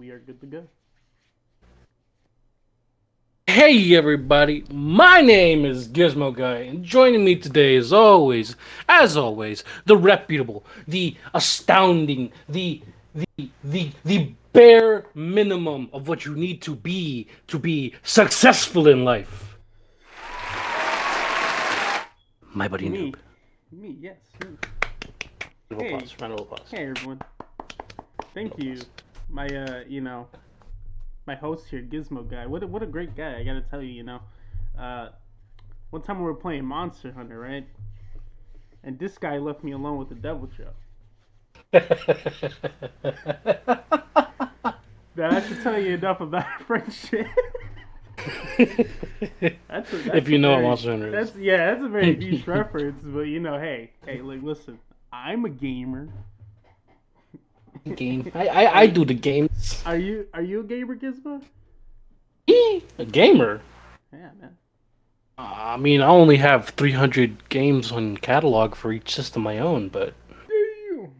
we are good to go. Hey everybody, my name is Gizmo Guy, and joining me today, as always, as always, the reputable, the astounding, the the the the bare minimum of what you need to be to be successful in life. My buddy Me, Noob. me, yes. Me. Round of Hey. applause, round of applause. Hey everyone. Thank you, my uh, you know, my host here, Gizmo guy. What a, what a great guy. I gotta tell you, you know, uh, one time we were playing Monster Hunter, right? And this guy left me alone with the Deviljho. That I should tell you enough about friendship. That's a, that's if you know what very- Monster Hunter is. That's yeah, that's a very niche reference, but you know, hey, hey, like, listen, I'm a gamer. Game. I, I I do the games. Are you are you a gamer, Gizmo? A gamer. Yeah, man. I mean, I only have 300 games on catalog for each system I own, but Damn.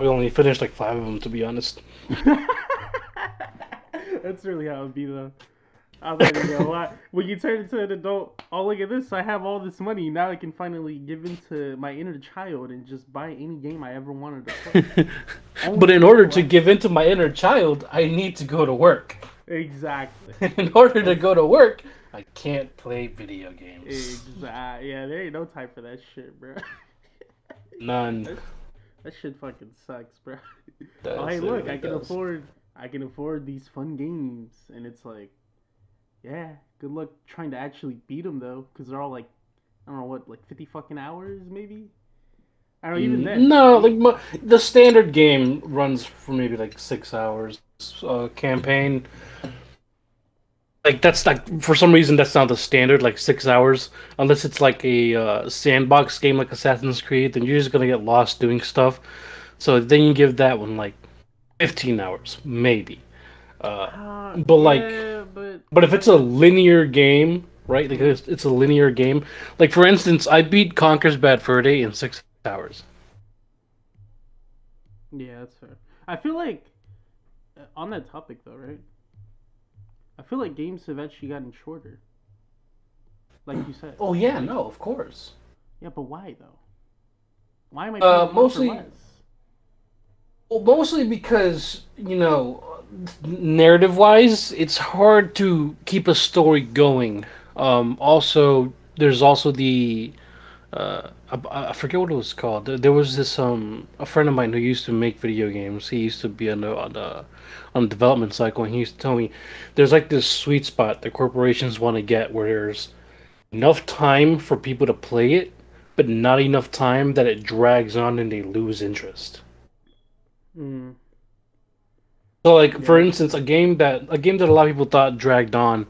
we only finished like five of them, to be honest. That's really how it be though. I'm not even gonna lie. When you turn into an adult, oh look at this! I have all this money now. I can finally give into my inner child and just buy any game I ever wanted to play. but in order to give into my inner child, I need to go to work. exactly, in order to go to work, I can't play video games. exactly. Yeah, there ain't no time for that shit, bro. None. That shit fucking sucks, bro. Does, oh hey, look, really I can does. afford, I can afford these fun games, and it's like, yeah, good luck trying to actually beat them though, because they're all like, I don't know what, like fifty fucking hours maybe. I don't know, even then. No, like mo- the standard game runs for maybe like six hours. Uh, campaign, like that's like for some reason that's not the standard, like six hours. Unless it's like a uh, sandbox game like Assassin's Creed, then you're just gonna get lost doing stuff. So then you give that one like fifteen hours, maybe. Uh, Uh, But, like- yeah, but but if it's a linear game, right? Like it's, it's a linear game. Like for instance, I beat Conker's Bad Fur Day in six hours. yeah, that's fair. I feel like uh, on that topic though, right? I feel like games have actually gotten shorter. Like you said. Oh yeah, no, of course. Yeah, but why though? Why am I? Uh, paying more for mostly- less? Well, mostly because you know, narrative wise, it's hard to keep a story going. Um, also, there's also the uh, I, I forget what it was called. There, was this um a friend of mine who used to make video games. He used to be on the on the on the development cycle, and he used to tell me there's like this sweet spot that corporations want to get where there's enough time for people to play it, but not enough time that it drags on and they lose interest. Mm. So, like for instance, a game that a game that a lot of people thought dragged on,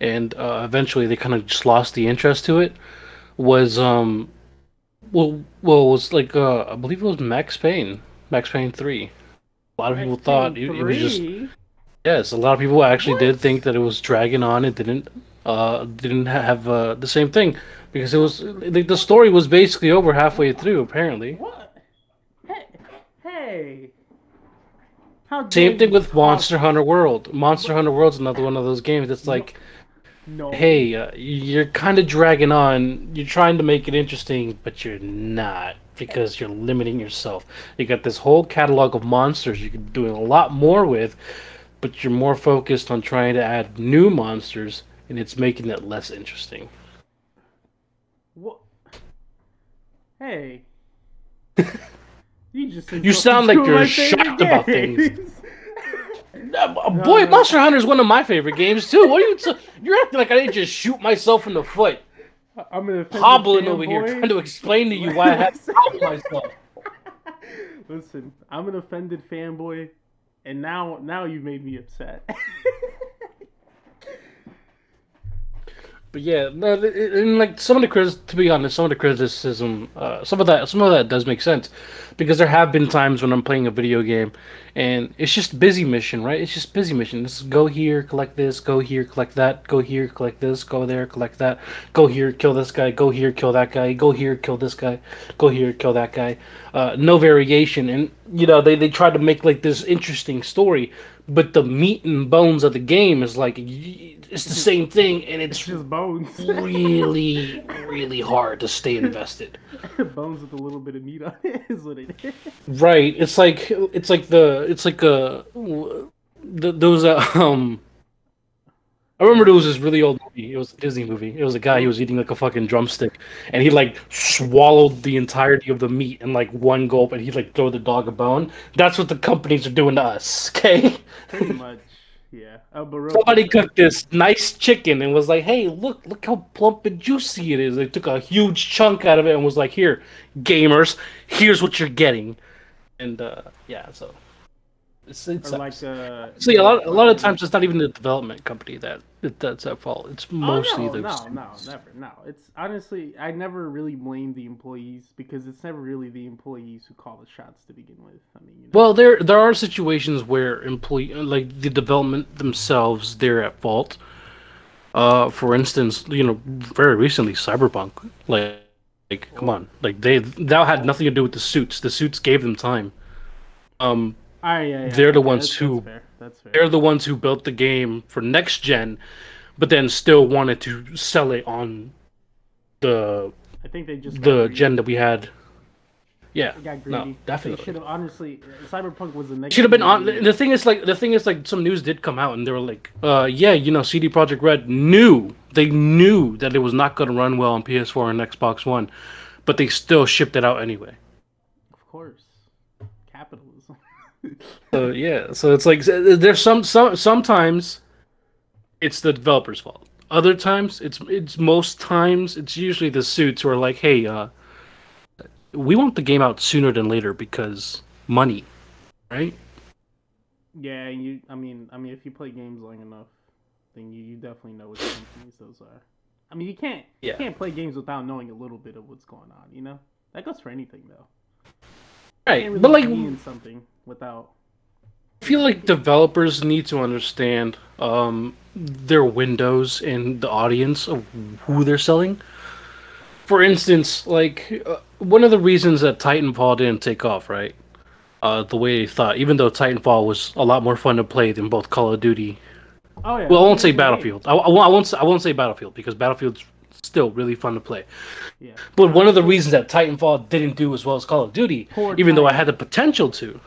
and uh, eventually they kind of just lost the interest to it, was um, well, well, it was like uh, I believe it was Max Payne, Max Payne three. A lot of people Max thought it, it was just 3? yes. A lot of people actually did think that it was dragging on. It didn't uh didn't have uh, the same thing because it was like the story was basically over halfway through apparently. What? Hey, hey. How Same thing with Monster Hunter World. Monster Hunter World's another one of those games that's No. like. No. hey, uh, you're kind of dragging on. You're trying to make it interesting, but you're not because you're limiting yourself. You got this whole catalog of monsters you could be doing a lot more with, but you're more focused on trying to add new monsters, and it's making it less interesting. What? Hey. you just. You sound like insulted two of you're shocked about games. things. Boy, No. Monster Hunter is one of my favorite games too. What are you? T- you're acting like I didn't just shoot myself in the foot, I'm an hobbling over here, trying to explain to you why I have to stop myself. Listen, I'm an offended fanboy, and now now you've made me upset. but yeah, and like some of the criticism, to be honest, some of the criticism, uh, some of that, some of that does make sense, because there have been times when I'm playing a video game, and it's just busy mission, right? It's just busy mission. This is go here, collect this, go here, collect that, go here, collect this, go there, collect that, go here, kill this guy, go here, kill that guy, go here, kill this guy, go here, kill that guy. Uh, no variation, and you know they they try to make like this interesting story, but the meat and bones of the game is like it's the same thing, and It's it's just bones. really, really hard to stay invested. bones with a little bit of meat on it is what it is. Right. It's like it's like the it's like a the, was a um. I remember there was this really old movie. It was a Disney movie. It was a guy. He was eating like a fucking drumstick, and he like swallowed the entirety of the meat in like one gulp, and he like throw the dog a bone. That's what the companies are doing to us. Okay. Pretty much, yeah. Oh, Somebody cooked this nice chicken and was like, "Hey, look, look how plump and juicy it is." They took a huge chunk out of it and was like, "Here, gamers, here's what you're getting." And uh, yeah, so it's it's or like uh, see a lot a lot of times it's not even the development company that that- that's at fault. It's Oh, mostly no, the no, no, never, no. It's honestly, I never really blame the employees because it's never really the employees who call the shots to begin with. I mean, you know, Well, there there are situations where employee like the development themselves they're at fault. Uh, for instance, you know, very recently, Cyberpunk, like, like come on, like they that had nothing to do with the suits. The suits gave them time. Um, Ah, yeah, yeah, they're the ones that's, who- That's fair. That's fair. they're the ones who built the game for next gen, but then still wanted to sell it on the I think they just the greedy. gen that we had. Yeah, no, definitely. should have honestly. Cyberpunk was the next. should have been on. The thing is, like, the thing is, like, some news did come out, and they were like, uh, yeah, you know, CD Projekt Red knew they knew that it was not going to run well on PS4 and Xbox One, but they still shipped it out anyway. Of course. So yeah, so it's like there's some some sometimes it's the developer's fault. Other times, it's it's most times it's usually the suits who are like, hey, uh, we want the game out sooner than later because money, right? yeah, you. I mean, I mean, if you play games long enough, then you, you definitely know which companies those are. I mean, you can't Yeah. you can't play games without knowing a little bit of what's going on. You know, that goes for anything though. Right, really but like be in something without. I feel like developers need to understand um, their windows and the audience of who they're selling. For instance, like uh, one of the reasons that Titanfall didn't take off, right? Uh, the way they thought, even though Titanfall was a lot more fun to play than both Call of Duty. Oh yeah. Well, I won't say it's a good game. Battlefield. I, I, won't, I won't. say- I won't say Battlefield because Battlefield's still really fun to play. Yeah. But one of the reasons that Titanfall didn't do as well as Call of Duty, Poor even though I had the potential to,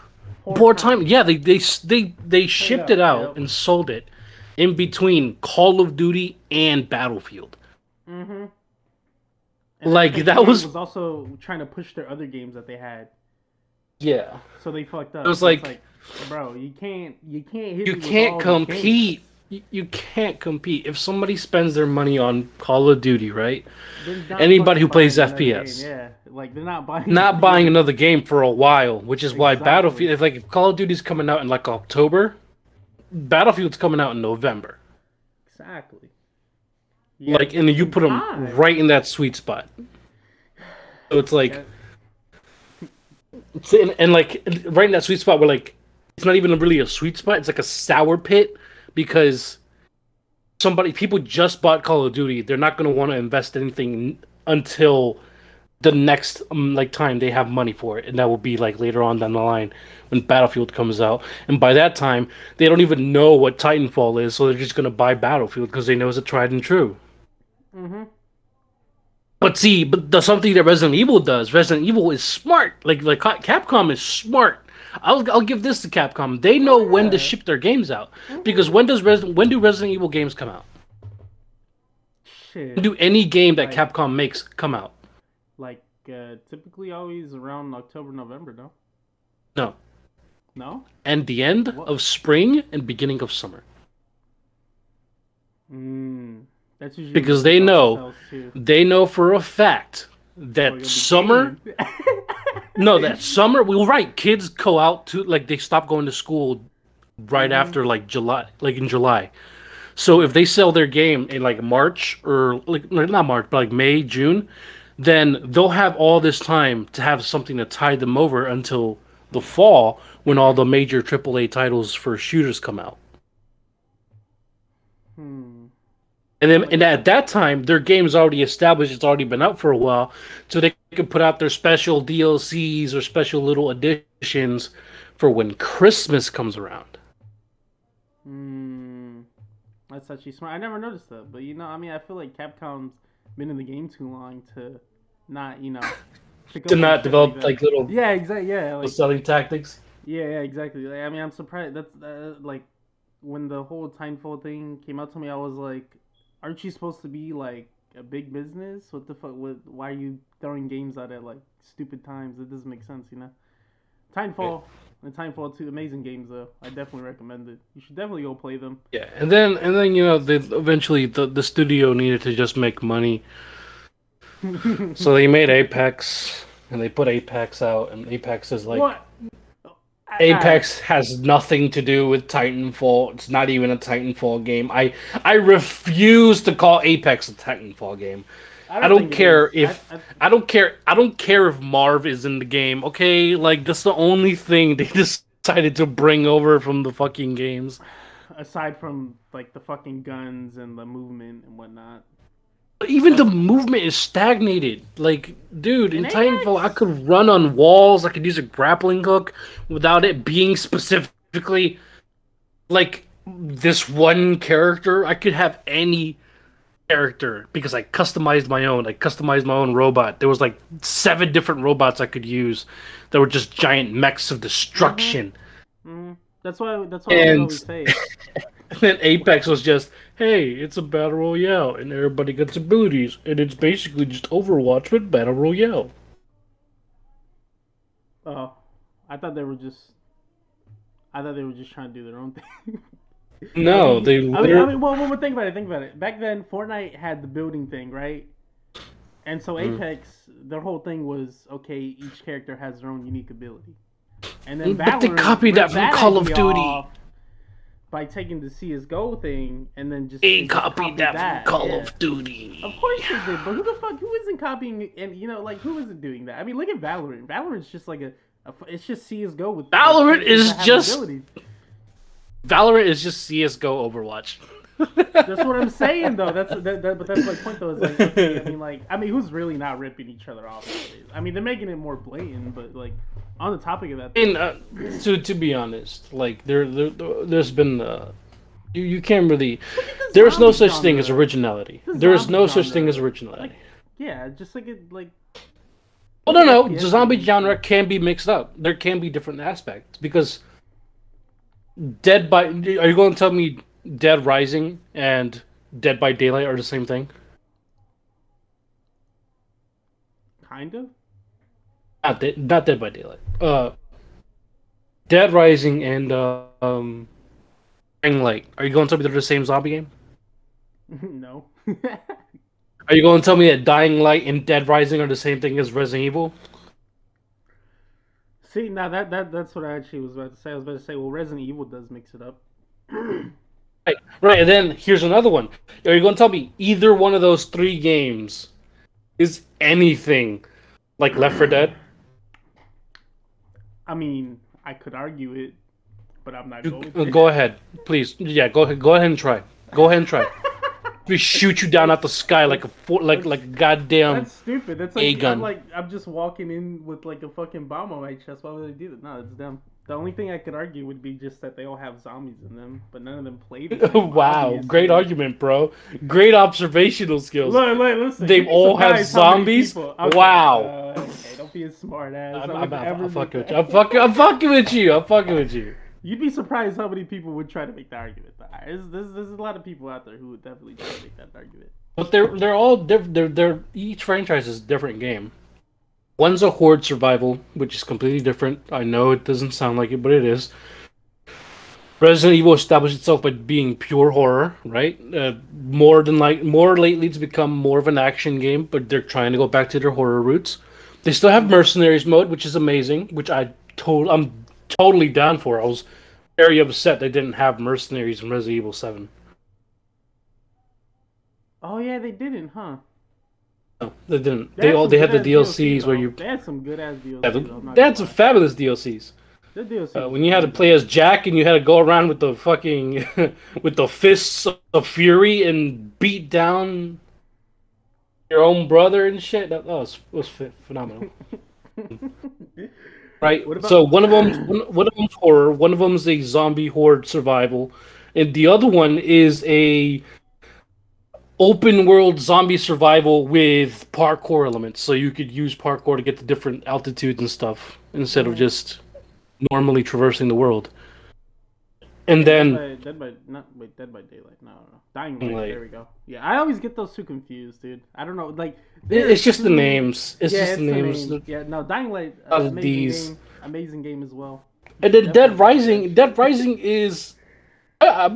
poor time. Yeah, they they they they shipped it out and sold it in between Call of Duty and Battlefield. Mm-hmm. Like, that was- was also trying to push their other games that they had, Yeah, so they fucked up. It was it's like- bro, you can't, you can't you can't all these games. compete. You, you can't compete if somebody spends their money on Call of Duty, right? Anybody who plays FPS. game, Yeah, like they're not buying. Not buying another game for a while, which is why Battlefield. If like if Call of Duty's coming out in like October, Battlefield's coming out in November. Exactly. You like and you put them right in that sweet spot so it's like Yeah. it's in, and like right in that sweet spot where like it's not even really a sweet spot it's like a sour pit because somebody people just bought call of duty they're not going to want to invest anything until the next um, like time they have money for it and that will be like later on down the line when battlefield comes out and by that time they don't even know what titanfall is so they're just going to buy battlefield because they know it's a tried and true Mhm. But see, but the something that Resident Evil does, Resident Evil is smart. Like like Capcom is smart. I'll I'll give this to Capcom. They know when to ship their games out because when does Resident when do Resident Evil games come out? Shit. When do any game that Right. Capcom makes come out? like uh, typically always around October, November. No. No. No. And the end What? of spring and beginning of summer. Mm. That's usually Because they know. They know for a fact that be summer no that summer well right kids go out to like they stop going to school right Mhm. after like july like in july So if they sell their game in like March or like not March, but like May, June, then they'll have all this time to have something to tide them over until the fall when all the major AAA titles for shooters come out. Hmm. And then, and at that time, their game's already established. It's already been out for a while, so they can put out their special DLCs or special little additions for when Christmas comes around. Hmm. That's actually smart. I never noticed that, but you know, I mean, I feel like Capcom's been in the game too long to not, you know, To not develop like little Yeah, exactly. Yeah, like selling tactics. Yeah, yeah, exactly. Like, I mean, I'm surprised. That's uh, like when the whole Titanfall thing came out to me. I was like, "Aren't you supposed to be like a big business? What the fuck? What? Why are you throwing games out at like stupid times? It doesn't make sense, you know." Titanfall and Titanfall two amazing games though. I definitely recommend it. You should definitely go play them. Yeah, and then and then you know they eventually the the studio needed to just make money, so they made Apex and they put Apex out, and Apex is like what? Apex has nothing to do with Titanfall. It's not even a Titanfall game. I I refuse to call Apex a Titanfall game. I don't think it care if- I, I, I don't care. I don't care if Marv is in the game. Okay, like that's the only thing they decided to bring over from the fucking games. aside from like the fucking guns and the movement and whatnot. Even the movement is stagnated. Like, dude, in In Titanfall, I could run on walls. I could use a grappling hook without it being specifically like this one character. I could have any character because I customized my own. I customized my own robot. There was like seven different robots I could use that were just giant mechs of destruction. hmm That's why. That's why I And- always. And then Apex was just, hey, it's a battle royale, and everybody gets abilities, and it's basically just Overwatch with battle royale. Oh, I thought they were just. I thought they were just trying to do their own thing. No, they I mean, I mean, well, well, think about it. Think about it. Back then, Fortnite had the building thing, right? And so Mhm. Apex, their whole thing was okay. Each character has their own unique ability. And then But they copied that from Call of Duty. off by taking the CS:GO thing and then just just copied that from Call yeah. of Duty. Of course they did, but who the fuck? Who isn't copying? And you know, like who isn't doing that? I mean, look at Valorant. Valorant's just like a, a it's just CS:GO with Valorant is just- abilities. Valorant is just CS:GO Overwatch. That's what I'm saying, though. That's that, that, but that's my point, though. Is like, okay, I mean, like, I mean, who's really not ripping each other off? nowadays? I mean, they're making it more blatant, but like, on the topic of that, mean, uh, to to be honest, like there, there there's been uh, you you can't really. There's no zombie such thing as originality. The There is no such thing as originality. yeah, just like it, like, Well, no, no. Yeah. The zombie genre can be mixed up. There can be different aspects because Dead by. Are you going to tell me Dead Rising and Dead by Daylight are the same thing? kind of. Not Dead, not Dead by Daylight. Uh, Dead Rising and uh, um, Dying Light. Are you going to tell me they're the same zombie game? no. Are you going to tell me that Dying Light and Dead Rising are the same thing as Resident Evil? See, now that that that's what I actually was about to say. I was about to say, well, Resident Evil does mix it up. Right, right. And then here's another one. Are you going to tell me either one of those three games is anything like Left 4 Dead? I mean, I could argue it, but I'm not going uh, to. Go ahead, please. Yeah, go ahead. Go ahead and try. Go ahead and try. We shoot you down out the sky like a fo- like like a goddamn. That's stupid. That's like A-gun. I'm like I'm just walking in with like a fucking bomb on my chest. Why would I do that? No, it's dumb. The only thing I could argue would be just that they all have zombies in them, but none of them play. The same, wow, great argument, bro. Great observational skills. Look, look, listen. They all have surprised how many zombies? Okay, Wow. uh, okay, don't be a smart ass. I'm, I'm, I'm, I'm fucking with you. I'm fucking. I'm fucking with you. I'm fucking with you. You'd be surprised how many people would try to make the argument. There's, there's, there's a lot of people out there who would definitely try to make that argument. But they're they're all different. They're they're each franchise is a different game. One's a horde survival, which is completely different. I know it doesn't sound like it, but it is. Resident Evil established itself by being pure horror, right? Uh, more than like more lately, it's become more of an action game, but they're trying to go back to their horror roots. They still have mercenaries mode, which is amazing, which I told I'm totally down for. I was very upset they didn't have mercenaries in Resident Evil Seven. Oh yeah, they didn't, huh? No, they didn't. They, all they had the DLCs where you. They had some good ass DLCs. Yeah, they had some fabulous DLCs. The DLC. Uh, when you had to play as Jack and you had to go around with the fucking with the fists of fury and beat down your own brother and shit. That, that was was phenomenal. right. About- so one of them one, one of them's horror. One of them's a zombie horde survival, and the other one is a open world zombie survival with parkour elements. So you could use parkour to get to different altitudes and stuff instead of just normally traversing the world. And then Dead by, Dead by not wait Dead by Daylight. No, no, Dying Light. There we go. Yeah, I always get those two confused, dude. I don't know, like it's just the names. It's yeah, just the names. names. Yeah, no, Dying Light. Uh, amazing these. game. Amazing game as well. And then Dead Rising. Dead Rising is. I, I,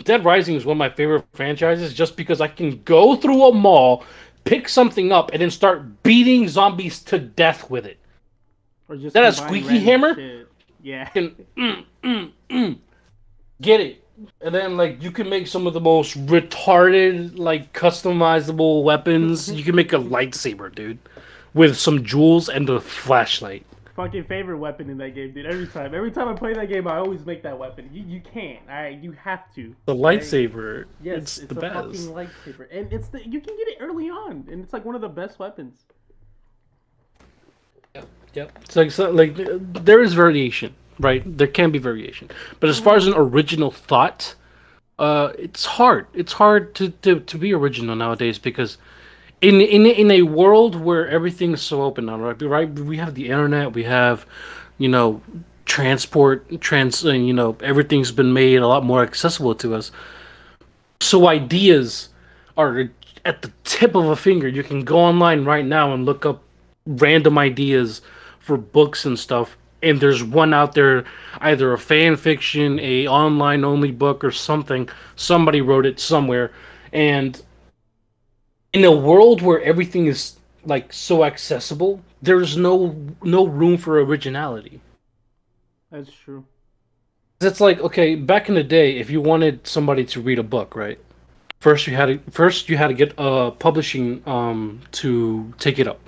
Dead Rising is one of my favorite franchises just because I can go through a mall, pick something up, and then start beating zombies to death with it. Or just that a squeaky hammer? Shit. Yeah. Can, mm, mm, mm, get it. And then like you can make some of the most retarded, like customizable weapons. you can make a lightsaber, dude. With some jewels and a flashlight fucking favorite weapon in that game, dude. Every time, every time I play that game, I always make that weapon. You, you can't. All right, you have to. The lightsaber. Yes, it's, it's the best. fucking lightsaber, and it's the you can get it early on, and it's like one of the best weapons. Yep. Yep. It's like so, like there is variation, right? There can be variation, but as far as an original thought, uh, it's hard. It's hard to, to, to be original nowadays because in in in a world where everything's so open now, right? Right, we have the internet, we have, you know, transport, trans, uh, you know, everything's been made a lot more accessible to us. So ideas are at the tip of a finger. You can go online right now and look up random ideas for books and stuff and there's one out there either a fan fiction a online only book or something somebody wrote it somewhere and in a world where everything is like so accessible, there's no no room for originality. That's true. It's like okay, back in the day, if you wanted somebody to read a book, right? First, you had to first you had to get a publishing um to take it up.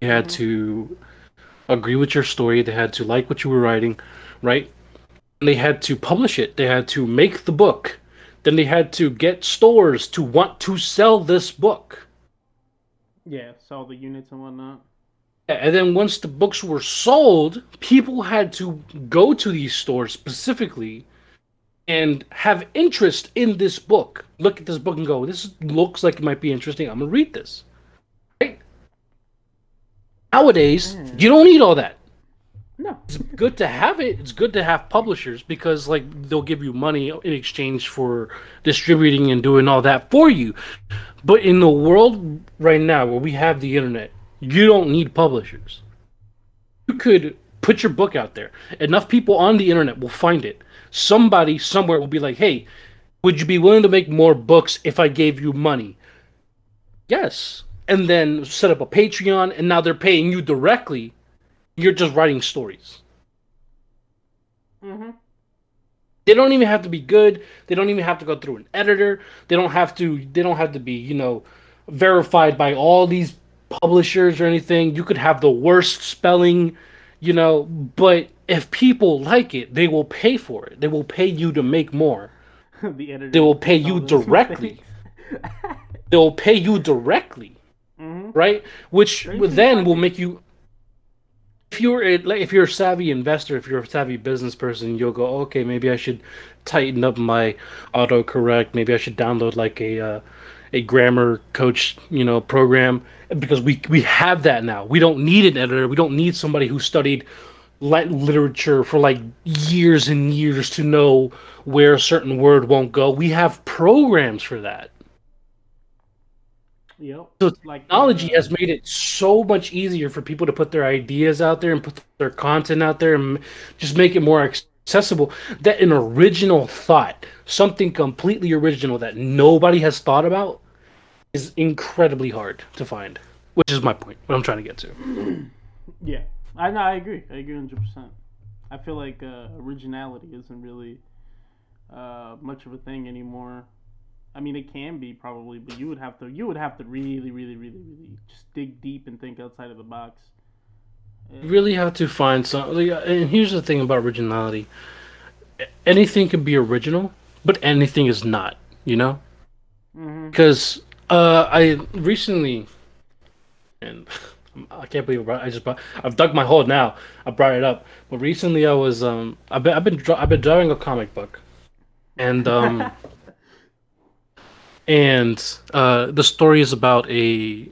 You had mm-hmm. to agree with your story. They had to like what you were writing, right? And they had to publish it. They had to make the book. Then they had to get stores to want to sell this book. Yeah, sell the units and whatnot. And then once the books were sold, people had to go to these stores specifically and have interest in this book. Look at this book and go, this looks like it might be interesting. I'm going to read this. Right? Nowadays, mm. you don't need all that. No. It's good to have it. It's good to have publishers because like they'll give you money in exchange for distributing and doing all that for you. But in the world right now where we have the internet, you don't need publishers. You could put your book out there. Enough people on the internet will find it. Somebody somewhere will be like, "Hey, would you be willing to make more books if I gave you money?" Yes. And then set up a Patreon and now they're paying you directly you're just writing stories. Mm-hmm. They don't even have to be good. They don't even have to go through an editor. They don't have to. They don't have to be, you know, verified by all these publishers or anything. You could have the worst spelling, you know, but if people like it, they will pay for it. They will pay you to make more. the editor. They will pay you directly. they will pay you directly, mm-hmm. right? Which then will make you if you're a, if you're a savvy investor, if you're a savvy business person, you'll go, okay, maybe I should tighten up my autocorrect. Maybe I should download like a uh, a grammar coach, you know, program because we we have that now. We don't need an editor. We don't need somebody who studied literature for like years and years to know where a certain word won't go. We have programs for that. Yep. So technology uh, has made it so much easier for people to put their ideas out there and put their content out there and just make it more accessible. That an original thought, something completely original that nobody has thought about, is incredibly hard to find. Which is my point. What I'm trying to get to. yeah, I know. I agree. I agree 100. percent I feel like uh, originality isn't really uh, much of a thing anymore I mean, it can be probably, but you would have to you would have to really, really, really, really just dig deep and think outside of the box. You really have to find some. Like, and here's the thing about originality: anything can be original, but anything is not. You know, because uh, I recently, and I can't believe I just brought, I've dug my hole now. I brought it up, but recently I was um I've been I've been I've been drawing a comic book, and um and uh the story is about a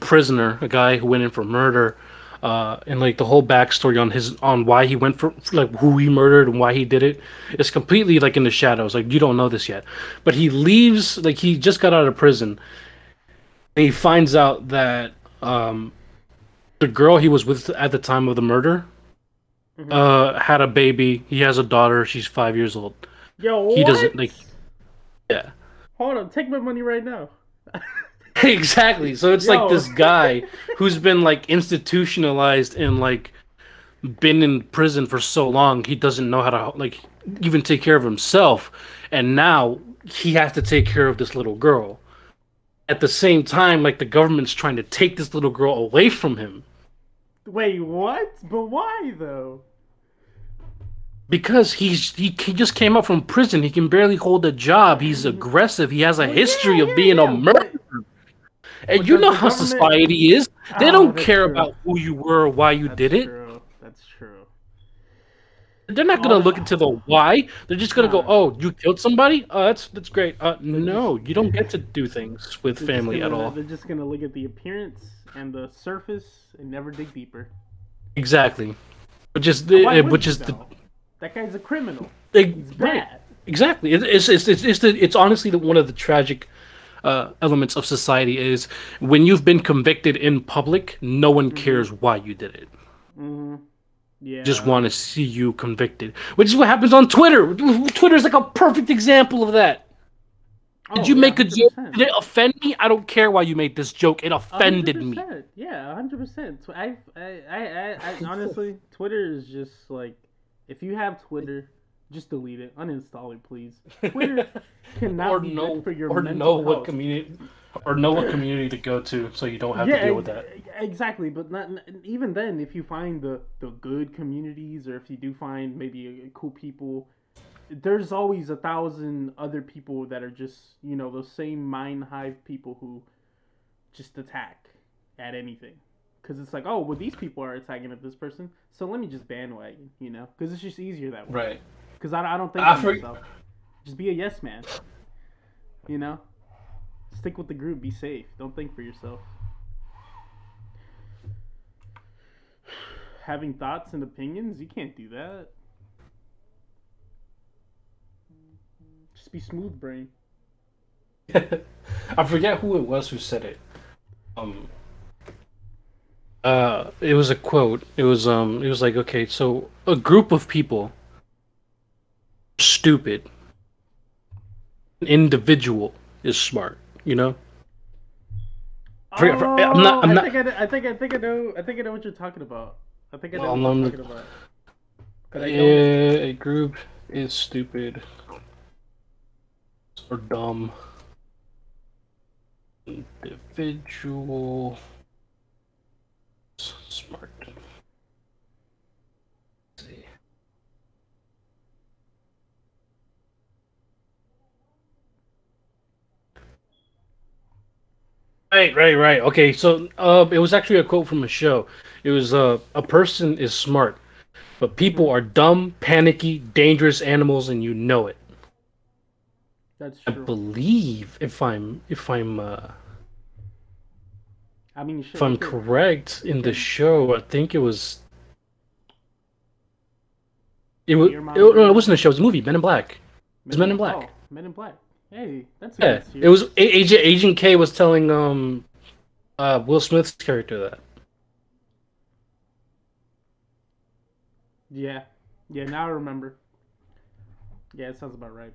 prisoner, a guy who went in for murder, uh, and like the whole backstory on his on why he went for like who he murdered and why he did it is completely like in the shadows. Like you don't know this yet, but he leaves like he just got out of prison. He finds out that um, the girl he was with at the time of the murder Mhm. uh, had a baby. He has a daughter. She's five years old. Yo, He doesn't like. Yeah. Hold on, take my money right now. exactly. So it's Yo. like this guy who's been like institutionalized and like been in prison for so long, he doesn't know how to like even take care of himself, and now he has to take care of this little girl. At the same time, like the government's trying to take this little girl away from him Wait, what? But why though? Because he's he, he just came out from prison. He can barely hold a job. He's aggressive. He has a history yeah, of being yeah, a murderer. And you know how society is. They Ah, don't care true. about who you were or why you That's did it. True. That's true. They're not gonna Oh, look into the why. They're just gonna go, "Oh, you killed somebody? Oh, that's that's great." Uh, no, you don't get to do things with They're family at gonna- all. They're just gonna look at the appearance and the surface and never dig deeper. Exactly. Which is the, uh, which is the though? That guy's a criminal. He's right. bad. Exactly. It, it's, it's it's it's the, it's honestly the, one of the tragic uh, elements of society is when you've been convicted in public, no one Mm-hmm. cares why you did it. hmm Yeah. Just want to see you convicted, which is what happens on Twitter. Twitter is like a perfect example of that. Did Oh, you yeah, make a joke? 100%. Did it offend me? I don't care why you made this joke. It offended me. 100%. Yeah, hundred percent. I, I, I, I honestly, Twitter is just like, if you have Twitter, just delete it, uninstall it, please. Twitter cannot or be know good for your or mental know what community or know what community to go to so you don't have to deal with that. Exactly, but not even then. If you find the the good communities, or if you do find maybe uh, cool people, there's always a thousand other people that are just you know those same mind hive people who just attack at anything. Because it's like, oh, well, these people are attacking at this person, so let me just bandwagon, you know? Because it's just easier that way. Right. Because I, I don't think I for for- myself. Just be a yes man. You know? Stick with the group. Be safe. Don't think for yourself. Having thoughts and opinions, you can't do that. Just be smooth brain. I forget who it was who said it. Um uh it was a quote. It was um it was like okay, so a group of people stupid. An individual is smart, you know? I forget- I forget- I'm not- I'm Oh, I not- think I, I think I think I know. I think I know what you're talking about. I think I know Well, what I'm you're talking about. But Yeah, a group is stupid or dumb. Individual smart. Let's see. Right, right, right. Okay, so uh, it was actually a quote from a show. It was uh, a person is smart, but people are dumb, panicky, dangerous animals, and you know it. That's I true. believe, if I'm if I'm uh, I mean, if I'm correct in the show, I think it was. It was. It, no, it wasn't a show. It was a movie. Men in Black. It was Men in Black. Oh, Men in Black. Hey, that's Yeah, good it was. Agent Agent K was telling um, uh, Will Smith's character that. Yeah, yeah. Now I remember. Yeah, it sounds about right.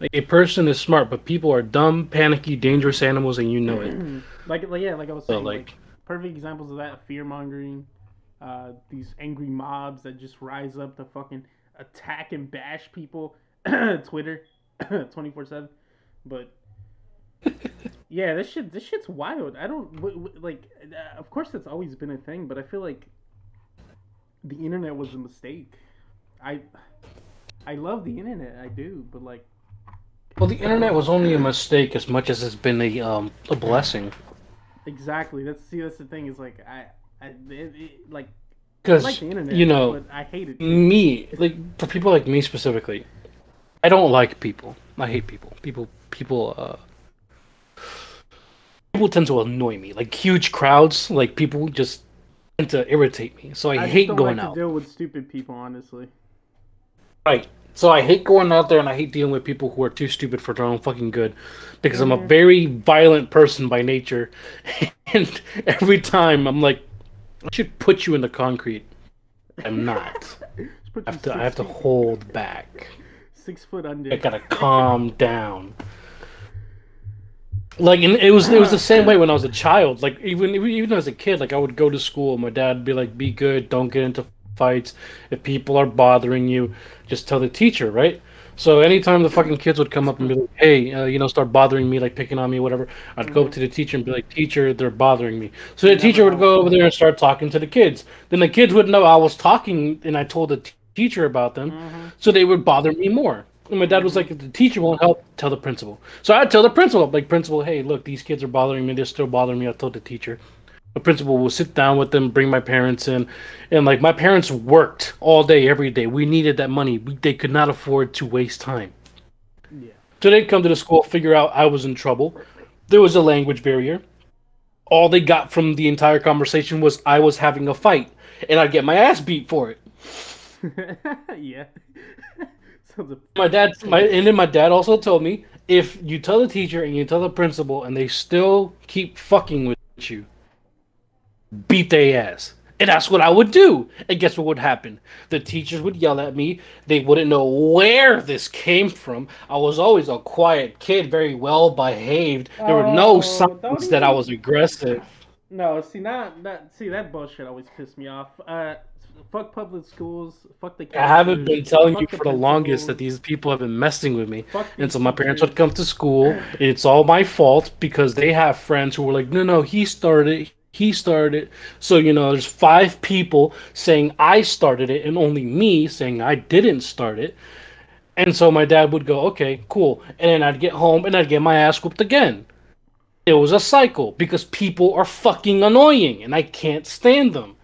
Like a person is smart, but people are dumb, panicky, dangerous animals, and you know it. like, like, yeah, like I was So saying, like, like perfect examples of that: fear mongering, uh, these angry mobs that just rise up to fucking attack and bash people. Twitter, twenty four seven. but yeah, this shit, this shit's wild. I don't w- w- like. Uh, of course, that's always been a thing, but I feel like the internet was a mistake. I I love the internet, I do, but like, Well, the internet was only a mistake as much as it's been a um a blessing. exactly. That's see, that's the thing is like I, I it, it, like Because like you know, but I hate it. me like for people like me specifically, I don't like people. I hate people. People people uh people tend to annoy me. Like huge crowds, like people just tend to irritate me. So I, I hate don't going like out. to deal with stupid people, honestly. Right. So I hate going out there and I hate dealing with people who are too stupid for their own fucking good. Because I'm a Mhm. very violent person by nature. And every time I'm like I should put you in the concrete. I'm not. I have to I have to hold back. six foot under. I gotta calm down. Like and it was it was the same way when I was a child. Like even even as a kid, like I would go to school, my dad would be like, "Be good, don't get into fights. If people are bothering you, just tell the teacher." Right. So anytime the fucking kids would come up and be like, "Hey, uh, you know, start bothering me, like picking on me, whatever," I'd go up to the teacher and be like, "Teacher, they're bothering me." So the teacher would go over there and start talking to the kids. Then the kids would know I was talking and I told the t- teacher about them, Mhm. so they would bother me more. And my dad was like, if the teacher won't help, tell the principal. So I'd tell the principal, like, principal, hey, look, these kids are bothering me. They're still bothering me. I told the teacher. The principal will sit down with them, bring my parents in. And, like, my parents worked all day, every day. We needed that money. We, they could not afford to waste time. Yeah. So they'd come to the school, figure out I was in trouble. There was a language barrier. All they got from the entire conversation was I was having a fight. And I'd get my ass beat for it. yeah. A my dad my and then my dad also told me if you tell the teacher and you tell the principal and they still keep fucking with you beat their ass and that's what i would do and guess what would happen the teachers would yell at me they wouldn't know where this came from i was always a quiet kid very well behaved there were Oh, no don't signs that i was aggressive No, see, not that. See, that bullshit always pissed me off. Uh, fuck public schools. Fuck the. i haven't been telling you for the longest that these people have been messing with me And so my parents would come to school. It's all my fault because they have friends who were like, no, no, he started. He started. So, you know, there's five people saying I started it and only me saying I didn't start it. And so my dad would go, okay, cool. And then I'd get home and I'd get my ass whooped again. It was a cycle because people are fucking annoying and I can't stand them.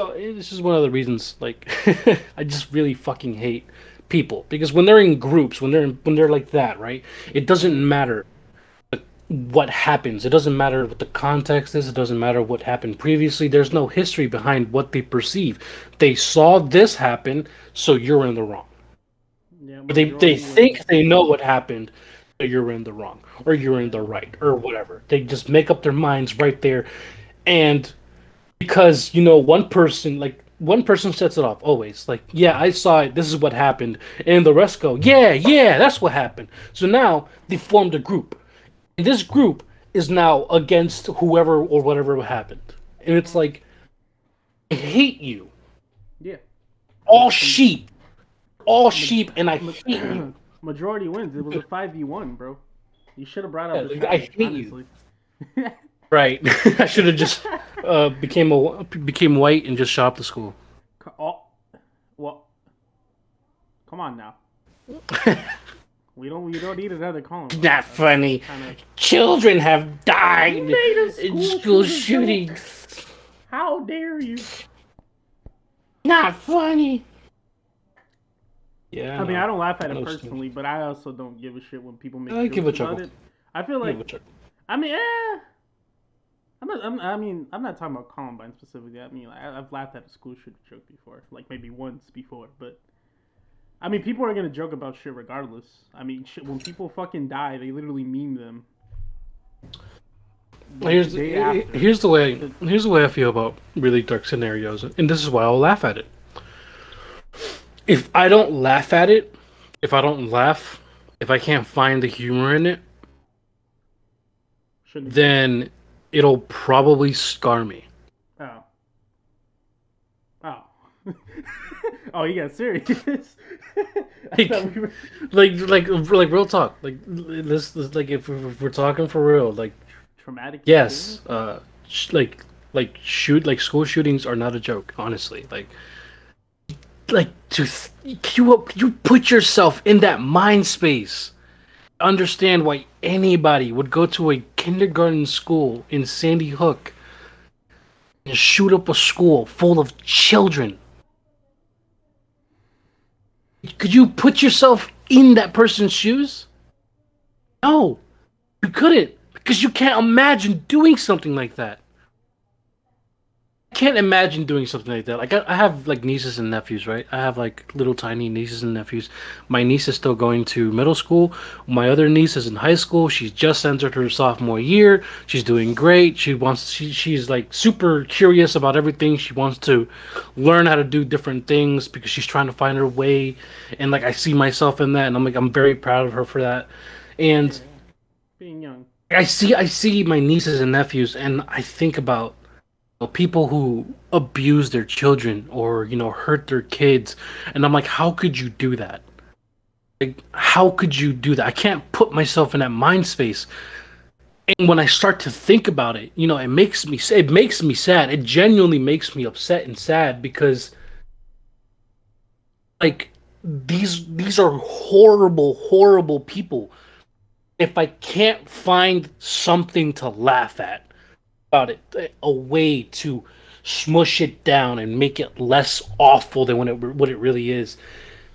So eh, this is one of the reasons, like, I just really fucking hate people because when they're in groups, when they're when they're like that, right? It doesn't matter what happens. It doesn't matter what the context is. It doesn't matter what happened previously. There's no history behind what they perceive. They saw this happen, so you're in the wrong. Yeah, they they think they know what happened, but you're in the wrong, or you're in the right, or whatever. They just make up their minds right there, and because you know one person like one person sets it off always like yeah i saw it this is what happened and the rest go yeah yeah that's what happened so now they formed a group this group is now against whoever or whatever happened and it's like i hate you Yeah. all sheep all sheep and i hate you Majority wins. It was a five v one, bro. You should have brought Yeah, up the I hate you. right i should have just uh became a became white and just shot up the school oh, well, come on now. We don't. We don't need another Columbine. not funny Kinda- children have died made a in school school shooting shootings. How dare you? Not funny. Yeah, I mean, I don't laugh at I it personally, but I also don't give a shit when people make. I give a jokes about chuckle. it. I feel like. don't. I mean, eh. I'm not. I'm, I mean, I'm not talking about Columbine specifically. I mean, I, I've laughed at a school shooting joke before, like maybe once before, but. I mean, people are gonna joke about shit regardless. I mean, shit, when people fucking die, they literally meme them. Here's the, here's the way here's the way I feel about really dark scenarios, and this is why I'll laugh at it. If I don't laugh at it, if I don't laugh, if I can't find the humor in it, Shouldn't then it'll probably scar me. Oh. Oh. oh, you got serious. like, like, like, like, real talk. Like, this, this like, if we're, if we're talking for real, like, traumatic. yes, uh, sh- like, like, shoot, like, school shootings are not a joke. Honestly, like, like, to th- you, you put yourself in that mind space. Understand why anybody would go to a kindergarten school in Sandy Hook and shoot up a school full of children could you put yourself in that person's shoes? No, you couldn't because you can't imagine doing something like that. Can't imagine doing something like that. Like I, I, have like nieces and nephews, right? I have like little tiny nieces and nephews. My niece is still going to middle school. My other niece is in high school. She's just entered her sophomore year. She's doing great. She wants she, she's like super curious about everything. She wants to learn how to do different things because she's trying to find her way. And like I see myself in that and I'm like I'm very proud of her for that. And being young. I see I see my nieces and nephews and I think about people who abuse their children or you know hurt their kids. And i'm like how could you do that? Like how could you do that? I can't put myself in that mind space. And when i start to think about it you know it makes me it makes me sad. It genuinely makes me upset and sad because like these these are horrible horrible people. If i can't find something to laugh at about it, eh, a way to smush it down and make it less awful than when it what it really is,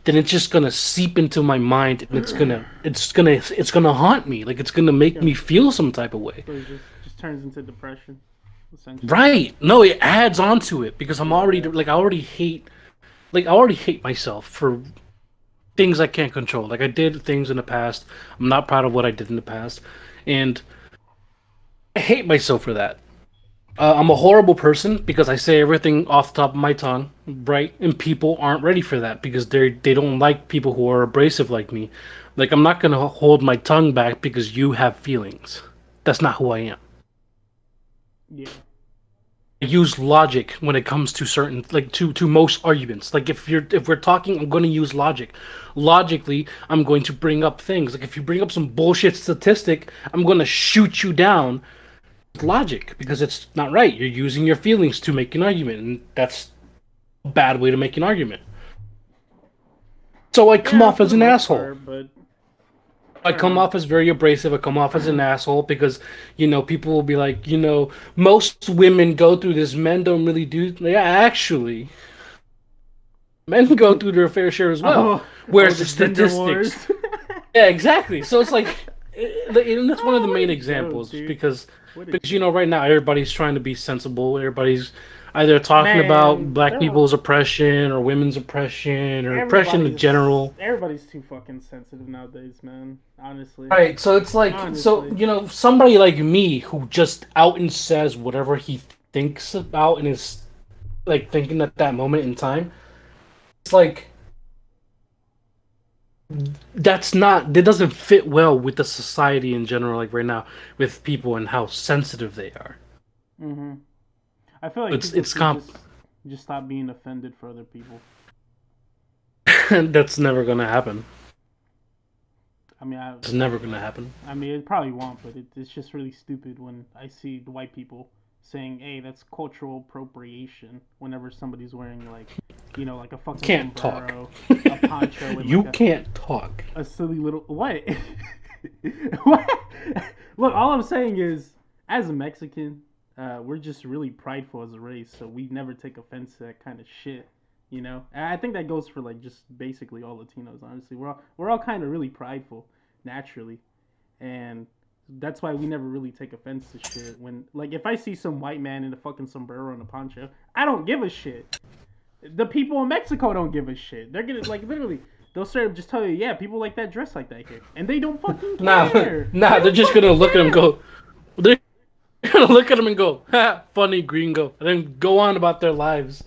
then it's just gonna seep into my mind and it's gonna it's gonna it's gonna haunt me. Like it's gonna make yeah. me feel some type of way. So it just, just turns into depression. Right. No, it adds on to it because I'm already like I already hate like I already hate myself for things I can't control. Like I did things in the past. I'm not proud of what I did in the past. And I hate myself for that. Uh, I'm a horrible person because I say everything off the top of my tongue, right? And people aren't ready for that because they they don't like people who are abrasive like me. Like I'm not gonna hold my tongue back because you have feelings. That's not who I am. Yeah. I use logic when it comes to certain like to to most arguments. Like if you're if we're talking, I'm going to use logic. Logically, I'm going to bring up things. Like if you bring up some bullshit statistic, I'm going to shoot you down logic because it's not right. You're using your feelings to make an argument, and that's a bad way to make an argument. So I come yeah, off as an asshole. Part, but I come off as very abrasive. I come off as an asshole because, you know, people will be like, you know, most women go through this. Men don't really do. Yeah, actually, men go through their fair share as well. Oh, Whereas oh, the statistics. yeah, exactly. So it's like, and that's one of the main oh, examples because because you know, right now everybody's trying to be sensible. Everybody's either talking Man, about black people's oppression or women's oppression or oppression in general. Everybody's too fucking sensitive nowadays, man. Honestly. Right. So it's like, Honestly. so you know, somebody like me who just out and says whatever he thinks about and is like thinking at that moment in time. It's like that's not that doesn't fit well with the society in general like right now with people and how sensitive they are. Mm-hmm. i feel like it's it's comp just, just stop being offended for other people. That's never gonna happen. I mean I, it's never gonna happen. I mean it probably won't but it, it's just really stupid when i see the white people saying, "Hey, that's cultural appropriation." Whenever somebody's wearing like, you know, like a fucking can't sombrero, talk. a poncho, you like can't a, talk. A silly little what? what? Look, all I'm saying is, as a Mexican, uh, we're just really prideful as a race, so we never take offense to that kind of shit. You know, and I think that goes for like just basically all Latinos. Honestly, we're all we're all kind of really prideful naturally, and that's why we never really take offense to shit. When like if I see some white man in a fucking sombrero and a poncho, I don't give a shit. The people in Mexico don't give a shit. They're gonna like literally. They'll straight up just tell you, yeah, people like that dress like that here, and they don't fucking care. Nah, nah, they are just gonna look care. at him go. They're gonna look at him and go, ha, funny gringo, and then go on about their lives.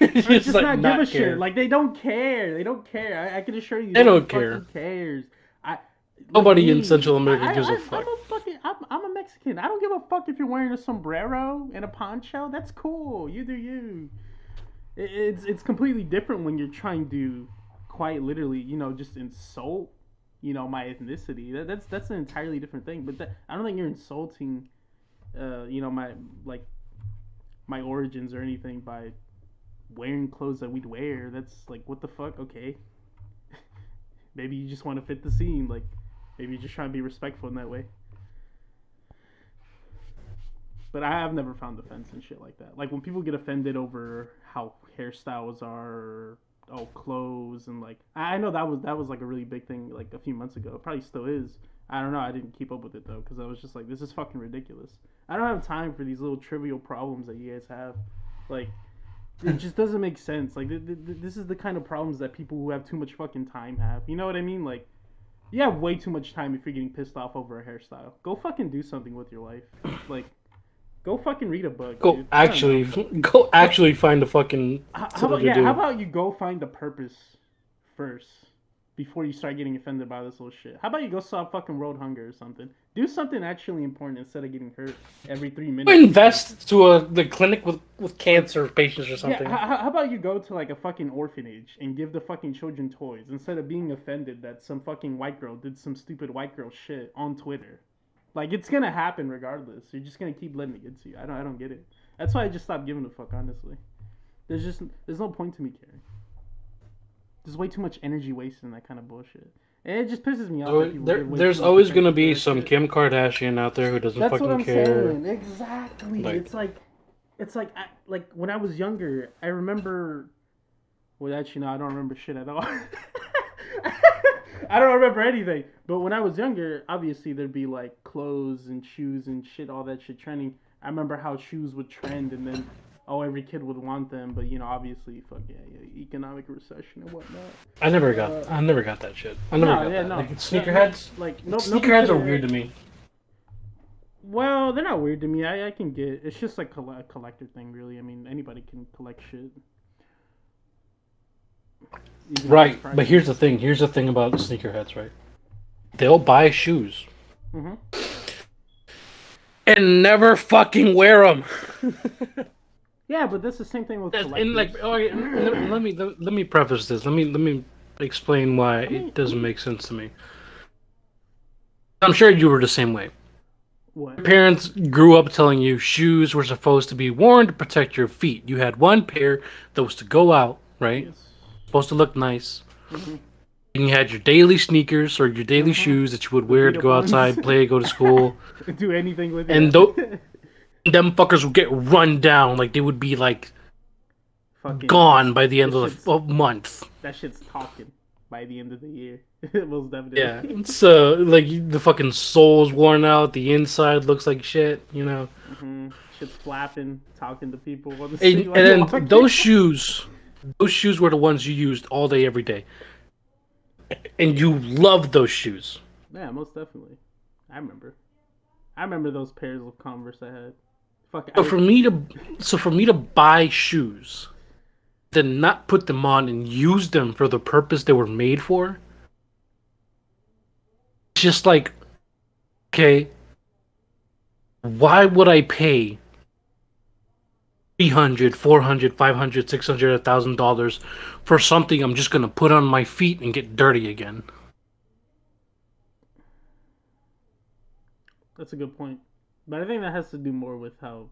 just, just like, not, not give a care. shit. Like they don't care. They don't care. I, I can assure you. They, they don't care. Cares. Nobody in Central America I, gives I, a fuck. I'm a fucking, I'm, I'm a Mexican. I don't give a fuck if you're wearing a sombrero and a poncho. That's cool. You do you. It, it's it's completely different when you're trying to quite literally, you know, just insult, you know, my ethnicity. That, that's that's an entirely different thing. But that, I don't think you're insulting, uh, you know, my like my origins or anything by wearing clothes that we'd wear. That's like what the fuck? Okay. maybe you just want to fit the scene. Like maybe just trying to be respectful in that way. But I have never found offense and shit like that. Like when people get offended over how hairstyles are, or, oh clothes, and like I know that was that was like a really big thing like a few months ago. It probably still is. I don't know. I didn't keep up with it though because I was just like, this is fucking ridiculous. I don't have time for these little trivial problems that you guys have. Like it just doesn't make sense. Like th- th- this is the kind of problems that people who have too much fucking time have. You know what I mean? Like you have way too much time if you're getting pissed off over a hairstyle. Go fucking do something with your life. Like go fucking read a book. Go dude. Actually, go actually find a fucking. How, how about yeah? How about you go find a purpose first before you start getting offended by this little shit? How about you go solve fucking world hunger or something? Do something actually important instead of getting hurt every three minutes. invest to a the clinic with with cancer patients or something? Yeah, how, how about you go to like a fucking orphanage and give the fucking children toys instead of being offended that some fucking white girl did some stupid white girl shit on Twitter? Like it's gonna happen regardless. You're just gonna keep letting it get to you. I don't I don't get it. That's why I just stopped giving a fuck honestly. There's just there's no point to me caring. There's way too much energy wasted in that kind of bullshit. And it just pisses me off. So oh, there, there's always gonna be some shit. Kim Kardashian out there who doesn't That's fucking what I'm care. saying. Exactly. Like- it's like, it's like, I, like when I was younger, I remember. Well, actually, no, I don't remember shit at all. I don't remember anything. But when I was younger, obviously there'd be like clothes and shoes and shit, all that shit trending. I remember how shoes would trend, and then oh, every kid would want them. But you know, obviously, fuck yeah, yeah economic recession and whatnot. I never got, Uh, I never got that shit. I never no, got yeah, that. no. Like, sneakerheads, no, like no, no sneakerheads are weird to me. Well, they're not weird to me. I, I can get. It's just like a collector thing, really. I mean, anybody can collect shit. Even Right, but here's the thing. Here's the thing about sneakerheads, right? They'll buy shoes Mhm. and never fucking wear them. Yeah, but that's the same thing with and like, okay, let, let me let, let me preface this. Let me let me explain why mean- it doesn't make sense to me. I'm sure you were the same way. what? Parents grew up telling you shoes were supposed to be worn to protect your feet. You had one pair that was to go out, right? Yes. Supposed to look nice. Mhm. And you had your daily sneakers or your daily Mhm. shoes that you would wear to go ones. outside, play, go to school. Do anything with And it. Them fuckers would get run down, like they would be like Fucking gone by the end of the month. That shit's talking by the end of the year. Most definitely. Yeah, so like the fucking sole's worn out, the inside looks like shit, you know. hmm Shit's flapping, talking to people on the And, and then walking. those shoes, those shoes were the ones you used all day, every day, and you loved those shoes. Yeah, most definitely. I remember. I remember those pairs of Converse I had. Fuck. So I, for me to, so for me to buy shoes, then not put them on and use them for the purpose they were made for, it's just like, okay, why would I pay 300 400 500 600 1000 dollars for something i'm just gonna put on my feet and get dirty again That's a good point. But I think that has to do more with how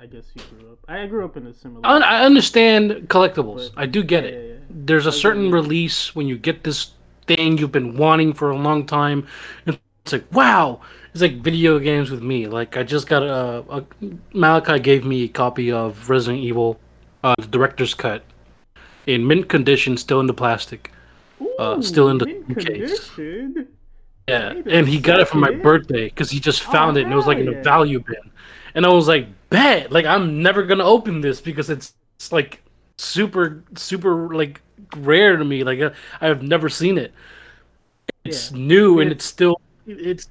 I guess you grew up. I grew up in a similar. I, I understand collectibles i do get Yeah, it yeah, yeah. there's a certain release when you get this thing you've been wanting for a long time and it's like wow it's like video games with me like i just got a, a malachi gave me a copy of resident evil uh the director's cut in mint condition still in the plastic uh, still in the mint case. condition. Yeah and he got it for my birthday because he just found Oh, it and it was like in a value bin and i was like bet like i'm never gonna open this because it's, it's like super super like rare to me like uh, i've never seen it it's Yeah. new and Yeah. it's still it's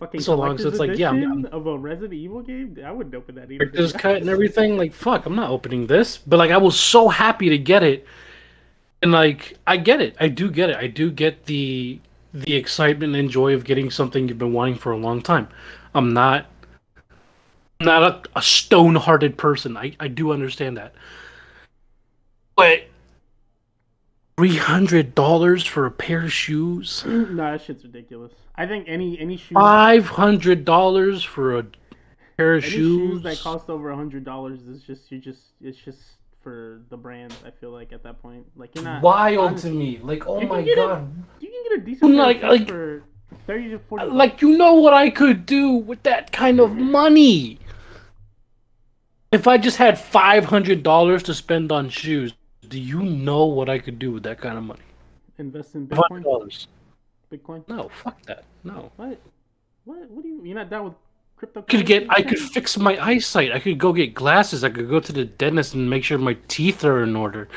Fucking So long So it's like, yeah, I'm- of a Resident Evil game. I wouldn't open that either. director's cut and everything like fuck i'm not opening this but like i was so happy to get it and like i get it i do get it i do get the the excitement and joy of getting something you've been wanting for a long time i'm not I'm not a, a stone-hearted person i i do understand that but Three hundred dollars for a pair of shoes. Mm, no, that shit's ridiculous. I think any any shoes Five hundred dollars for a pair of any shoes. shoes that cost over a hundred dollars is just you just it's just for the brand. I feel like at that point, like you're not wild honestly, to me. Like, oh my get a- god. You can get a decent Like- like- for thirty to forty. Like, you know what I could do with that kind of mm-hmm. money? If I just had five hundred dollars to spend on shoes, do you know what I could do with that kind of money? invest in Bitcoin. dollars. Bitcoin. No, fuck that. No. What? What? What do you? You're not down with could get. I could fix my eyesight. I could go get glasses. I could go to the dentist and make sure my teeth are in order.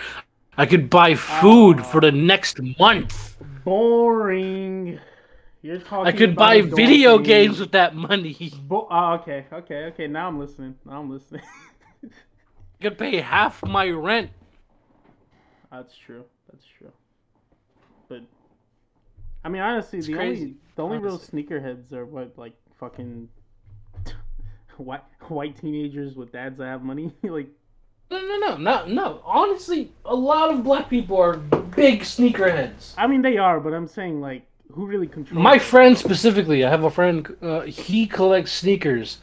I could buy food for the next month. boring. You're talking. I could buy video things. games with that money. Bo- oh, okay, okay, okay. Now I'm listening. Now I'm listening. I could pay half my rent. That's true. That's true. But I mean, honestly, the only the only real sneakerheads are what like fucking white white teenagers with dads that have money. like, No, no, no, no, no. Honestly, a lot of black people are big sneakerheads. I mean, they are, but I'm saying like, who really controls? My friend specifically, I have a friend. Uh, he collects sneakers,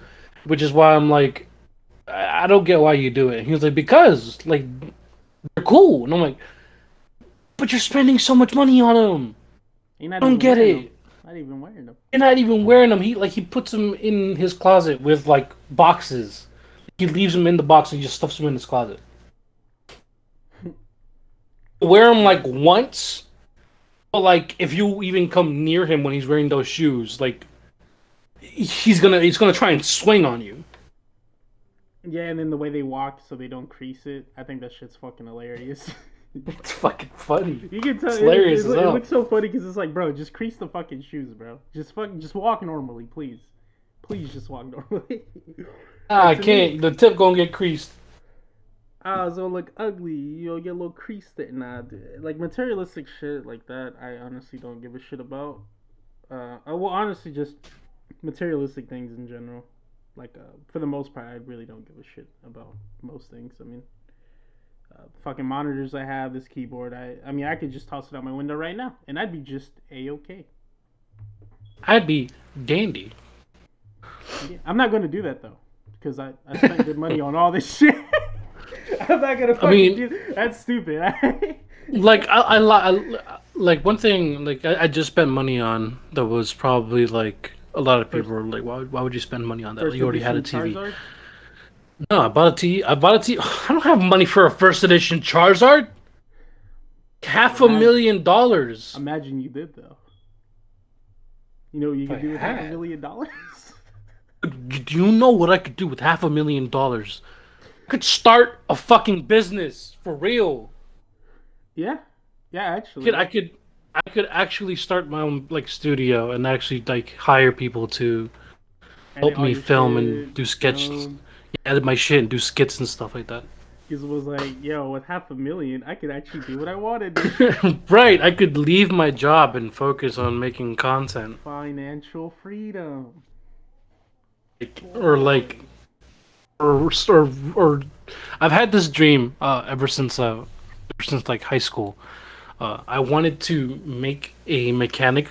which is why I'm like, I don't get why you do it. He was like, because like they're cool, and I'm like, but you're spending so much money on them. I don't get it. them. Not even wearing them. You're not even wearing them. He like he puts them in his closet with like boxes. He leaves them in the box and just stuffs them in his closet. Wear them like once, but like if you even come near him when he's wearing those shoes, like he's gonna he's gonna try and swing on you. Yeah, and then the way they walk so they don't crease it. I think that shit's fucking hilarious. It's fucking funny. You can tell It's it, hilarious it, as it, it looks so funny because it's like, bro, just crease the fucking shoes, bro. Just fucking, just walk normally, please. Please, just walk normally. Ah, I can't. The tip gonna get creased. Ah, it's gonna look ugly. You know, get a little crease there. Nah, dude. like materialistic shit like that. I honestly don't give a shit about. Uh, I well, honestly, just materialistic things in general. Like, uh, for the most part, I really don't give a shit about most things. I mean, uh, fucking monitors I have, this keyboard. I, I mean, I could just toss it out my window right now, and I'd be just a okay. I'd be dandy. Yeah, I'm not gonna do that though, because I, I spent good money on all this shit. I'm not gonna. Fucking mean- do that's stupid. like I, I, I like one thing like I, I just spent money on that was probably like a lot of people were like why, would- why would you spend money on that First you already had a tv Charizard? No i bought a tv i bought a tv i don't have money for a first edition charizard half a Imagine- million dollars Imagine you did though. You know what you could I do with half a million dollars? do you know what i could do with half a million dollars i could start a fucking business for real yeah, yeah. Actually, I could I could actually start my own like studio and actually like hire people to And help me film and do sketches. film. Edit my shit and do skits and stuff like that. It was like, yo, with half a million, I could actually do what I wanted. right, I could leave my job and focus on making content, Financial freedom. Like- or like, or or or, I've had this dream uh, ever since uh, ever since like high school. Uh, I wanted to make a mechanic,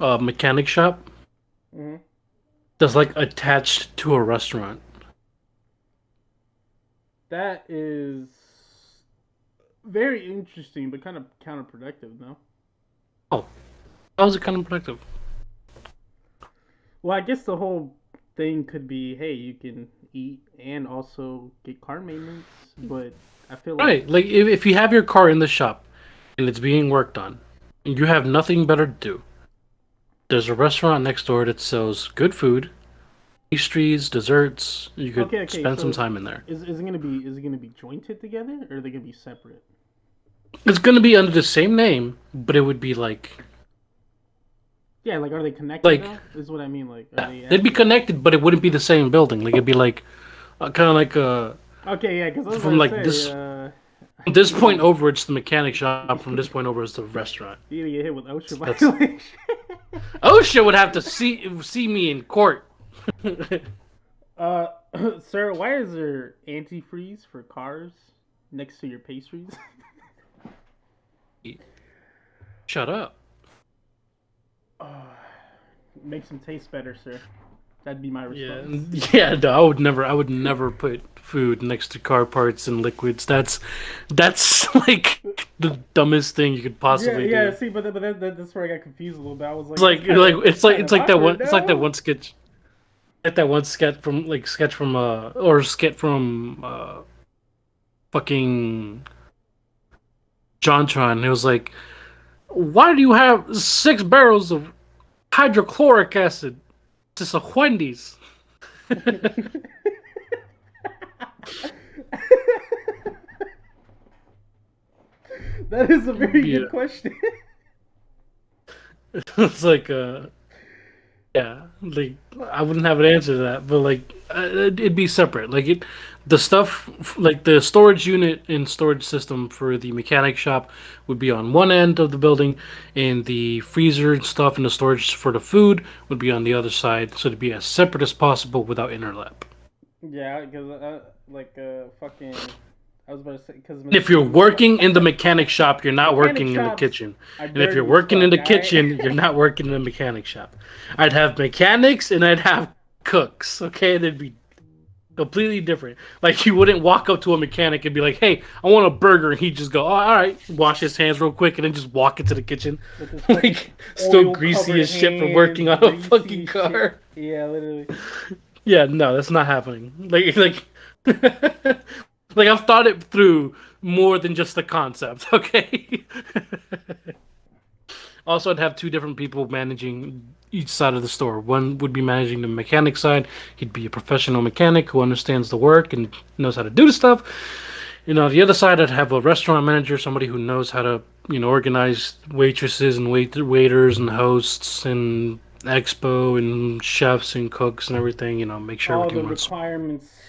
uh, mechanic shop hmm that's like attached to a restaurant. That is very interesting, but kind of counterproductive, no? Oh, how is it kind of productive? Well, I guess the whole thing could be, hey, you can eat and also get car maintenance, but I feel like Right, like if, if you have your car in the shop and it's being worked on, and you have nothing better to do. There's a restaurant next door that sells good food, pastries, desserts. You could Okay, okay, spend some time in there. is, is it gonna be is it gonna be jointed together or are they gonna be separate? It's gonna be under the same name, but it would be like Yeah, like are they connected? Like- now? is what I mean. Like are they they'd be connected, but it wouldn't be the same building. Like it'd be like uh, kind of like uh, okay, yeah, because from, like, say, this- Uh, this point over, it's the mechanic shop. From this point over, it's the restaurant. you gonna get hit with OSHA violation. OSHA would have to see see me in court. uh, sir, why is there antifreeze for cars next to your pastries? Shut up. Uh, makes them taste better, sir. That'd be my response. yeah. No, I would never. I would never put food next to car parts and liquids. That's that's like the dumbest thing you could possibly yeah. do. Yeah, see, but, but that, that, that's where I got confused a little bit. I was like, It's like like it's like it's like that one. It's like that one sketch. Like that one sketch from like sketch from uh or sketch from uh fucking JonTron. It was like, why do you have six barrels of hydrochloric acid? Just a Wendy's. that is a very Yeah. good question. it's like uh yeah like i wouldn't have an answer to that but like uh, it'd be separate. Like it the stuff like the storage unit and storage system for the mechanic shop would be on one end of the building and the freezer and stuff and the storage for the food would be on the other side so to be as separate as possible without interlap. Yeah, because uh, like uh, fucking, I was about to say because if you're working in the mechanic shop you're not Mechanic working in the kitchen And if you're working in the alright? kitchen, you're not working in the mechanic shop. I'd have mechanics and I'd have cooks. Okay, they'd be completely different. Like you wouldn't walk up to a mechanic and be like, "Hey, I want a burger," and he'd just go, oh, "All right," wash his hands real quick, and then just walk into the kitchen, With this fucking like still greasy as shit from working on a fucking shit. car. Yeah, literally. Yeah, no, that's not happening. Like, like, like I've thought it through more than just the concept. Okay. also, I'd have two different people managing each side of the store. One would be managing the mechanic side. He'd be a professional mechanic who understands the work and knows how to do the stuff. You know, the other side, I'd have a restaurant manager, somebody who knows how to, you know, organize waitresses and wait waiters and hosts and expo and chefs and cooks and everything. You know, make sure All the everything runs requirements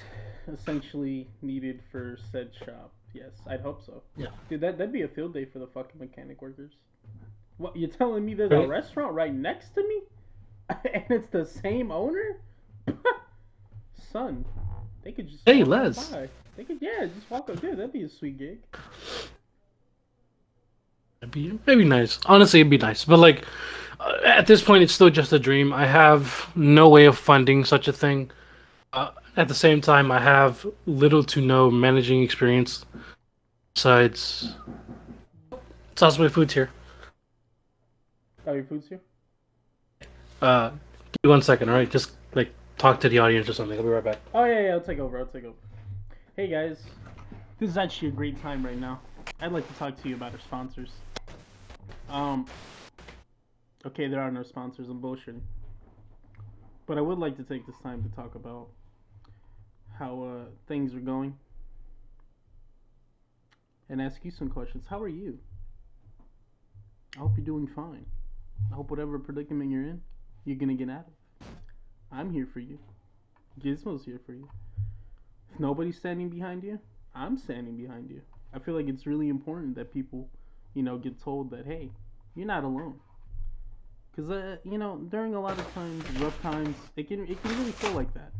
essentially needed for said shop. Yes, I'd hope so. Yeah. Dude, that that'd be a field day for the fucking mechanic workers. What you're telling me? There's a restaurant right next to me, and it's the same owner. Son, they could just Hey, Les. by. They could yeah, just walk up. Dude, that'd be a sweet gig. It'd be, it'd be nice. Honestly, it'd be nice. But like, uh, at this point, it's still just a dream. I have no way of funding such a thing. Uh, at the same time, I have little to no managing experience. Besides, sauce my food's here. Oh, your food's here. Uh, give me one second, all right? Just like talk to the audience or something. I'll be right back. Oh yeah, yeah, I'll take over. I'll take over. Hey guys, this is actually a great time right now. I'd like to talk to you about our sponsors. Um. Okay, there are no sponsors. I'm bullshitting. But I would like to take this time to talk about how uh, things are going and ask you some questions. How are you? I hope you're doing fine. I hope whatever predicament you're in, you're gonna get out of. I'm here for you. Gizmo's here for you. If nobody's standing behind you, I'm standing behind you. I feel like it's really important that people, you know, get told that hey, you're not alone. Cause uh, you know, during a lot of times, rough times, it can it can really feel like that.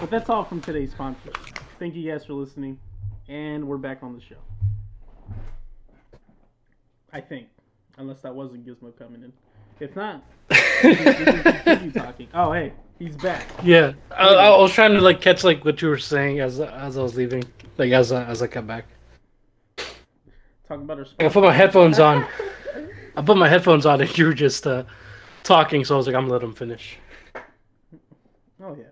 But that's all from today's sponsor. Thank you guys for listening, and we're back on the show. I think, unless that wasn't Gizmo coming in. If not, we talking. Oh hey, he's back. Yeah, I, I was trying to like catch like what you were saying as as I was leaving, like as I, as I come back. Talking about our. I put my headphones on. I put my headphones on and you were just uh, talking, so I was like, I'm gonna let him finish. Oh yeah,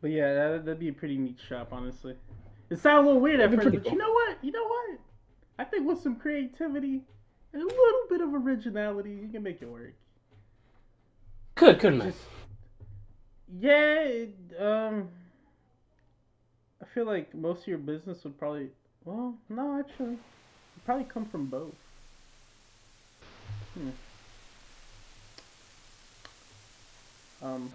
but yeah, that, that'd be a pretty neat shop, honestly. It sounds a little weird at first, but cool. you know what? You know what? I think with some creativity and a little bit of originality, you can make it work. Good, couldn't I? Yeah, it, um, I feel like most of your business would probably, well, no, actually, it'd probably come from both. Hmm. Um,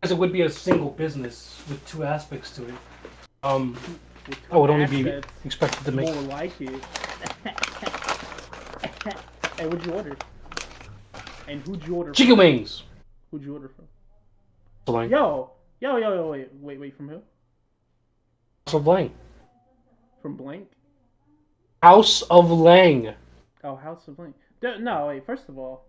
Because it would be a single business with two aspects to it. Um, I would only be expected to make. more like it. hey, what'd you order? And who'd you order Chicken from? wings. Who'd you order from? So like, Yo, yo, yo, yo, wait, wait, wait, from who? so blank. From Blank? House of Lang. Oh, House of Lang. D- No, wait. First of all,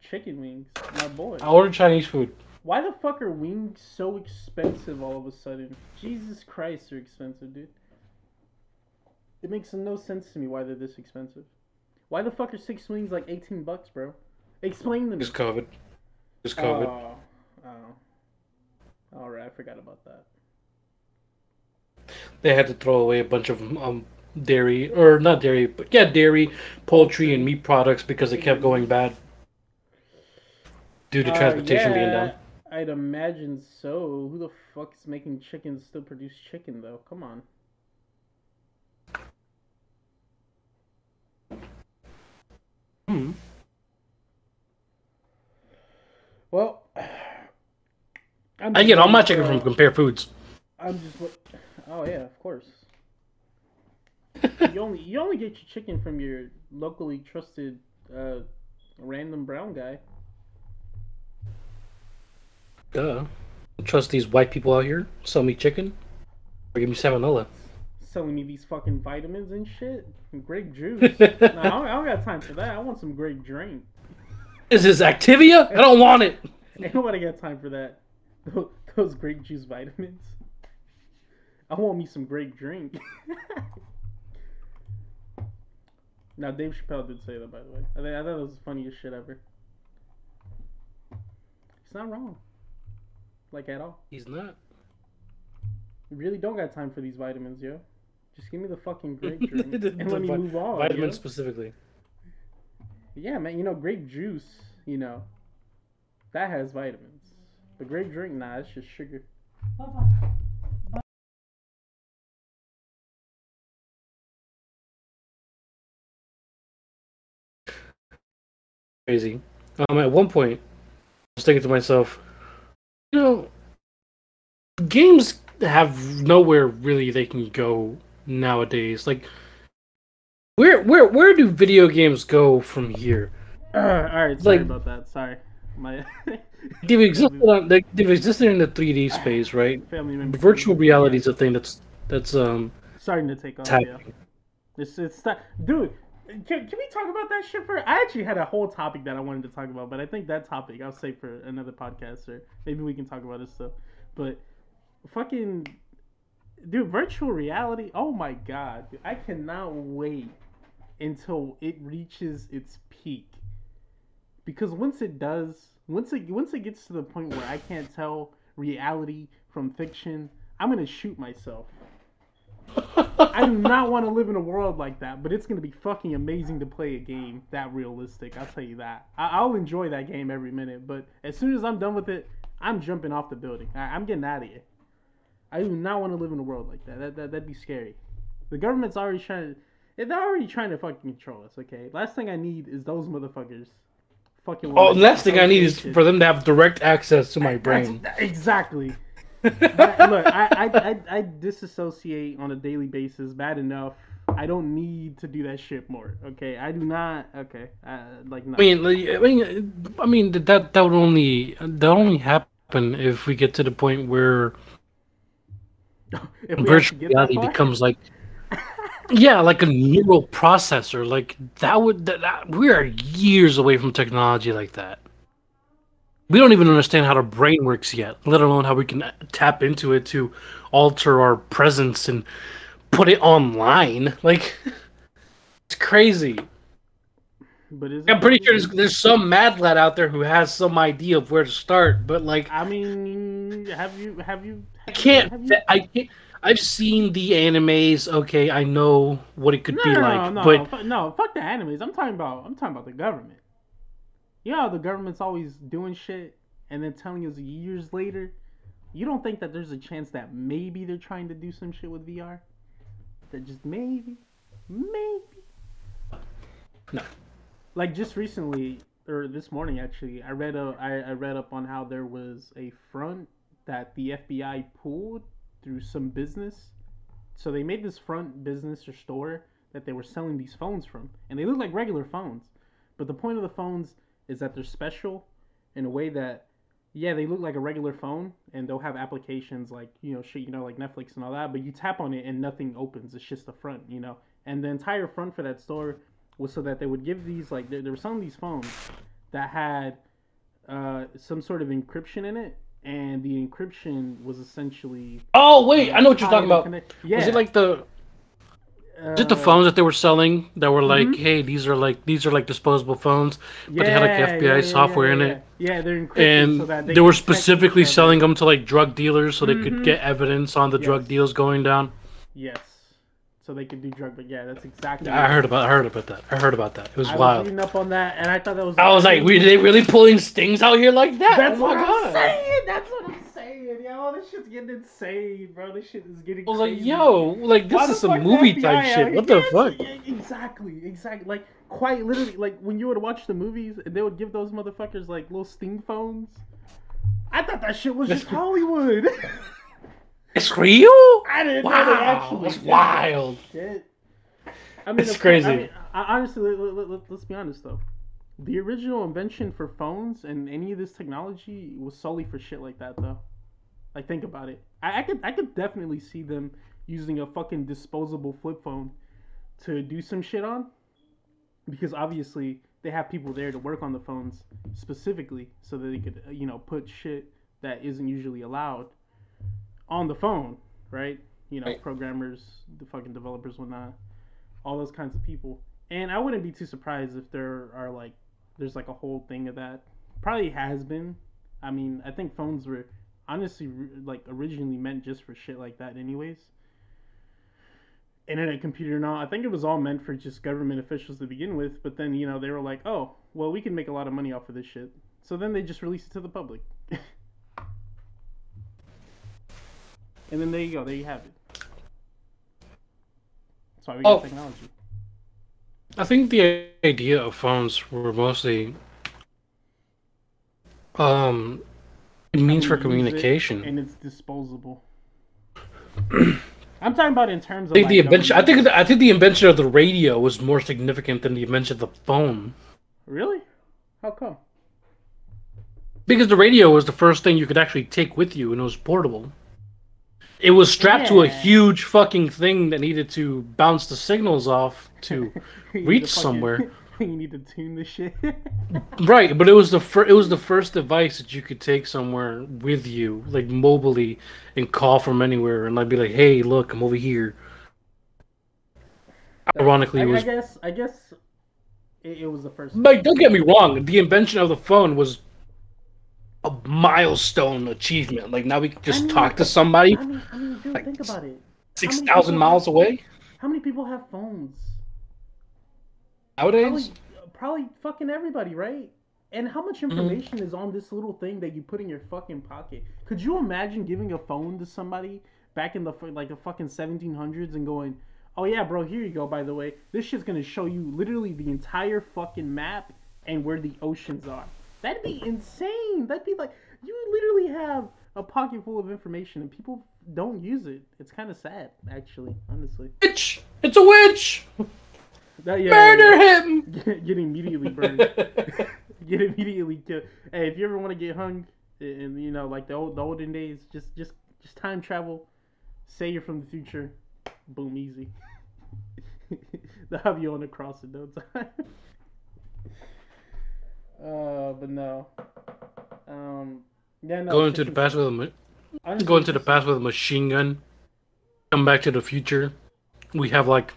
chicken wings, my boy. I ordered Chinese food. Why the fuck are wings so expensive all of a sudden? Jesus Christ, they're expensive, dude. It makes no sense to me why they're this expensive. Why the fuck are six wings like 18 bucks, bro? Explain to me. Just COVID. Just COVID. Oh, oh. Alright, I forgot about that. they had to throw away a bunch of um, dairy or not dairy, but yeah, dairy, poultry, and meat products because it kept going bad due to Uh, transportation being yeah, down. I'd imagine so. Who the fuck is making chicken still produce chicken, though? Come on. Hmm. Well, I'm I get all my chicken from Compare Foods. I'm just. Oh yeah, of course. you only you only get your chicken from your locally trusted uh, random brown guy. Duh. Trust these white people out here sell me chicken or give me salmonella. selling me these fucking vitamins and shit. And grape juice. no, I don't, I don't got time for that. I want some grape drink. Is this Activia? I don't want it. Ain't nobody got time for that. Those, grape juice vitamins. I want me some grape drink. now, Dave Chappelle did say that, by the way. I, I thought that was the funniest shit ever. It's not wrong. Like, at all. He's not. You really don't got time for these vitamins, yo. Just give me the fucking grape drink and let me vi- move on. Vitamins yo. specifically. Yeah, man, you know, grape juice, you know, that has vitamins. The grape drink, nah, it's just sugar. Crazy. Um, at one point, I was thinking to myself, you know, games have nowhere really they can go nowadays. Like, where where where do video games go from here? all right, sorry Like- about that. Sorry, my They've existed on they, they've existed in the 3D space, right? Virtual reality is a thing that's that's um starting to take off. Yeah, it's it's sta- dude. Can, can we talk about that shit for? I actually had a whole topic that I wanted to talk about, but I think that topic I'll save for another podcast, or maybe we can talk about this stuff. But fucking dude, virtual reality. Oh my god, dude, I cannot wait until it reaches its peak. Because once it does, once it once it gets to the point where I can't tell reality from fiction, I'm gonna shoot myself. I do not want to live in a world like that, but it's gonna be fucking amazing to play a game that realistic. I'll tell you that. I- I'll enjoy that game every minute, but as soon as I'm done with it, I'm jumping off the building. I- I'm getting out of here. I do not want to live in a world like that. That, that. That'd be scary. The government's already trying to. They're already trying to fucking control us. Okay. Last thing I need is those motherfuckers. Fucking. Oh, the last thing I need is for them to have direct access to my That's- brain. exactly. But look, I, I, I, I disassociate on a daily basis bad enough. I don't need to do that shit more. Okay, I do not. Okay, uh, like no. I mean, like, I mean, I mean that that would only that only happen if we get to the point where virtual reality becomes like, yeah, like a neural processor. Like that would that, that we are years away from technology like that. We don't even understand how the brain works yet, let alone how we can tap into it to alter our presence and put it online. Like, it's crazy. but is I'm pretty sure there's, there's some mad lad out there who has some idea of where to start, but like I mean, have you have you? I can't. Have you, I can't. I've seen the animes. Okay, I know what it could no, be no, like, no, but no, fuck the animes. I'm talking about. I'm talking about the government. You know how the government's always doing shit and then telling us years later. You don't think that there's a chance that maybe they're trying to do some shit with VR? That just maybe, maybe. No. Like just recently, or this morning actually, I read a I, I read up on how there was a front that the FBI pulled through some business. So they made this front business or store that they were selling these phones from, and they look like regular phones. But the point of the phones is that they're special in a way that, yeah, they look like a regular phone, and they'll have applications like you know shit, you know, like Netflix and all that. But you tap on it and nothing opens. It's just the front, you know. and the entire front for that store was so that they would give these like there, there were some of these phones that had uh, some sort of encryption in it, and the encryption was essentially Oh wait, I know what you're talking about. Connect- Yeah, Was it like the it the phones that they were selling that were like, Mhm. hey, these are like these are like disposable phones, Yeah, but they had like FBI yeah, yeah, software in yeah, it, Yeah, yeah they're encrypted and so that they, they were specifically other. selling them to like drug dealers so they could Mhm. get evidence on the drug deals going down. Yes, so they could do drug. But yeah, that's exactly. I heard about I heard about that. I heard about that. It was I was wild. reading up on that, and I thought that was. I was like, were they really pulling stings out here like that? That's oh what I'm saying. That's what I'm saying. Yo, this shit's getting insane, bro. This shit is getting. I was like, yo, like this the is some movie FBI type shit. What the fuck? exactly, exactly. Like quite literally, like when you would watch the movies, and they would give those motherfuckers like little sting phones. I thought that shit was just Hollywood. It's real? I didn't know they Wow, actually. did wild. that Shit. I mean, It's course- I crazy. mean, I, honestly, let, let, let's be honest though. The original invention for phones and any of this technology was solely for shit like that, though. Like, think about it. I, I could, I could definitely see them using a fucking disposable flip phone to do some shit on, because obviously they have people there to work on the phones specifically, so that they could, uh, you know, put shit that isn't usually allowed on the phone, right? You know, Right. programmers, the fucking developers, whatnot, all those kinds of people. And I wouldn't be too surprised if there are like, there's like a whole thing of that. Probably has been. I mean, I think phones were honestly like originally meant just for shit like that, anyways. Internet computer and all. I think it was all meant for just government officials to begin with. But then you know they were like, oh, well, we can make a lot of money off of this shit. So then they just released it to the public. and then there you go. There you have it. That's why we got Oh. technology. I think the idea of phones were mostly um it means for communication. and it's disposable. I'm talking about in terms I of think like, the invention I think the, I think the invention of the radio was more significant than the invention of the phone. really. How come? Because the radio was the first thing you could actually take with you and it was portable. It was strapped to a huge fucking thing that needed to bounce the signals off to reach somewhere. you need to tune the shit. Right, but it was the fir- it was the first device that you could take somewhere with you, like mobily, and call from anywhere, and I'd be like, "Hey, look, I'm over here." Ironically, I, it was I guess. I guess it, it was the first. like, don't get me wrong, the invention of the phone was a milestone achievement. Like now we can just I mean, talk to somebody I mean, I mean, dude, like, think about it. six thousand miles away How many people have phones? Nowadays. Probably, probably fucking everybody, right? And how much Mm-hmm. information is on this little thing that you put in your fucking pocket? Could you imagine giving a phone to somebody back in the like the fucking 1700s and going, "Oh yeah, bro, here you go. By the way, this shit's gonna show you literally the entire fucking map and where the oceans are." That'd be insane. That'd be like you literally have a pocket full of information and people don't use it. It's kind of sad, actually, honestly. Witch! It's a witch! That, yeah, Murder him! Get, get immediately burned. get immediately killed. Hey, if you ever want to get hung, and you know, like the old the olden days, just just just time travel. Say you're from the future. Boom, easy. They'll have you on the cross in no time. uh, but no. Um, yeah, no. Going to the past with a ma- honestly, going to the past with a machine gun. Come back to the future. We have like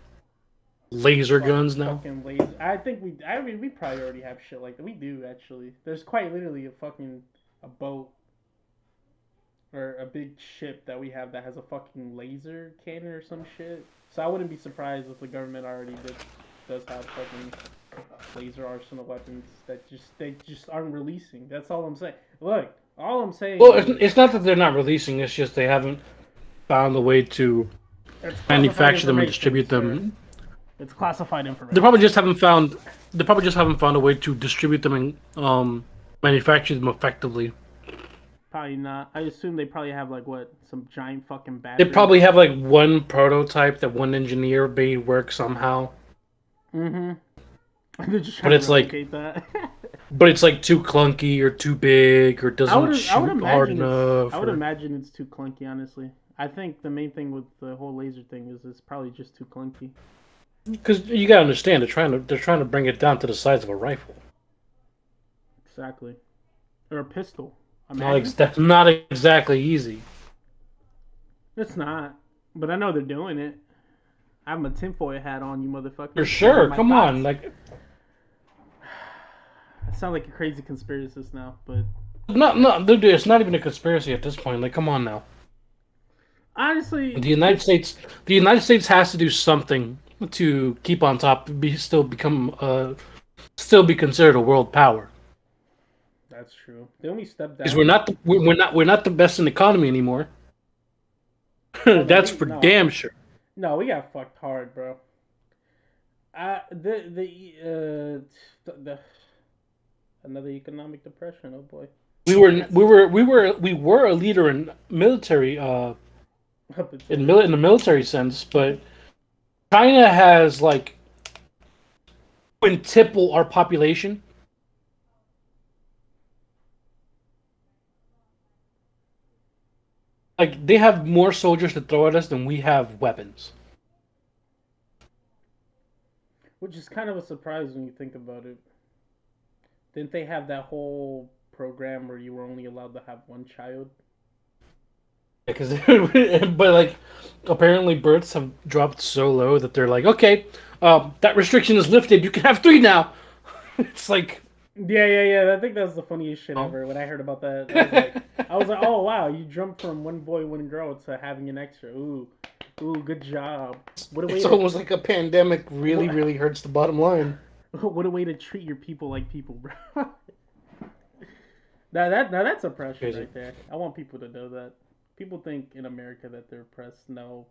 laser guns now. Fucking laser. I think we. I mean, we probably already have shit like that. We do actually. There's quite literally a fucking a boat or a big ship that we have that has a fucking laser cannon or some shit. So I wouldn't be surprised if the government already did, does have fucking laser arsenal weapons that just they just aren't releasing. That's all I'm saying. Look, all I'm saying. Well, is it's, it's not that they're not releasing. It's just they haven't found a way to manufacture them and distribute them. It's classified information. They probably just haven't found. They probably just haven't found a way to distribute them and um, manufacture them effectively. Probably not. I assume they probably have like what some giant fucking battery. They probably have like one prototype that one engineer made work somehow, Mm-hmm. But it's like- that. but it's like too clunky or too big or I doesn't would, shoot I would hard enough. I would or- imagine it's too clunky. Honestly, I think the main thing with the whole laser thing is it's probably just too clunky. Because you gotta understand, they're trying to they're trying to bring it down to the size of a rifle. Exactly. Or a pistol. Not ex- that's not exactly easy. It's not. But I know they're doing it. I have my tinfoil hat on, you motherfucker. For sure. Come thoughts. on, like I sound like a crazy conspiracist now, but no, no, dude, it's not even a conspiracy at this point. Like, come on now. honestly, The United States, the United States has to do something to keep on top, be still become, uh, still be considered a world power. that's true. They only stepped down. Because we're not, the, we're, not, we're not the best in economy anymore. That's for no. damn sure. No, we got fucked hard, bro. Uh, the the uh the, the another economic depression. Oh boy. We were, we were, we were, we were a leader in military, uh, in mil- in the military sense, but China has like quintuple our population. Like they have more soldiers to throw at us than we have weapons. Which is kind of a surprise when you think about it. Didn't they have that whole program where you were only allowed to have one child? Because, but like, apparently births have dropped so low that they're like, okay, um, that restriction is lifted. You can have three now. it's like, Yeah, yeah, yeah. I think that's the funniest shit Oh. ever. When I heard about that, I was like, I was like, oh wow, you jumped from one boy, one girl to having an extra. Ooh, ooh, good job. What a way it's to, almost like a pandemic. Really, What? really hurts the bottom line. what a way to treat your people like people, bro. now that now that's oppression Crazy. right there. I want people to know that. People think in America that they're oppressed. No.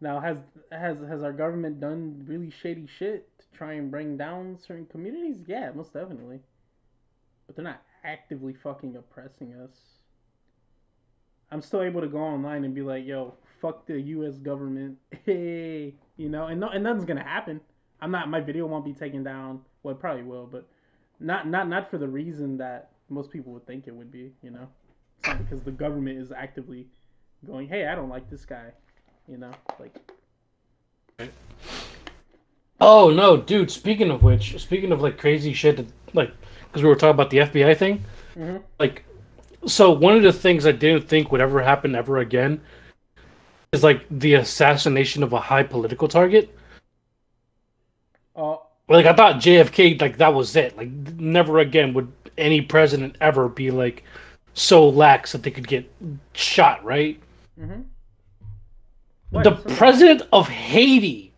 Now has has has our government done really shady shit to try and bring down certain communities? Yeah, most definitely. But they're not actively fucking oppressing us. I'm still able to go online and be like, "Yo, fuck the U.S. government," hey, you know, and no, and nothing's gonna happen. I'm not. My video won't be taken down. Well, it probably will, but not not not for the reason that most people would think it would be. You know, it's not because the government is actively going, "Hey, I don't like this guy," you know, like Oh no, dude! Speaking of which, speaking of like crazy shit, that, like because we were talking about the FBI thing, Mhm. like, so one of the things I didn't think would ever happen ever again is like the assassination of a high political target. oh, Like I thought JFK, like that was it. Like never again would any president ever be like so lax that they could get shot. Right? mm-hmm. the president of Haiti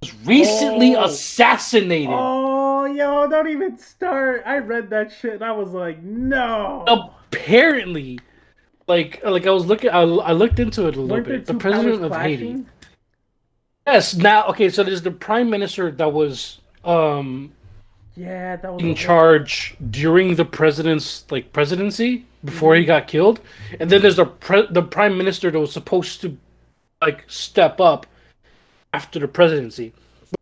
was recently Oh. assassinated. Oh, yo, don't even start. I read that shit and I was like, no. apparently like like i was looking i, I looked into it a little Weren't bit the president of haiti yes now okay so there's the prime minister that was um Yeah, that was in charge during the president's like presidency before he Mm-hmm. got killed and then there's the pre- the prime minister that was supposed to like step up after the presidency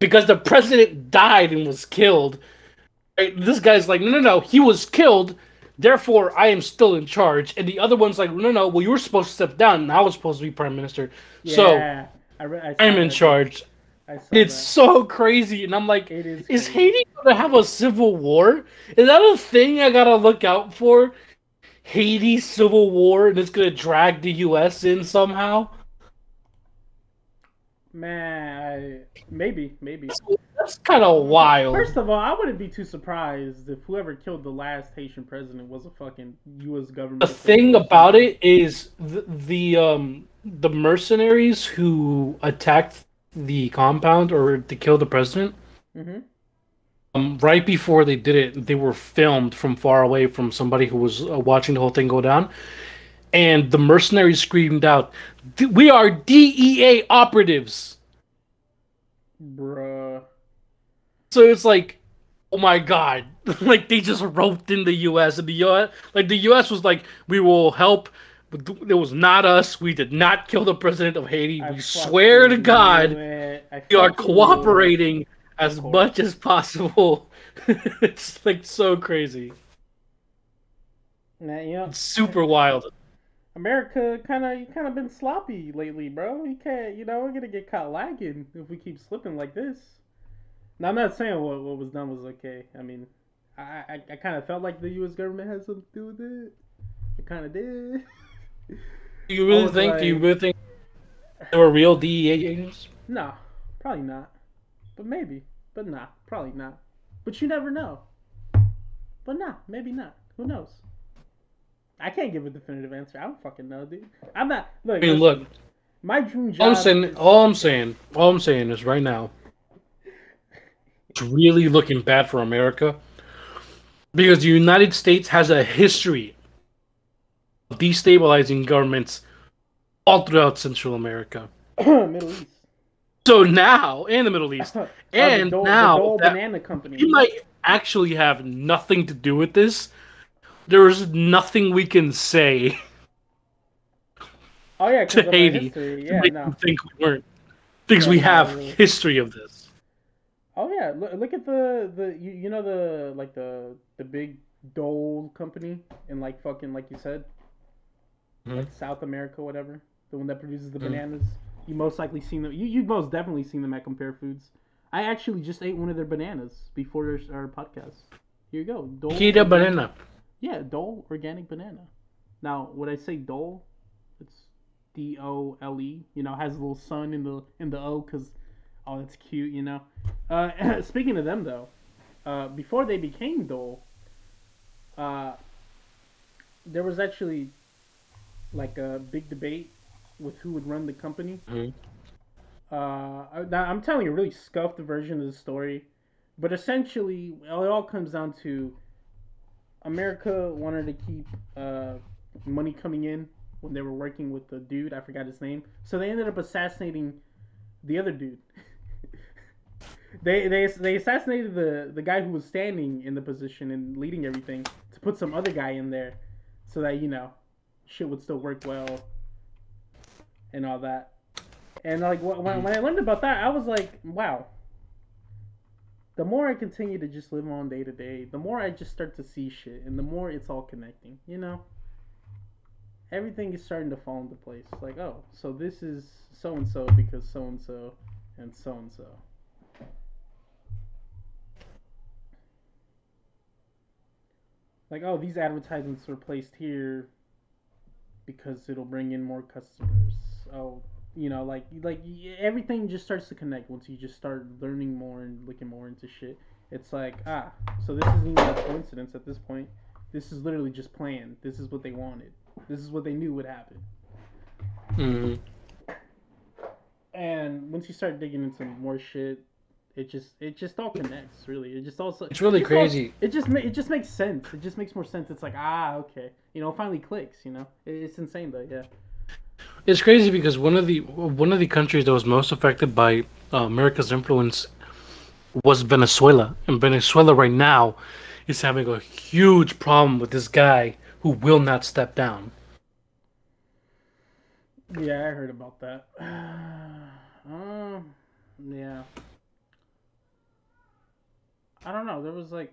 because the president died and was killed right, this guy's like no no no he was killed therefore i am still in charge and the other one's like no no well you were supposed to step down and i was supposed to be prime minister so I re- I I'm in that. charge it's that. so crazy and i'm like is. Haiti gonna have a civil war? Is that a thing I gotta look out for? Haiti civil war, and it's gonna drag the U.S. in somehow. Man, I, maybe, maybe. That's kind of wild. First of all, I wouldn't be too surprised if whoever killed the last Haitian president was a fucking U.S. government. The thing about it is the, the um the mercenaries who attacked the compound or to kill the president. Mhm. Um, right before they did it, they were filmed from far away from somebody who was uh, watching the whole thing go down. And the mercenaries screamed out, "We are DEA operatives!" Bruh. So it's like, oh my god, like they just roped in the U.S. and the U.S. like the U.S. was like, "We will help." But it was not us. We did not kill the president of Haiti. I we swear to God, it. We are cooperating. it. As much as possible. it's like so crazy. Man, you know, It's super wild. America kind of you kind of been sloppy lately, bro. You can't, you know, we're gonna get caught lagging if we keep slipping like this. Now I'm not saying what what was done was okay. I mean, I I, I kind of felt like the U.S. government had something to do with it. It kind of did. Do you really think? do you really think there were real DEA agents? no, probably not. But maybe. But nah, probably not. But you never know. But nah, maybe not. Who knows? I can't give a definitive answer. I don't fucking know, dude. I'm not. Look, I mean, look. my dream job. All I'm saying, is- all I'm saying, all I'm saying is right now, it's really looking bad for America because the United States has a history of destabilizing governments all throughout Central America. Middle East. So now, in the Middle East, and the Dole, now the Dole Banana Company. we might actually have nothing to do with this. There is nothing we can say oh yeah, to because of our Haiti history. to Yeah, make no. think we weren't, because Yeah, we have really. history of this. Oh yeah, look, look at the the you, you know the like the the big Dole company in like fucking like you said, Mhm. like South America, whatever. The one that produces the Mhm. bananas. You most likely seen them. You you most definitely seen them at Compare Foods. I actually just ate one of their bananas before our, our podcast. Here you go, Dole. Kida organic- banana. Yeah, Dole organic banana. Now, when I say Dole? It's D O L E. You know, has a little sun in the in the O because oh, that's cute. You know. Uh, speaking of them though, uh, before they became Dole, uh, there was actually like a big debate with who would run the company. Mhm. Uh, I- I'm telling you a really scuffed version of the story, but essentially it all comes down to America wanted to keep uh, money coming in when they were working with the dude. I forgot his name. So they ended up assassinating the other dude. they, they they assassinated the the guy who was standing in the position and leading everything to put some other guy in there, so that you know, shit would still work well. And all that. And like when when I learned about that, I was like, wow the more I continue to just live on day to day, the more I just start to see shit, and the more it's all connecting. You know, everything is starting to fall into place. Like, oh, so this is so and so because so and so and so and so. Like, oh, these advertisements were placed here because it'll bring in more customers. Oh, you know, like like everything just starts to connect once you just start learning more and looking more into shit. It's like ah, so this isn't even a coincidence at this point. This is literally just planned. This is what they wanted. This is what they knew would happen. Mhm. And once you start digging into more shit, it just it just all connects. Really, it just also It's really all- crazy. it just ma- it just makes sense. It just makes more sense. It's like ah okay, you know, it finally clicks. You know, it, it's insane though. Yeah. It's crazy because one of the one of the countries that was most affected by uh, America's influence was Venezuela, and Venezuela right now is having a huge problem with this guy who will not step down. Yeah, I heard about that. um, yeah. I don't know. There was like,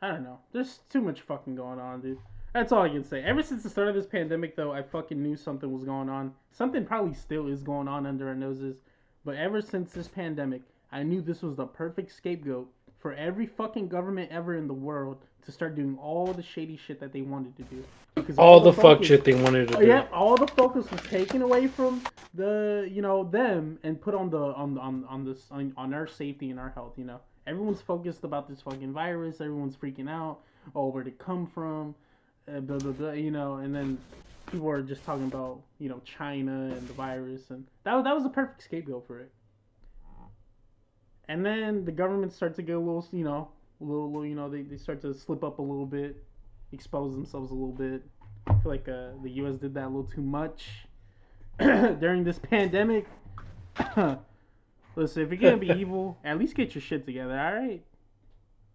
I don't know. There's too much fucking going on, dude. That's all I can say. Ever since the start of this pandemic, though, I fucking knew something was going on. Something probably still is going on under our noses. But ever since this pandemic, I knew this was the perfect scapegoat for every fucking government ever in the world to start doing all the shady shit that they wanted to do. Because All the fuck focus- shit they wanted to Oh, do. yeah, all the focus was taken away from the you know them and put on the on on on this on, on our safety and our health. You know, everyone's focused about this fucking virus. Everyone's freaking out. Oh, where'd it come from? Uh, blah blah blah. You know, and then people are just talking about you know China and the virus, and that was- that was a perfect scapegoat for it. And then the government starts to get a little, you know, a little, little, you know, they, they start to slip up a little bit, expose themselves a little bit. I feel like uh, the U.S. did that a little too much during this pandemic. Listen, if you're gonna be evil, at least get your shit together, all right?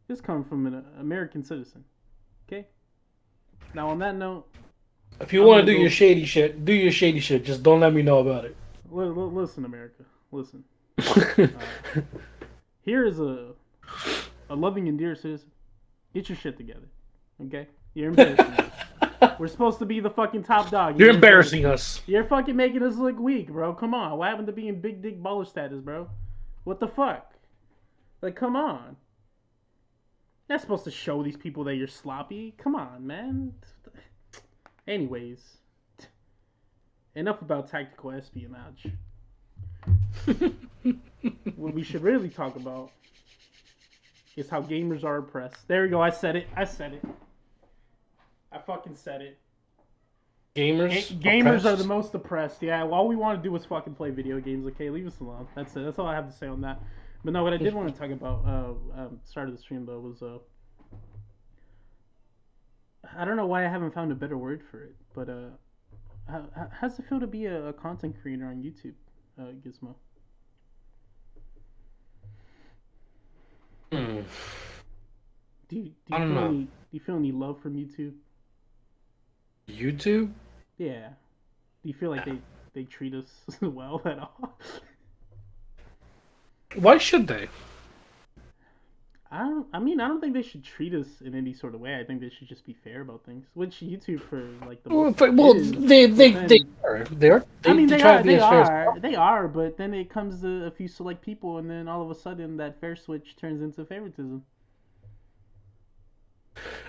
This comes from an American citizen, okay? Now, on that note, If you want to do go- your shady shit, do your shady shit. Just don't let me know about it. li- li- listen, America, listen. Here is a a loving and dear citizen. Get your shit together, okay? You're embarrassing me. We're supposed to be the fucking top dog. You're just- embarrassing us. You're fucking making us look weak, bro. Come on. What happened to being big dick baller status, bro? What the fuck? Like, come on. You're not supposed to show these people that you're sloppy. Come on, man. Anyways, enough about tactical espionage. what we should really talk about is how gamers are oppressed. There we go. I said it. I said it. I fucking said it. Gamers. Ga- gamers are the most oppressed. Yeah, well, all we want to do is fucking play video games. Okay, leave us alone. That's it. That's all I have to say on that. But no, what I did want to talk about, uh, um, start of the stream though, was uh, I don't know why I haven't found a better word for it, but uh, how, how- how's it feel to be a, a content creator on YouTube, uh, Gizmo? Hmm. Do you, do you I don't feel know. any, do you feel any love from YouTube? YouTube. Yeah. Do you feel like they they treat us well at all? Why should they? I don't. I mean, I don't think they should treat us in any sort of way. I think they should just be fair about things. Which YouTube for like the Well, but- well, is, they they but they are. They are. They, I mean, they they are. They as fair as are. They are. But then it comes to a few select people, and then all of a sudden that fair switch turns into favoritism.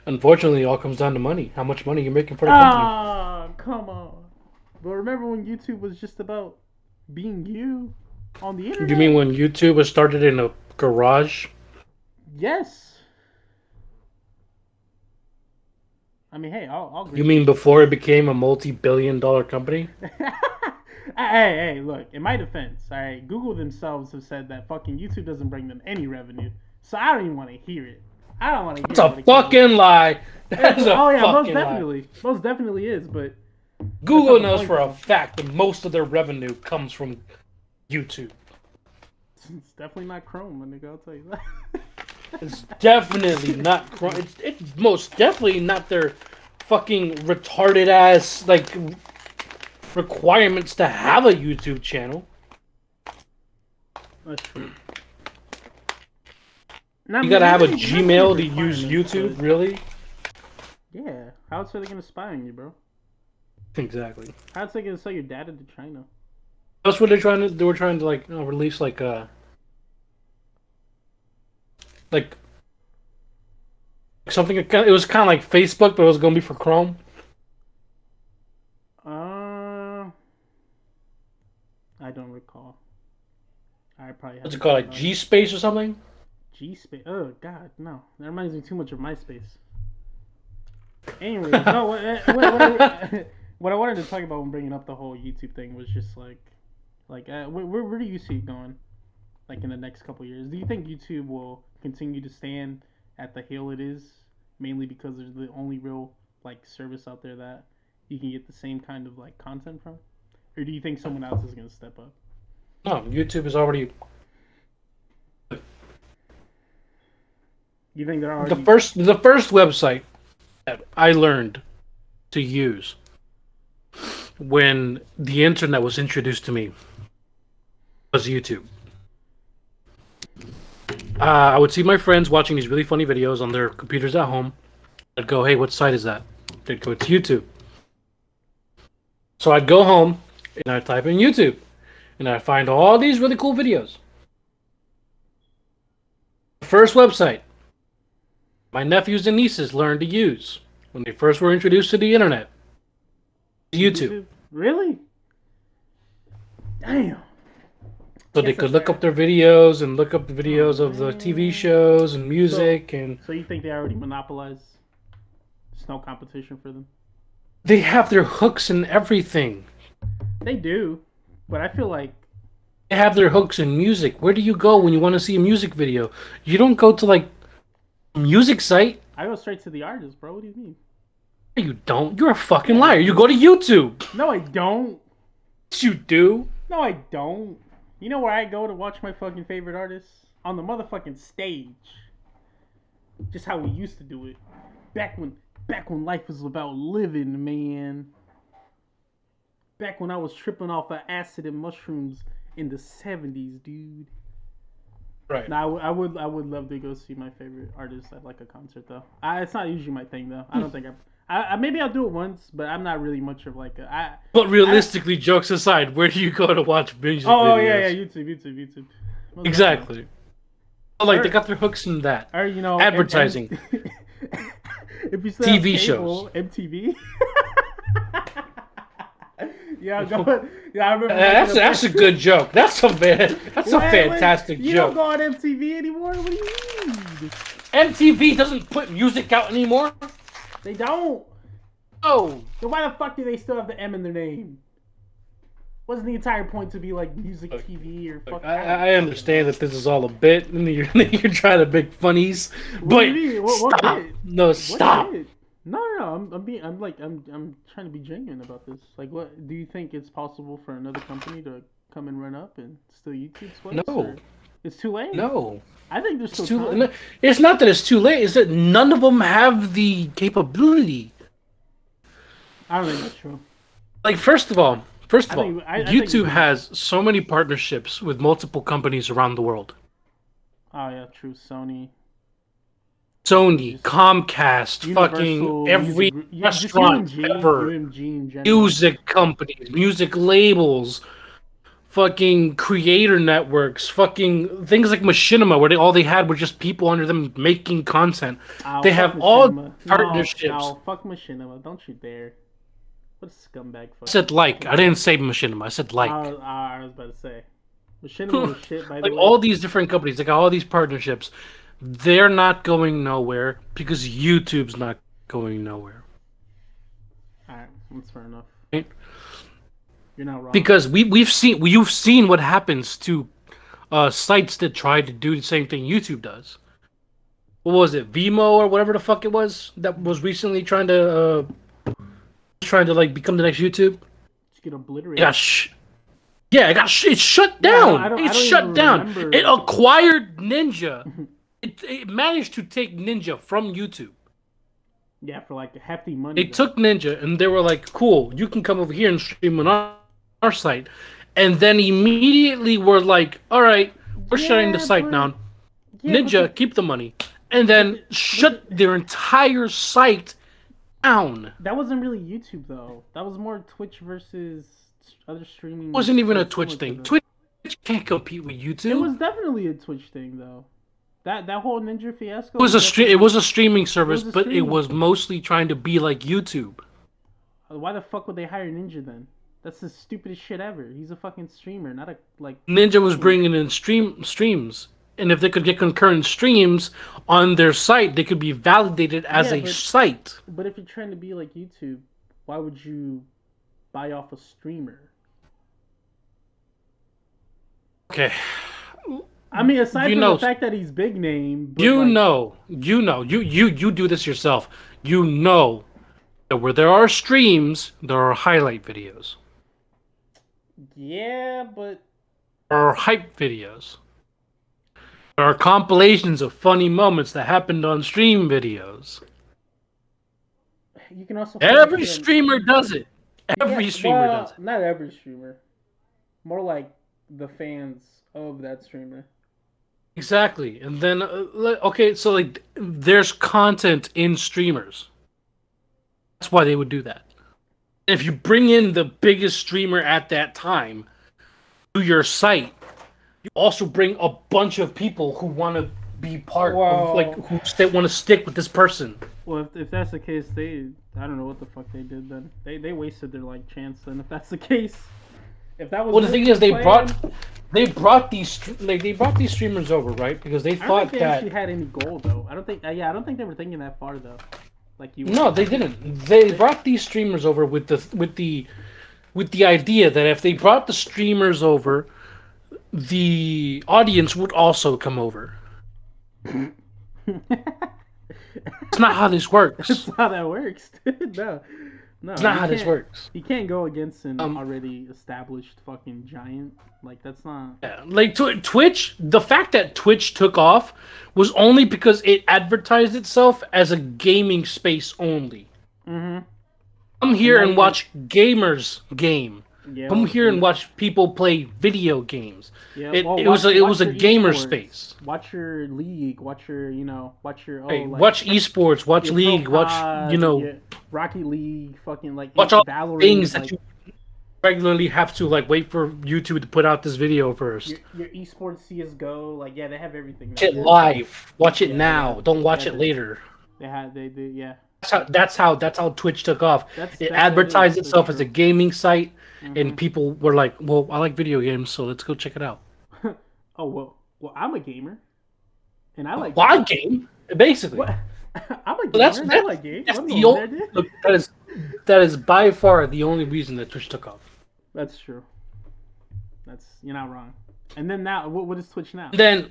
Unfortunately, it all comes down to money. How much money you're making for the company. Ah, come on. But remember when YouTube was just about being you on the internet? You mean when YouTube was started in a garage? yes? I mean, hey, I'll. I'll You mean before it became a multi-billion-dollar company? hey, hey, look, in my defense, all right, Google themselves have said that fucking YouTube doesn't bring them any revenue. So I don't even want to hear it. I don't want to hear It's a when it comes- fucking lie. That's a oh yeah, most fucking lie. definitely. Most definitely is, but Google That's not the knows for a fact that most of their revenue comes from YouTube. it's definitely not Chrome, my nigga, I'll tell you that. It's definitely not. Cro- It's, it's most definitely not their fucking retarded ass like requirements to have a YouTube channel. That's true. Now, You gotta have a Gmail to use YouTube, but- really? Yeah. How else are they gonna spy on you, bro? Exactly. How else are they gonna sell your data to China? That's what they're trying to. They were trying to like you know, release like uh like something. It was kind of like Facebook, but it was gonna be for Chrome. Uh, I don't recall. I probably What's it called? Like G Space or something? G space. Oh God, no. That reminds me too much of MySpace. Anyway, no. What, uh, what, what, I, what I wanted to talk about when bringing up the whole YouTube thing was just like, like, uh, where, where, where do you see it going? Like in the next couple years, do you think YouTube will continue to stand at the hill it is, mainly because there's the only real like service out there that you can get the same kind of like content from, or do you think someone else is gonna step up? No, YouTube is already You think they're already the first. The first website that I learned to use when the internet was introduced to me was YouTube. Uh, I would see my friends watching these really funny videos on their computers at home. I'd go, "Hey, what site is that?" They'd go, "It's YouTube." So I'd go home and I'd type in YouTube, and I'd find all these really cool videos. First website my nephews and nieces learned to use when they first were introduced to the internet. YouTube. Really? Damn. So they could look up their videos and look up the videos of the TV mm-hmm. shows and music and So you think they already monopolize? There's no competition for them. they have their hooks and everything. They do, but I feel like They have their hooks in music. Where do you go when you want to see a music video? You don't go to like music site. I go straight to the artist, bro. What do you mean? You don't. You're a fucking liar. You go to YouTube. No, I don't. Yes, You do. No, I don't. You know where I go to watch my fucking favorite artists? On the motherfucking stage. Just how we used to do it. Back when back when life was about living, man. Back when I was tripping off of acid and mushrooms in the 70s, dude. Right. Now I would- I would I would love to go see my favorite artist at like a concert though. I, it's not usually my thing though. I don't think I I, I maybe I'll do it once, but I'm not really much of like a. I, But realistically, jokes aside, where do you go to watch music oh, oh videos? yeah, yeah, YouTube, YouTube, YouTube. Exactly. Well, like they got their hooks in that. Or you know, Advertising. M- M- if you still TV cable, MTV. yeah, go. Yeah, I remember. Uh, that's that's a good joke. That's a man. That's a Wait, wait, fantastic You joke. don't go on MTV anymore. What do you mean? MTV doesn't put music out anymore. They don't. Oh, Then why the fuck do they still have the M in their name? Wasn't the entire point to be like music TV or fuck? I, I understand that this is all a bit, and you're you're trying to make funnies, What but do you mean? What- what stop. bit? No, What stop. did? No, no, no. I'm, I'm being. I'm like. I'm. I'm trying to be genuine about this. Like, what do you think it's possible for another company to come and run up and steal YouTube's place? No. or- It's too late. No, I think there's it's too. time. It's not that it's too late. It's that none of them have the capability. I don't think that's true. Like, first of all, first of I all, think- I- YouTube has so many partnerships with multiple companies around the world. Oh yeah, true. Sony. Sony, Comcast, fucking every music- restaurant UMG, ever. UMG music companies, music labels, fucking creator networks, fucking things like Machinima, where they all they had were just people under them making content. Ow, they have all Machinima. partnerships. No, fuck Machinima. Don't you dare. What a scumbag. I said like, I didn't say Machinima. I said like. I, was- I was about to say. Machinima shit, by the like way. all these different companies, like all these partnerships, they're not going nowhere because YouTube's not going nowhere. Alright, that's fair enough. Right? You're not wrong. Because we we've seen you've seen what happens to uh, sites that try to do the same thing YouTube does. What was it, Vimo or whatever the fuck it was that was recently trying to uh, trying to like become the next YouTube? Just get obliterated. It got sh- yeah, it got sh- it shut Yeah, down. Don't- it shut down. remember. It acquired Ninja. it, it managed to take Ninja from YouTube. Yeah, for like hefty money. They though. took Ninja and they were like, "Cool, you can come over here and stream on our, site," and then immediately we're like, "All right, we're shutting the site but- down. Yeah, but Ninja, keep the money," and then shut their entire site down. That wasn't really YouTube though. That was more Twitch versus other streaming. It wasn't even a Twitch thing. Twitch can't compete with YouTube. It was definitely a Twitch thing though. That that whole Ninja fiasco. It was a stre- It was a streaming service, was a but it was mostly trying to be like YouTube. Why the fuck would they hire Ninja then? That's the stupidest shit ever. He's a fucking streamer, not a like. Ninja was bringing in stream streams, and if they could get concurrent streams on their site, they could be validated as Yeah, a but- site. But if you're trying to be like YouTube, why would you buy off a streamer? Okay, I mean, aside You from know- the fact that he's big name, but you like, know, you know, you you you do this yourself. You know that where there are streams, there are highlight videos, Yeah, but there are hype videos. There are compilations of funny moments that happened on stream videos. you can also Every streamer does it. Every Yeah, streamer well, does it. Not every streamer. More like the fans of that streamer. Exactly. And then, uh, okay, so like, there's content in streamers. That's why they would do that. If you bring in the biggest streamer at that time to your site, you also bring a bunch of people who want to be part of, like, who st- want to stick with this person. Well, if, if that's the case, they I don't know what the fuck they did then. They they wasted their like chance. Then if that's the case, if that was Well, the thing is, they plan, brought they brought these like they brought these streamers over, right? Because they I don't thought think they that actually had any goal though. I don't think. Uh, yeah, I don't think they were thinking that far though. Like you. No, they didn't. They brought these streamers over with the with the with the idea that if they brought the streamers over, the audience would also come over. It's not how this works. That's how that works. no, no. It's not how this works. You can't go against an Um, already established fucking giant. Like that's not. Yeah, like tw- Twitch, the fact that Twitch took off was only because it advertised itself as a gaming space only. Mm-hmm. Come here and watch gamers game. Yeah, Come here and watch people play video games. yeah, It, well, it was a, it was a gamer esports. space. Watch your league. Watch your you know. Watch your oh Hey, like, watch esports, watch league, Pro watch you know, your Rocket League, fucking like watch all Valorant, things like, that you regularly have to like wait for YouTube to put out this video first. your, your esports CS:GO. Like yeah, they have everything. Watch it live. Watch it Yeah, now. yeah. Don't watch Yeah, it later. They had they they yeah. That's how that's how that's how Twitch took off. That's, It that's advertised itself as a gaming site, Mhm. and people were like, "Well, I like video games, so let's go check it out." oh well, well I'm a gamer, and I like. Well, I game basically. What? I'm a gamer. that's- and that's- I like games. That's I'm the over only, there, dude. look, that is that is by far the only reason that Twitch took off. That's true. That's you're not wrong. And then now, what, what is Twitch now? Then,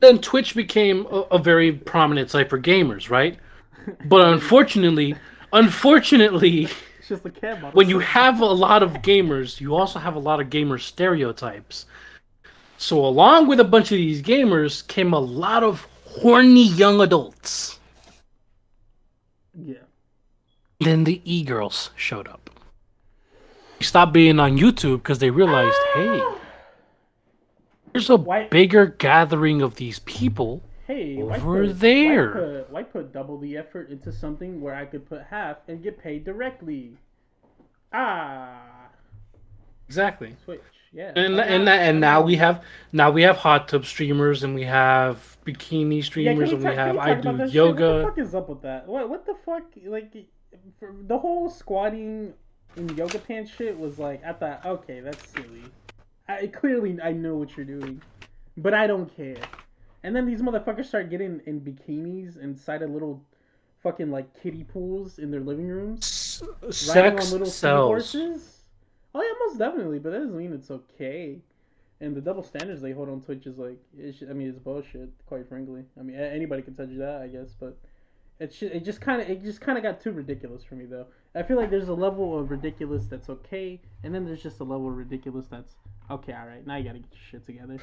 then Twitch became a, a very prominent site for gamers, right? But unfortunately, unfortunately, just a model. when you have a lot of gamers, you also have a lot of gamer stereotypes. So along with a bunch of these gamers came a lot of horny young adults. yeah, Then the e-girls showed up. They stopped being on YouTube because they realized, hey, there's a bigger gathering of these people. Hey, why Over put, there. Why put, why put double the effort into something where I could put half and get paid directly? Ah, Exactly. Switch. Yeah. And Okay. and and now we have now we have hot tub streamers and we have bikini streamers we and we talk- can have we I do that shit? What the fuck is up with that? What what the fuck? Like, for the whole squatting in yoga pants shit was like I thought, okay, that's silly. I clearly I know what you're doing, but I don't care. And then these motherfuckers start getting in bikinis inside of little fucking like kiddie pools in their living rooms, riding Sex on little sells. seahorses. Oh yeah, most definitely, but that doesn't mean it's okay. And the double standards they hold on Twitch is like, it's, I mean, it's bullshit. Quite frankly, I mean, anybody can touch that, I guess, but it's ju- it just kind of it just kind of got too ridiculous for me though. I feel like there's a level of ridiculous that's okay, and then there's just a level of ridiculous that's okay. All right, now you gotta get your shit together.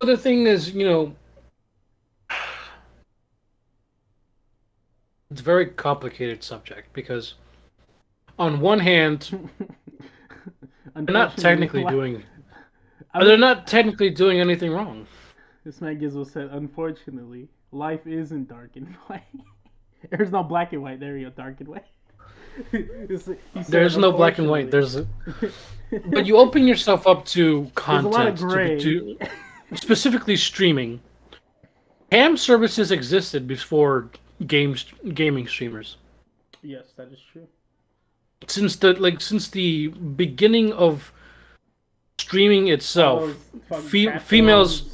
The thing is, you know, it's a very complicated subject because, on one hand, they're not technically doing. I They're not technically doing anything wrong. This man Gizmo said, unfortunately, life isn't dark and white. There's no black and white. There you go, dark and white. Said, There's no black and white. There's, a, but you open yourself up to There's a content, lot of to- to, specifically streaming. Ham services existed before games gaming streamers. yes, that is true. Since the like since the beginning of streaming itself, fucking fe- females-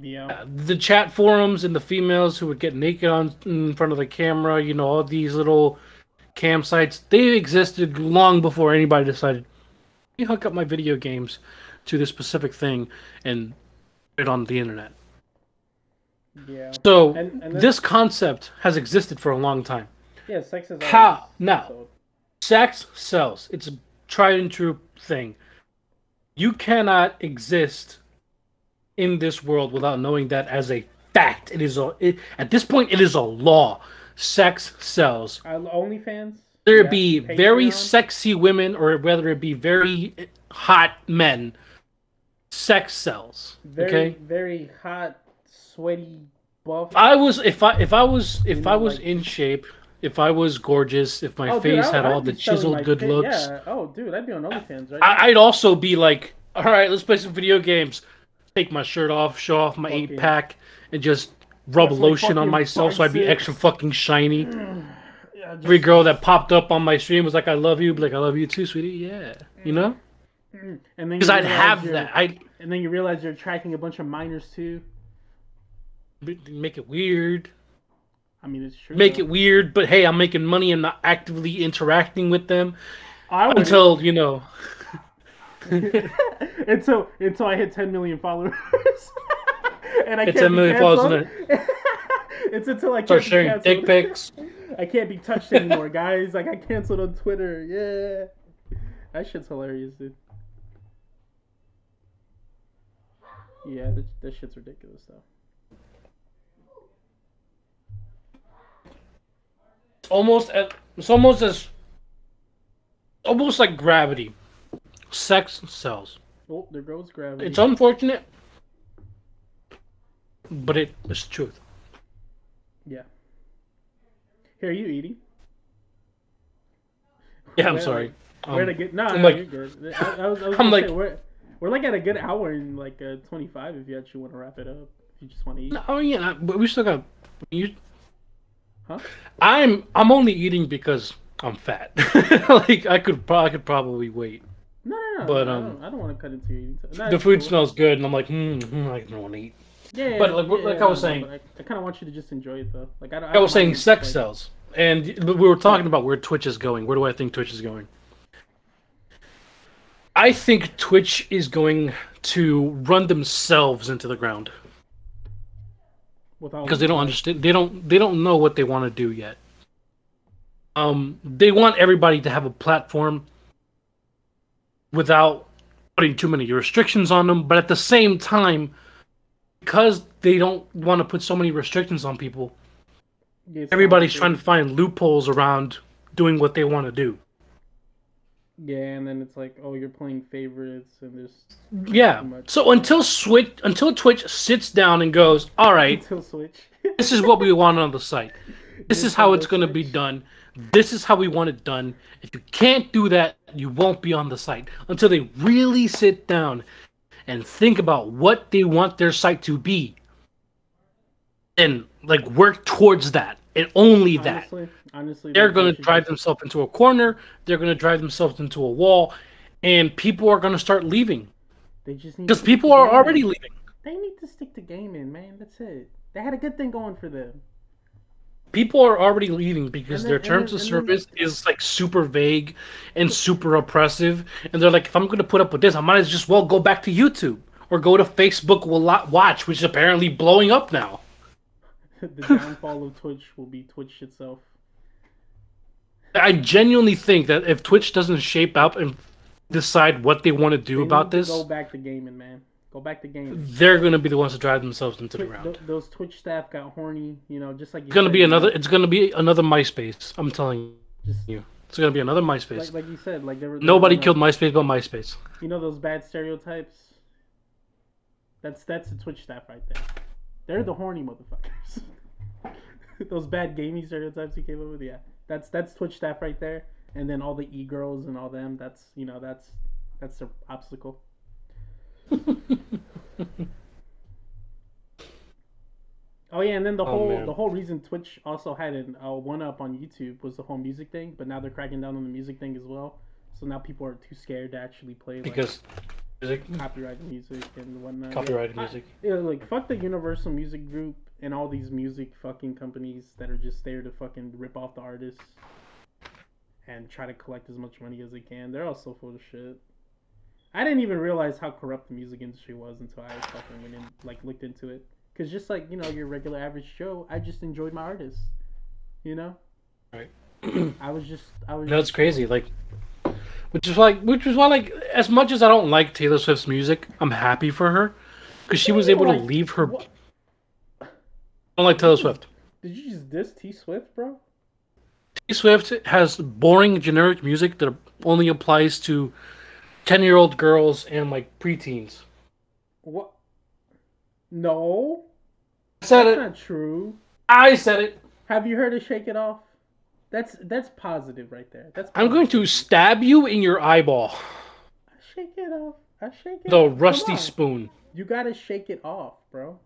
Yeah. uh, the chat forums and the females who would get naked on in front of the camera, you know, all these little campsites, they existed long before anybody decided, let me hook up my video games to this specific thing and it on the internet. Yeah. So And- and this concept has existed for a long time. Yeah, sex is How- now- sold. Sex sells. It's a tried and true thing. You cannot exist in this world without knowing that as a fact. It is a it, at this point it is a law. Sex sells. Uh, OnlyFans. Whether it Yeah, be very sexy women or whether it be very hot men, sex sells. Very, okay. very hot, sweaty, buff. I was if I if I was if You know, I was like- in shape, if I was gorgeous, if my Oh, dude, face I- had I'd all the chiseled good looks. Yeah. Oh, dude, I'd be on OnlyFans right I, I'd also be like, all right, let's play some video games. Take my shirt off, show off my Fucking- eight pack, and just rub That's like lotion on myself so I'd be extra fucking shiny. Yeah, just- Every girl that popped up on my stream was like, "I love you," like, "I love you too, sweetie." Yeah, you know, And then because I'd have that. I'd And then you realize you're attracting a bunch of minors too. make it weird, I mean, it's true. make though. it weird. But hey, I'm making money. I'm not actively interacting with them I until you know. until until I hit 10 million followers. and I Hit can't 10 be million followers canceled. it's until I can't Start sharing dick pics. I can't be touched anymore, guys. I got canceled on Twitter. Yeah. That shit's hilarious, dude. Yeah, that, that shit's ridiculous, though. It's almost as, it's almost as almost like gravity sex sells. Oh, there goes gravity. It's unfortunate, but it is truth. yeah. Here, are you eating? Yeah, I'm Where- sorry. Where to Um, get? No, I'm no, like- you're good. I, I was, I was I'm like- say, we're, we're like at a good hour and like uh, 25 if you actually want to wrap it up. If you just want to eat. oh yeah, but we still got. You, Huh? I'm I'm only eating because I'm fat. like I could pro- I could probably wait. No, no, no. But, I um, don't, I don't want to cut into your eating. No, The food cool. smells good, and I'm like, hmm, hmm I don't want to eat. Yeah, but like- yeah, like I was saying- I, I kind of want you to just enjoy it though. Like I, don't- I I was don't saying sex like- sells, and we were talking about where Twitch is going. Where do I think Twitch is going? I think Twitch is going to run themselves into the ground because they don't understand. They don't. They don't know what they want to do yet. Um, they want everybody to have a platform without putting too many restrictions on them, but at the same time, because they don't want to put so many restrictions on people, it's everybody's trying to find loopholes around doing what they want to do. Yeah, and then it's like, oh, you're playing favorites, and there's mm-hmm. Yeah. Too. So until Switch, until Twitch sits down and goes, all right, until Switch. this is what we want on the site. This is how it's going to be done. This is how we want it done. If you can't do that, you won't be on the site until they really sit down and think about what they want their site to be, and like work towards that and only that. Honestly, they're going to drive themselves into a corner. They're going to drive themselves into a wall, and people are going to start leaving They just need because people are already leaving. They need to stick to gaming, man. That's it. They had a good thing going for them. People are already leaving because And their terms then- of and then- service is like super vague and super oppressive, and they're like, if I'm going to put up with this, I might as just well go back to YouTube or go to Facebook Wa- Watch, which is apparently blowing up now. the downfall of Twitch will be Twitch itself. I genuinely think that if Twitch doesn't shape up and decide what they want to do They about to this, Go back to gaming, man. Go back to gaming. they're going to be the ones to drive themselves into the ground. th- those Twitch staff got horny, you know, just like It's gonna said, be another. It's gonna be another MySpace. I'm telling Just you, it's gonna be another MySpace. like, like you said, like there were. they Nobody killed MySpace but MySpace. You know those bad stereotypes. That's that's the Twitch staff right there. They're the horny motherfuckers. those bad gaming stereotypes you came up with, yeah. That's that's Twitch staff right there. And then all the e girls and all them. That's you know that's that's the obstacle. Oh yeah, and then the Oh, whole man. the whole reason Twitch also had an uh, one up on YouTube was the whole music thing, but now they're cracking down on the music thing as well. So now people are too scared to actually play like, because music, copyrighted music and whatnot. copyrighted Yeah, I- music. yeah, like fuck the Universal Music Group and all these music fucking companies that are just there to fucking rip off the artists and try to collect as much money as they can. They're all so full of shit. I didn't even realize how corrupt the music industry was until I fucking went in, like looked into it. Cause just like you know your regular average Joe, I just enjoyed my artists. You know. Right. I was just I was. No, it's just- crazy. Like, which is like, which is why, like, as much as I don't like Taylor Swift's music, I'm happy for her because she was able to leave her. what- I don't like Taylor Swift. Did you just diss T Swift, bro? T Swift has boring, generic music that only applies to ten-year-old girls and like preteens. What? No. I said That's it. not true. I said it. Have you heard of Shake It Off? That's that's positive right there. That's I'm going to stab you in your eyeball. I shake it off. I shake it The off. Rusty spoon. You gotta shake it off, bro.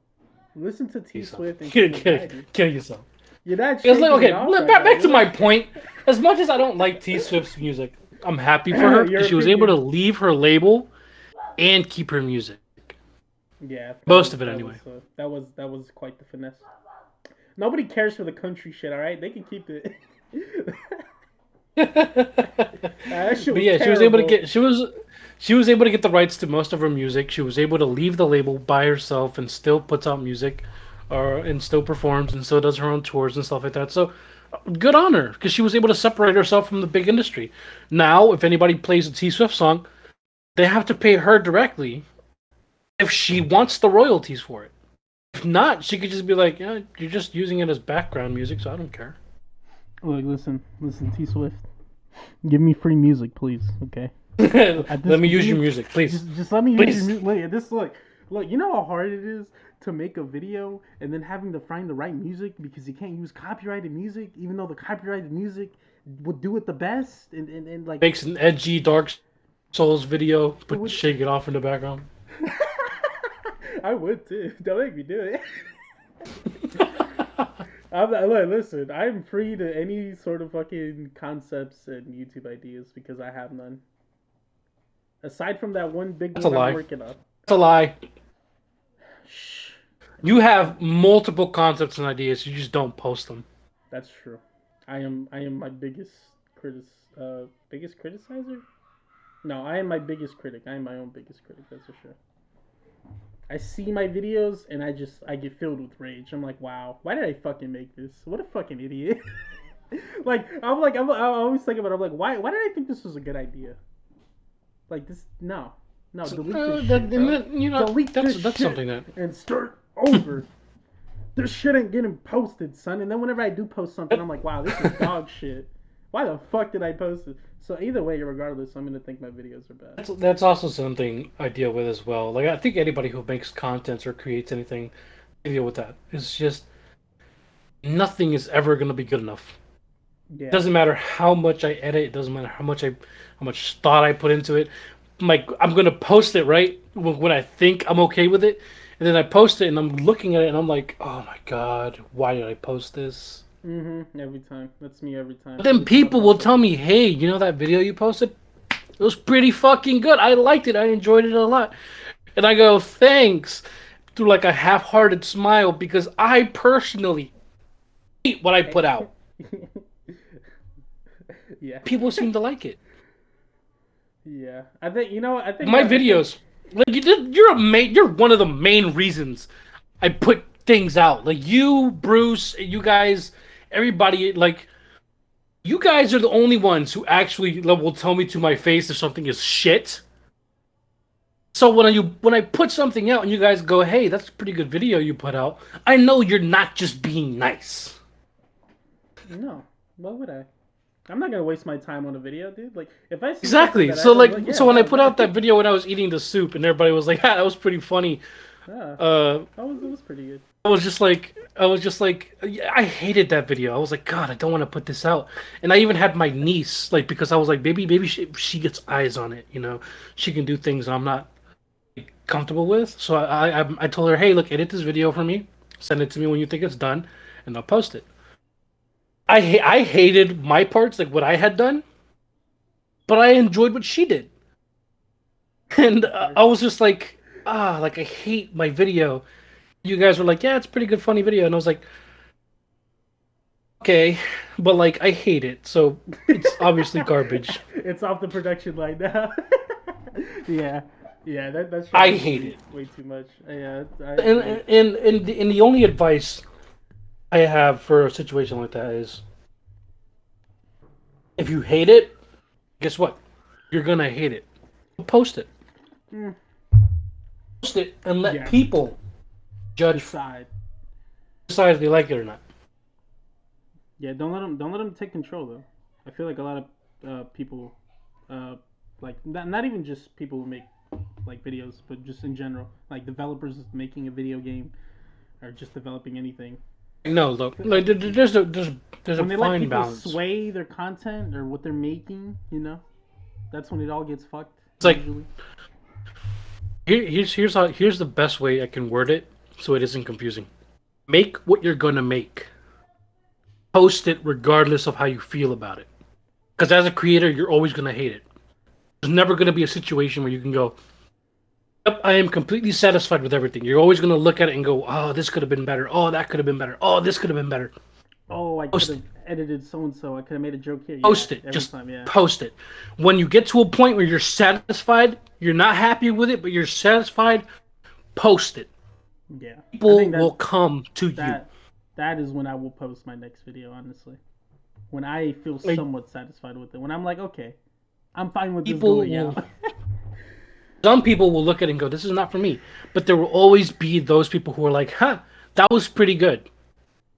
Listen to T Swift and Kill, kill, kill yourself. You're not It's like okay, it right back, back to my point. As much as I don't like T Swift's music, I'm happy for her because she was able to leave her label and keep her music. Yeah, Most was- of it that anyway. Was, uh, that was that was quite the finesse. Nobody cares for the country shit. All right, they can keep it. But yeah, she was able to get she was she was able to get the rights to most of her music. She was able to leave the label by herself and still puts out music, or and still performs and still does her own tours and stuff like that. So good on her because she was able to separate herself from the big industry. Now, if anybody plays a T Swift song, they have to pay her directly if she wants the royalties for it. If not, she could just be like, "Yeah, you're just using it as background music, so I don't care." Look, listen, listen, T Swift. Give me free music, please. Okay. Let me use your music, please. Just, just let me use Please. your music. Look this. Look, look. You know how hard it is to make a video and then having to find the right music because you can't use copyrighted music, even though the copyrighted music would do it the best. And and, and like, Makes an edgy Dark Souls video, but would- shake it off in the background. I would too. Don't make me do it. I'm not, look, listen, I'm free to any sort of fucking concepts and YouTube ideas because I have none. Aside from that one big That's a lie. I'm working on. It's a lie. Shh. You have multiple concepts and ideas. You just don't post them. That's true. I am I am my biggest critic uh biggest criticizer? No, I am my biggest critic. I am my own biggest critic, that's for sure. I see my videos and I just I get filled with rage. I'm like, wow, why did I fucking make this? What a fucking idiot. like I'm like I'm, I always think about it, I'm like, why why did I think this was a good idea? Like this no. No, delete Uh, this that- shit, bro. you know, Delete that's this that's shit. something that and start over. this shit ain't getting posted, son. And then whenever I do post something, I'm like, wow, this is dog shit. Why the fuck did I post it? So either way, regardless, I'm gonna think my videos are bad. That's, that's also something I deal with as well. Like I think anybody who makes content or creates anything, deal with that. It's just nothing is ever gonna be good enough. Yeah. It doesn't matter how much I edit. It doesn't matter how much I, how much thought I put into it. Like I'm gonna post it right when, when I think I'm okay with it, and then I post it and I'm looking at it and I'm like, oh my god, why did I post this? Mm-hmm. Every time. That's me every time. But then people will tell me, hey, you know that video you posted? It was pretty fucking good. I liked it. I enjoyed it a lot. And I go, thanks, through like a half hearted smile because I personally hate what I put out. yeah. People seem to like it. Yeah. I think you know. I think My I think- videos, like you did, you're a main, you're one of the main reasons I put things out. Like you, Bruce, you guys, everybody, like you guys are the only ones who actually will tell me to my face if something is shit. So when I when I put something out and you guys go, "Hey, that's a pretty good video you put out," I know you're not just being nice. No. Why would I? I'm not gonna waste my time on a video, dude. Like if I see Exactly. So I like, yeah, so when I put out that video when I was eating the soup and everybody was like, "Ha, that was pretty funny." yeah, Uh, that was it was pretty good. I was just like, I was just like, I hated that video. I was like, God, I don't want to put this out. And I even had my niece, like, because I was like, maybe, maybe she, she gets eyes on it, you know, she can do things I'm not comfortable with. So I, I, I told her, hey, look, edit this video for me, send it to me when you think it's done, and I'll post it. I, ha- I hated my parts, like what I had done, but I enjoyed what she did. And uh, I was just like, ah, like I hate my video you guys were like, yeah, it's a pretty good, funny video, and I was like, okay, but like I hate it, so it's obviously garbage. it's off the production line now. yeah, yeah, that that's. I hate it. way too much. Yeah, I, And and and the, and the only advice I have for a situation like that is, if you hate it, guess what? You're gonna hate it. Post it. Mm. Post it and let Yeah. people judge decide. decide if they like it or not. Yeah, don't let them don't let them take control though. I feel like a lot of uh, people, uh, like not, not even just people who make like videos, but just in general, like developers making a video game or just developing anything. No, look, like there- there's a there's there's a when they let people balance. sway their content or what they're making, you know, that's when it all gets fucked. It's like- Here, here's here's how here's the best way I can word it so it isn't confusing. Make what you're gonna make. Post it regardless of how you feel about it. Because as a creator, you're always gonna hate it. There's never gonna be a situation where you can go, "Yep, I am completely satisfied with everything." You're always gonna look at it and go, "Oh, this could have been better. Oh, that could have been better. Oh, this could have been better." oh, I could have edited so and so. I could have made a joke here. Yeah, Post it. Just time, yeah. post it. When you get to a point where you're satisfied, you're not happy with it, but you're satisfied, post it. yeah. People will come to you. that that is when I will post my next video. Honestly, when I feel Like- somewhat satisfied with it, when I'm like, okay, I'm fine with People this going will- out. Some people will look at it and go, "This is not for me," but there will always be those people who are like, "Huh, that was pretty good.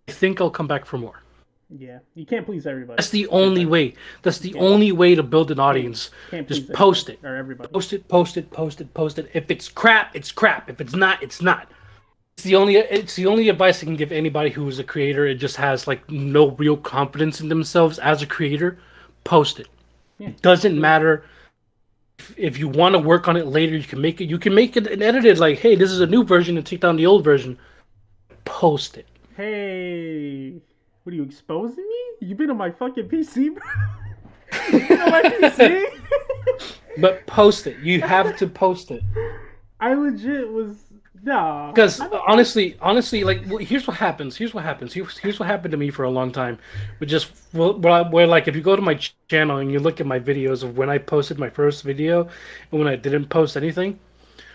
I think I'll come back for more." Yeah, you can't please everybody. That's the only way. That's the only way to build an audience. Can't Just post it or everybody. Post it, post it, post it, post it. If it's crap, it's crap. If it's not, it's not. It's the only it's the only advice I can give anybody who is a creator and just has like no real confidence in themselves as a creator. Post it. Yeah. It doesn't matter if, you want to work on it later. You can make it. You can make it and edit it like, hey, this is a new version and take down the old version. Post it. Hey, what are you exposing me? You been on my fucking PC, bro? you been on my PC? But post it. You have to post it. I legit was nah. Because honestly, honestly, like well, here's what happens. Here's what happens. Here's, here's what happened to me for a long time. But just well, where, I- where like if you go to my ch- channel and you look at my videos of when I posted my first video and when I didn't post anything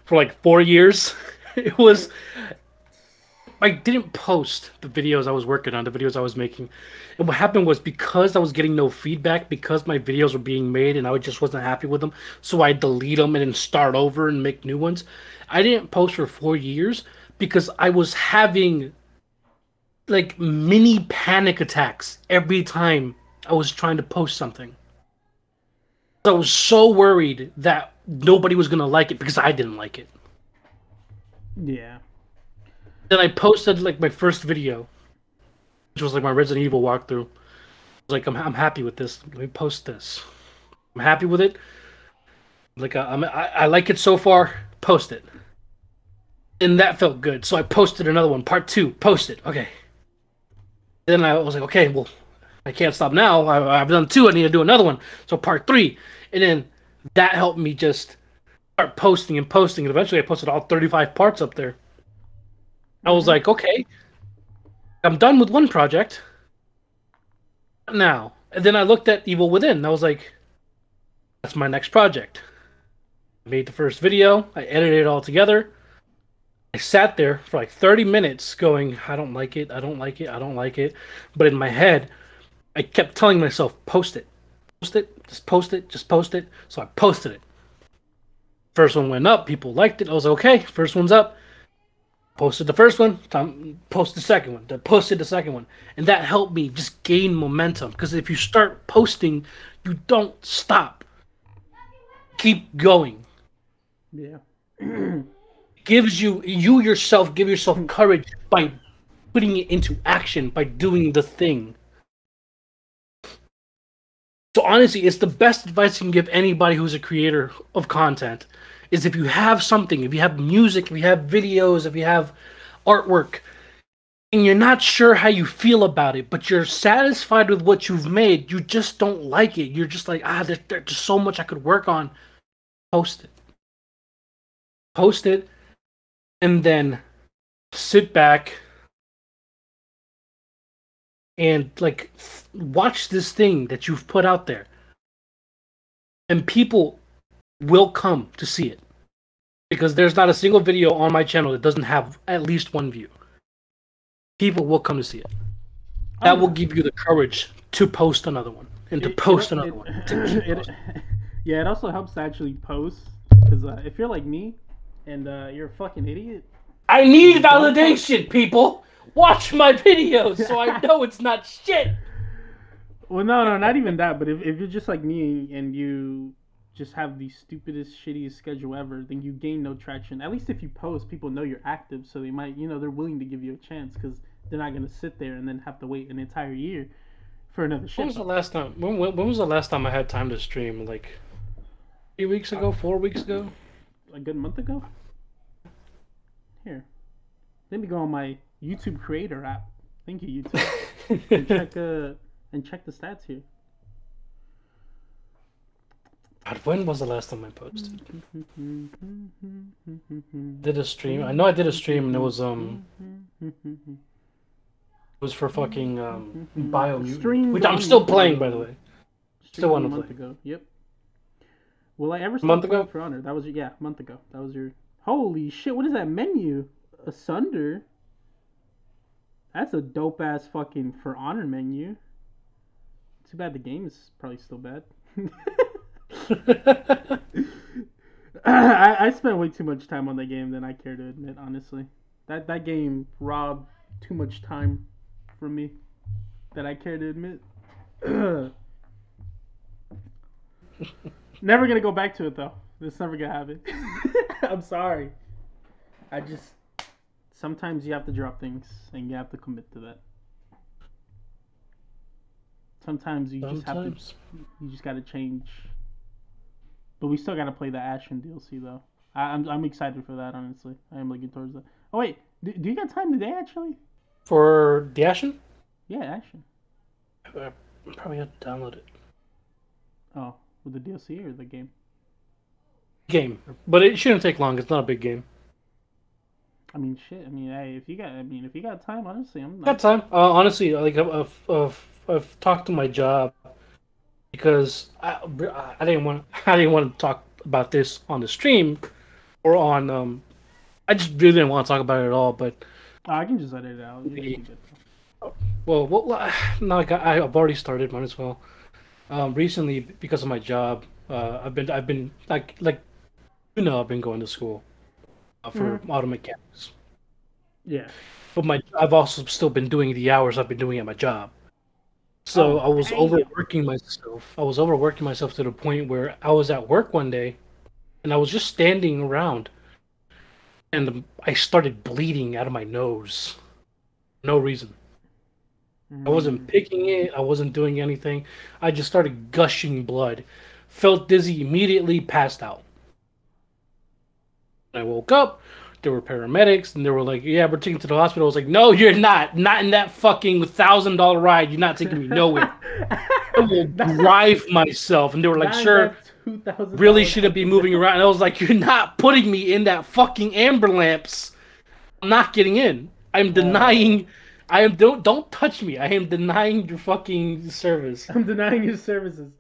for like four years, it was I didn't post the videos I was working on, the videos I was making. And what happened was because I was getting no feedback, because my videos were being made and I just wasn't happy with them, so I delete them and then start over and make new ones. I didn't post for four years because I was having like mini panic attacks every time I was trying to post something. I was so worried that nobody was gonna like it because I didn't like it. yeah. Then I posted like my first video, which was like my Resident Evil walkthrough. I was like, I'm, I'm happy with this. Let me post this. I'm happy with it. Like uh, I'm, I, I like it so far. Post it. And that felt good. So I posted another one, part two. posted. Okay. Then I was like, okay, well, I can't stop now. I, I've done two. I need to do another one. So part three. And then that helped me just start posting and posting. And eventually I posted all 35 parts up there. I was mm-hmm. like, okay, I'm done with one project now. And then I looked at Evil Within. I was like, that's my next project. I made the first video. I edited it all together. I sat there for like 30 minutes going, I don't like it. I don't like it. I don't like it. But in my head, I kept telling myself, post it. Post it. Just post it. Just post it. So I posted it. First one went up. People liked it. I was like, okay, first one's up posted the first one, time post the second one, posted the second one, and that helped me just gain momentum. Because if you start posting, you don't stop. Keep going. Yeah. Gives you you yourself give yourself courage by putting it into action by doing the thing. So honestly, it's the best advice you can give anybody who's a creator of content is if you have something, if you have music, if you have videos, if you have artwork, and you're not sure how you feel about it, but you're satisfied with what you've made, you just don't like it. You're just like, ah, there, there's just so much I could work on. Post it. Post it, and then sit back and like watch this thing that you've put out there. And people will come to see it because there's not a single video on my channel that doesn't have at least one view. People will come to see it. That will give you the courage to post another one and to It- post it- another it- one. yeah, it also helps to actually post because uh, if you're like me and uh, you're a fucking idiot, I need validation, people. Watch my videos so I know it's not shit. well, no, no, not even that. But if, if you're just like me and you just have the stupidest, shittiest schedule ever, then you gain no traction. At least if you post, people know you're active, so they might, you know, they're willing to give you a chance because they're not gonna sit there and then have to wait an entire year for another shit. When was the last time? When, when, when was the last time I had time to stream? Like three weeks ago, four weeks ago. a good month ago. Here, let me go on my YouTube Creator app. Thank you, YouTube. and check uh and check the stats here. God, when was the last time I posted? Did a stream? I know I did a stream, and it was um, it was for fucking um, Biomutant, Streamed which I'm still playing, by the way. Still a month play. ago. Yep. Will I ever A month ago? For Honor? That was your yeah, a month ago. That was your. Holy shit! What is that menu? Asunder. That's a dope ass fucking For Honor menu. Too bad the game is probably still bad. I, I spent way too much time on that game than I care to admit, honestly. That that game robbed too much time from me. that I care to admit. never gonna go back to it though. It's never gonna happen. I'm sorry. I just sometimes you have to drop things and you have to commit to that. Sometimes you just have to you just gotta change. But we still gotta play the Ashen DLC though. I, I'm I'm excited for that. Honestly, I am looking towards that. Oh wait, do, do you got time today? Actually, For the Ashen, yeah, Ashen. I probably have to download it. Oh, with the DLC or the game? Game, but it shouldn't take long. It's not a big game. I mean, shit. I mean, hey, if you got, I mean, if you got time, honestly, I'm Got not. time. Uh, honestly, like I've, I've, I've, I've talked to my job because I, I didn't want I didn't want to talk about this on the stream or on um. I just really didn't want to talk about it at all. But Oh, I can just edit it out. You can Yeah. keep it. well, well, no, like I, I've already started. Might as well. Um, recently, because of my job, uh, I've been I've been like like you know I've been going to school uh, for auto mechanics. Yeah. but my I've also still been doing the hours I've been doing at my job. So Oh, I was overworking myself. I was overworking myself to the point where I was at work one day, and I was just standing around, and I started bleeding out of my nose. No reason. I wasn't picking it. I wasn't doing anything. I just started gushing blood. Felt dizzy immediately. Passed out. I woke up. There were paramedics, and they were like, "Yeah, we're taking you to the hospital." I was like, "No, you're not. Not in that fucking thousand dollar ride. You're not taking me nowhere. I will drive myself." And they were like, "Sure." Really shouldn't be moving around. And I was like, "You're not putting me in that fucking amber lamps. I'm not getting in. I'm denying. I am don't don't touch me. I am denying your fucking service." I'm denying your services.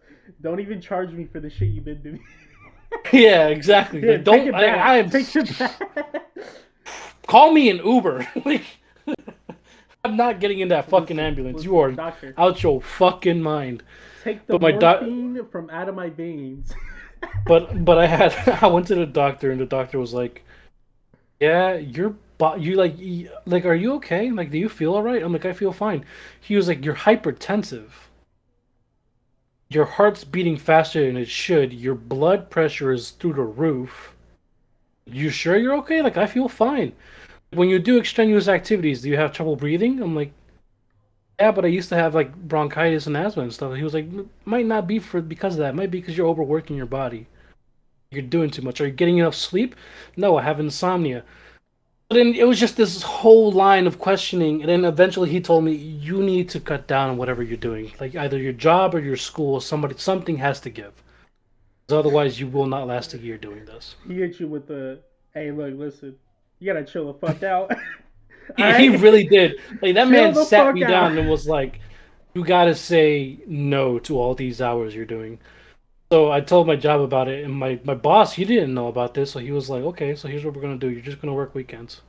Don't even charge me for the shit you've been doing. yeah, exactly. Yeah, Like, don't. I, back. I am. Take it back. Call me an Uber. Like, I'm not getting in that fucking ambulance. You are doctor. out your fucking mind. Take the But my morphine from out of my veins. But but I had I went to the doctor and the doctor was like, "Yeah, your bo- you like like are you okay? Like do you feel all right?" I'm like, "I feel fine." He was like, "You're hypertensive. Your heart's beating faster than it should. Your blood pressure is through the roof. You sure you're okay? Like I feel fine. When you do extraneous activities, do you have trouble breathing?" I'm like, "Yeah, but I used to have like bronchitis and asthma and stuff." He was like, "Might not be for because of that. It might be because you're overworking your body." You're doing too much. Are you getting enough sleep? No, I have insomnia. But then it was just this whole line of questioning, and then eventually he told me, "You need to cut down on whatever you're doing. Like either your job or your school. Somebody, something has to give. 'Cause Otherwise, you will not last a year doing this." he hit you with the, hey, look, listen, you gotta chill the fuck out. He, he really did. Like that man sat me out. down and was like, "You gotta say no to all these hours you're doing." So I told my job about it, and my my boss he didn't know about this, so he was like, "Okay, so here's what we're gonna do. You're just gonna work weekends.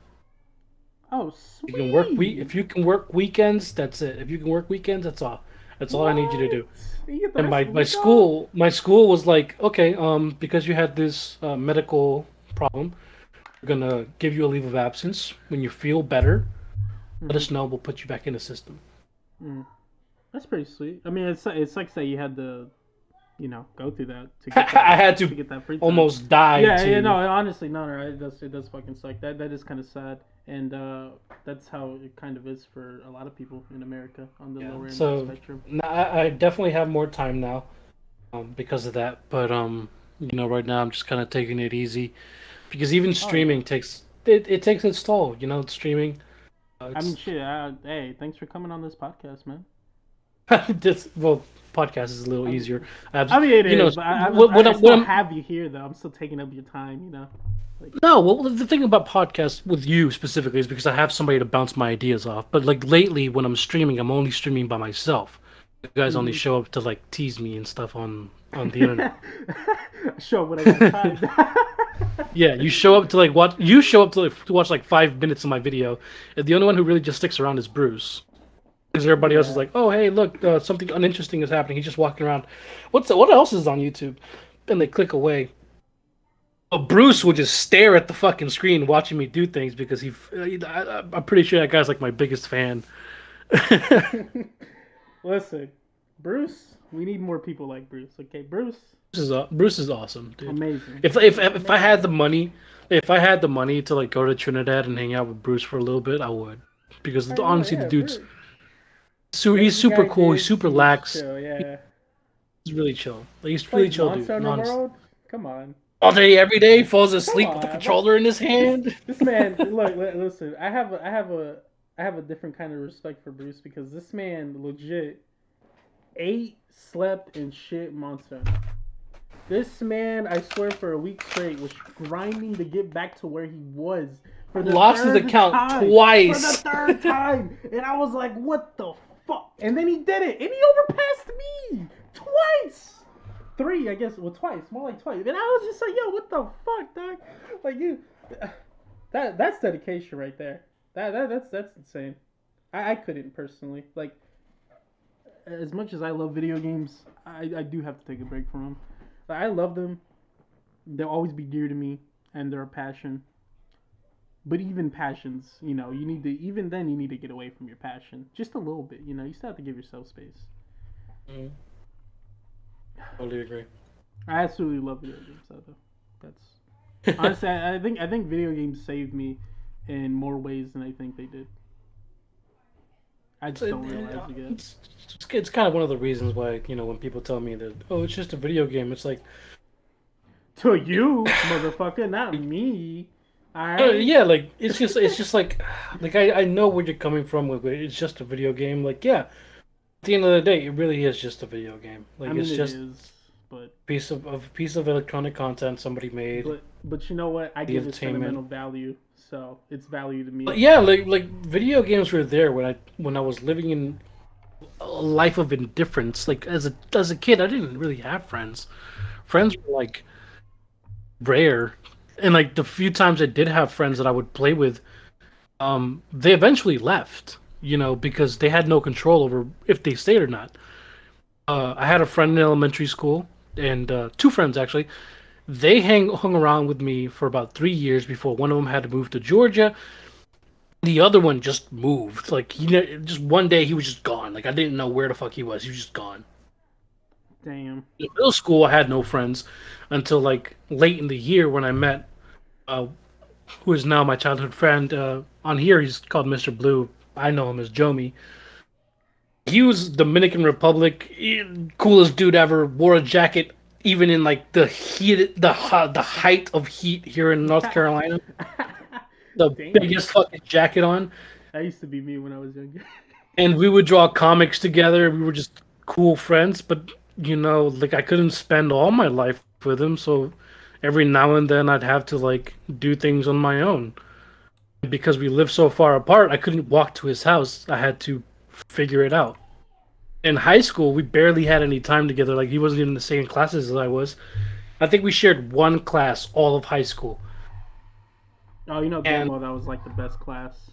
Oh, sweet. You can work we if you can work weekends, that's it. If you can work weekends, that's all. That's all I need you to do." You And my the my school my school was like, "Okay, um, because you had this uh, medical problem, we're gonna give you a leave of absence. When you feel better, let us know. We'll put you back in the system." Mm. That's pretty sweet. I mean, it's it sucks that you had to, you know, go through that to get that, I had to get that free time. almost die. Yeah, to... yeah, no, honestly, no, no, it does, it does fucking suck. That that is kind of sad, and uh, that's how it kind of is for a lot of people in America on the Yeah, lower end so- of the spectrum. No, I, I definitely have more time now, um, because of that. But um, you know, right now I'm just kind of taking it easy, because Oh, even streaming takes it, it takes its toll. You know, streaming. Uh, I it's- mean, shit. Uh, hey, thanks for coming on this podcast, man. this well, podcast is a little easier. I mean, it is. you know, but I, I, what- I, what I still have you here, though. I'm still taking up your time, you know. No, well, the thing about podcasts with you specifically is because I have somebody to bounce my ideas off. But like lately, when I'm streaming, I'm only streaming by myself. You guys only Mhm. show up to like tease me and stuff on on the internet. Show when I got time. yeah, you show up to like watch. You show up to, like, to watch like five minutes of my video, and the only one who really just sticks around is Bruce. Because everybody else is like, "Oh, hey, look, uh, something uninteresting is happening." He's just walking around. What's what else is on YouTube? And they click away. But Bruce would just stare at the fucking screen watching me do things because he. I, I'm pretty sure that guy's like my biggest fan. Listen, Bruce, we need more people like Bruce. Okay, Bruce, Bruce is, Bruce is awesome, dude. amazing. If, if if I had the money, if I had the money to like go to Trinidad and hang out with Bruce for a little bit, I would. Because Oh, honestly, yeah, the dude's Bruce. Su- he's super cool. He's super lax. chill, yeah. He's really chill. Like, he's really chill, dude. World? Come on. All day, every day, falls asleep with the controller in his hand. This man, look, listen. I have, a, I have a, I have a different kind of respect for Bruce because this man legit ate, slept, and shit Monster. This man, I swear, for a week straight, was grinding to get back to where he was. For the Lost his account time. twice. For the third time, and I was like, "What the fuck?" And then he did it, and he overpassed me twice three, I guess. Well, twice, more like twice. And I was just like, "Yo, what the fuck, dog?" Like you, that that's dedication right there. That, that that's that's insane. I, I couldn't personally like. As much as I love video games, I, I do have to take a break from them. Like, I love them. They'll always be dear to me, and they're a passion. But even passions, you know, you need to. Even then, you need to get away from your passion just a little bit. You know, you still have to give yourself space. Mm. Totally agree. I absolutely love video games, though. That's honestly, I, I think I think video games saved me in more ways than I think they did. I just don't realize it yet. It's, it's, it's kind of one of the reasons why you know when people tell me that oh it's just a video game, it's like To you, motherfucker, not me. Uh, yeah, like it's just it's just like like I, I know where you're coming from with it. It's just a video game. Like yeah, at the end of the day, it really is just a video game. Like I mean, it's just is, but piece of, of piece of electronic content somebody made. but but you know what? I give it sentimental value, so it's value to me. But yeah, like like video games were there when I when I was living in a life of indifference. Like as a as a kid, I didn't really have friends. Friends were like rare, and like the few times I did have friends that I would play with, um, they eventually left. You know, because they had no control over if they stayed or not. Uh, I had a friend in elementary school, and uh, two friends actually. They hang hung around with me for about three years before one of them had to move to Georgia. The other one just moved. Like he just one day he was just gone. Like I didn't know where the fuck he was. He was just gone. Damn. In middle school, I had no friends until like late in the year when I met, uh, who is now my childhood friend. Uh, on here, he's called Mr. Blue. I know him as Jomi. He was Dominican Republic, eh, coolest dude ever. Wore a jacket even in like the heat, the the height of heat here in North Carolina. The Damn. biggest fucking jacket on, that used to be me when I was younger. and we would draw comics together. We were just cool friends, but you know, like I couldn't spend all my life with him, so every now and then I'd have to like do things on my own. Because we lived so far apart, I couldn't walk to his house. I had to figure it out. In high school, we barely had any time together. Like he wasn't even in the same classes as I was. I think we shared one class all of high school. Oh, you know, that was like the best class.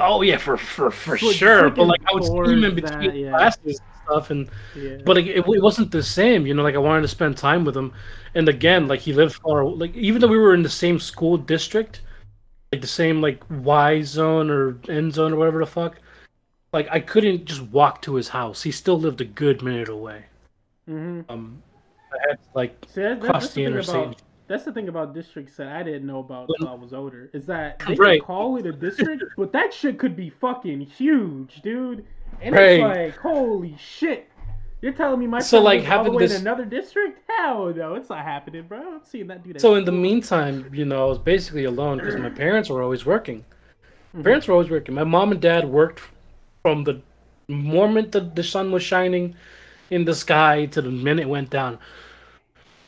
Oh yeah, for for for Like, sure. But like I would see him in between that, yeah. classes stuff, and Yeah. but like, it, it wasn't the same. You know, like I wanted to spend time with him, and again, like he lived far. Like even though we were in the same school district, like the same like Y zone or end zone or whatever the fuck, like I couldn't just walk to his house. He still lived a good minute away. hmm Um, I had to, like See, that, cross that's the interstate. about that's the thing about districts that I didn't know about until I was older. Is that they Right. call it a district, but that shit could be fucking huge, dude. And Right. it's like, holy shit. You're telling me my So, like, lives all the having this- to another district? Hell no, it's not happening, bro. I'm seeing that dude. So in the meantime, you know, I was basically alone because my parents were always working. My Mhm. parents were always working. My mom and dad worked from the moment that the sun was shining in the sky to the minute it went down.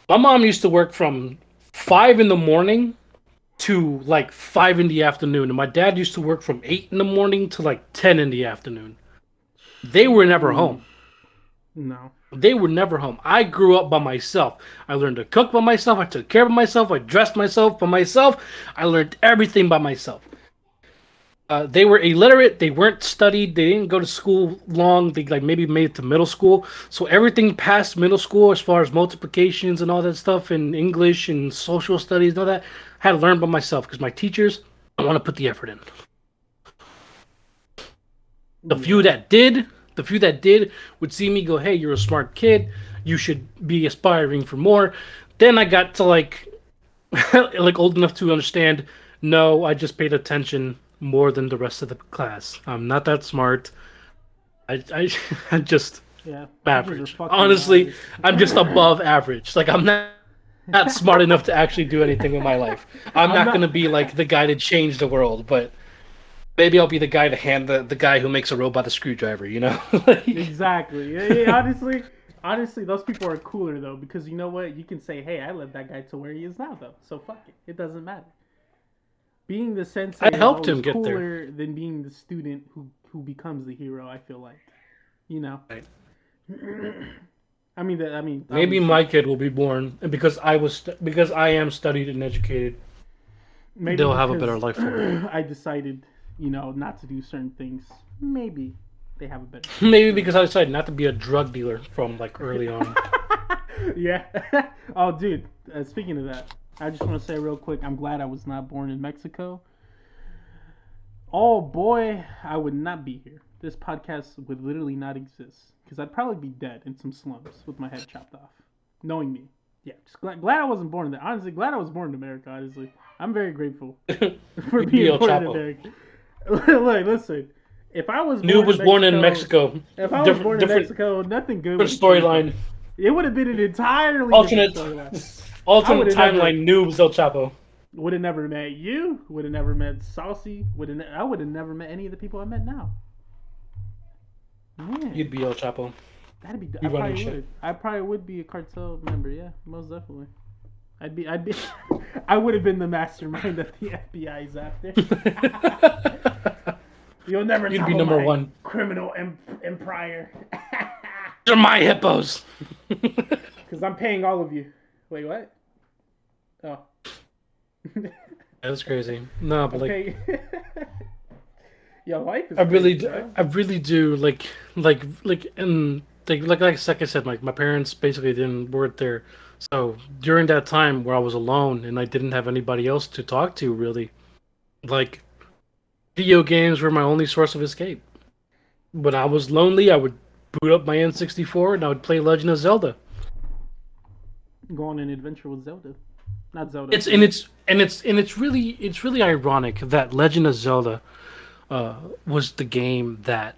My mom used to work from five in the morning to like five in the afternoon, and my dad used to work from eight in the morning to like ten in the afternoon. They were never home. No. They were never home. I grew up by myself. I learned to cook by myself. I took care of myself. I dressed myself by myself. I learned everything by myself. Uh, they were illiterate. They weren't studied. They didn't go to school long. They like maybe made it to middle school. So everything past middle school, as far as multiplications and all that stuff, and English and social studies and all that, I had to learn by myself because my teachers don't want to put the effort in. The few that did The few that did would see me go, "Hey, you're a smart kid. You should be aspiring for more." Then I got to like like old enough to understand, no, I just paid attention more than the rest of the class. I'm not that smart. I I, I just Yeah. average. Honestly, I'm just above average. Like I'm not not smart enough to actually do anything with my life. I'm, I'm not, not- gonna be like the guy to change the world, but maybe I'll be the guy to hand the, the guy who makes a robot a screwdriver. You know? Like- Exactly. Yeah, yeah, honestly, honestly, those people are cooler though because you know what? You can say, "Hey, I led that guy to where he is now, though." So fuck it. It doesn't matter. Being the sensei I is helped him always get there. cooler than being the student who who becomes the hero. I feel like, you know. Right. I mean, that. I mean, maybe my kid will be born and because I was stu- because I am studied and educated. maybe they'll have a better life for it. I decided, you know, not to do certain things. Maybe they have a better. Maybe because I decided not to be a drug dealer from like early on. yeah. oh, dude. Uh, speaking of that, I just want to say real quick, I'm glad I was not born in Mexico. Oh boy, I would not be here. This podcast would literally not exist because I'd probably be dead in some slums with my head chopped off. Knowing me, yeah. Just glad, glad I wasn't born there. Honestly, glad I was born in America. Honestly, I'm very grateful for being born in Chapo. America. Look, listen. If I was Noob was born in Mexico. if I was born in Mexico, nothing good. Different storyline. It would have been an entirely Alternate, alternate never- timeline. Noobs El Chapo. Would have never met you. Would have never met Saucy. Would have. I would have never met any of the people I met now. Man, You'd be El Chapo. that'd be. I you running probably shit. would. I probably would be a cartel member. Yeah, most definitely. I'd be. I'd be. I would have been the mastermind that the FBI is after. You'll never. You'd be number one. Criminal em- empire. They're my hippos. Because I'm paying all of you. Wait, what? Oh. that was crazy. No, but like. Your life is I really, crazy, do. I really do like, like, like, and like, like, like, like I said, like my parents basically didn't work there. So during that time where I was alone and I didn't have anybody else to talk to, really, like, video games were my only source of escape. When I was lonely, I would boot up my N64 and I would play Legend of Zelda. Go on an adventure with Zelda. Not Zelda. It's and it's and it's and it's really it's really ironic that Legend of Zelda uh, was the game that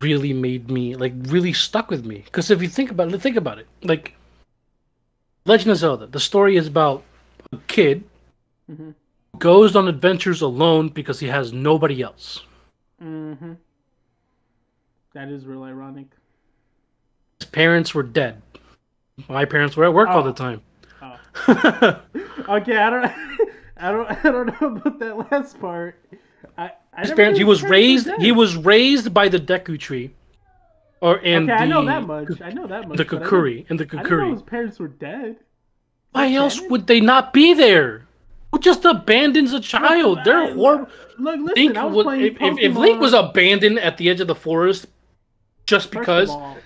really made me like really stuck with me. Because if you think about it, think about it, like Legend of Zelda, the story is about a kid Mhm. Goes on adventures alone because he has nobody else. Mm-hmm. That is real ironic. His parents were dead. My parents were at work all Oh. the time. Oh. Okay, I don't, I don't, I don't know about that last part. I, I His parents, he was raised. He was raised by the Deku Tree, or and Okay, the I know that much. I know that much. the but I Kokiri and the I didn't know his parents were dead. Why else would they not be there? Who just abandons a child? They're horrible. Look, listen, Link I was if, if, if Link was abandoned at the edge of the forest just because, all-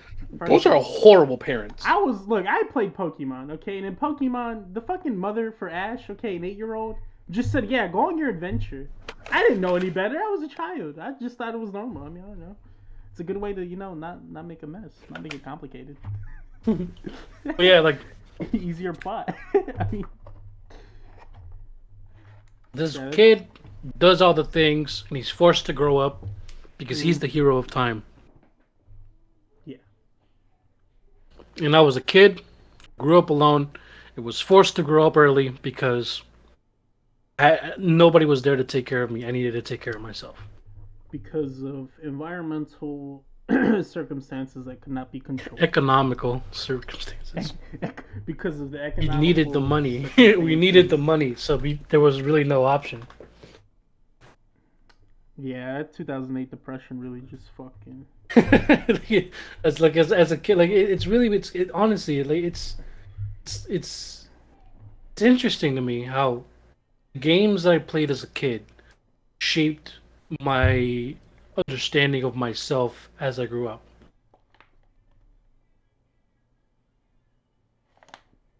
those are horrible parents. I was look. I played Pokemon, okay, and in Pokemon, the fucking mother for Ash, okay, an eight-year-old, just said, "Yeah, go on your adventure." I didn't know any better. I was a child. I just thought it was normal. I mean, I don't know. It's a good way to, you know, not not make a mess, not make it complicated. But yeah, like Easier plot. I mean, this kid does all the things and he's forced to grow up because he's mm-hmm. the hero of time. Yeah. And I was a kid, grew up alone. It was forced to grow up early because I, nobody was there to take care of me. I needed to take care of myself. because of environmental circumstances that could not be controlled. Economical circumstances. because of the We needed the money. we needed the money, so we, there was really no option. Yeah, 2008 depression really just fucking. as like as, as a kid, like it, it's really it's it, honestly like it's it's it's it's interesting to me how games I played as a kid shaped my understanding of myself as I grew up.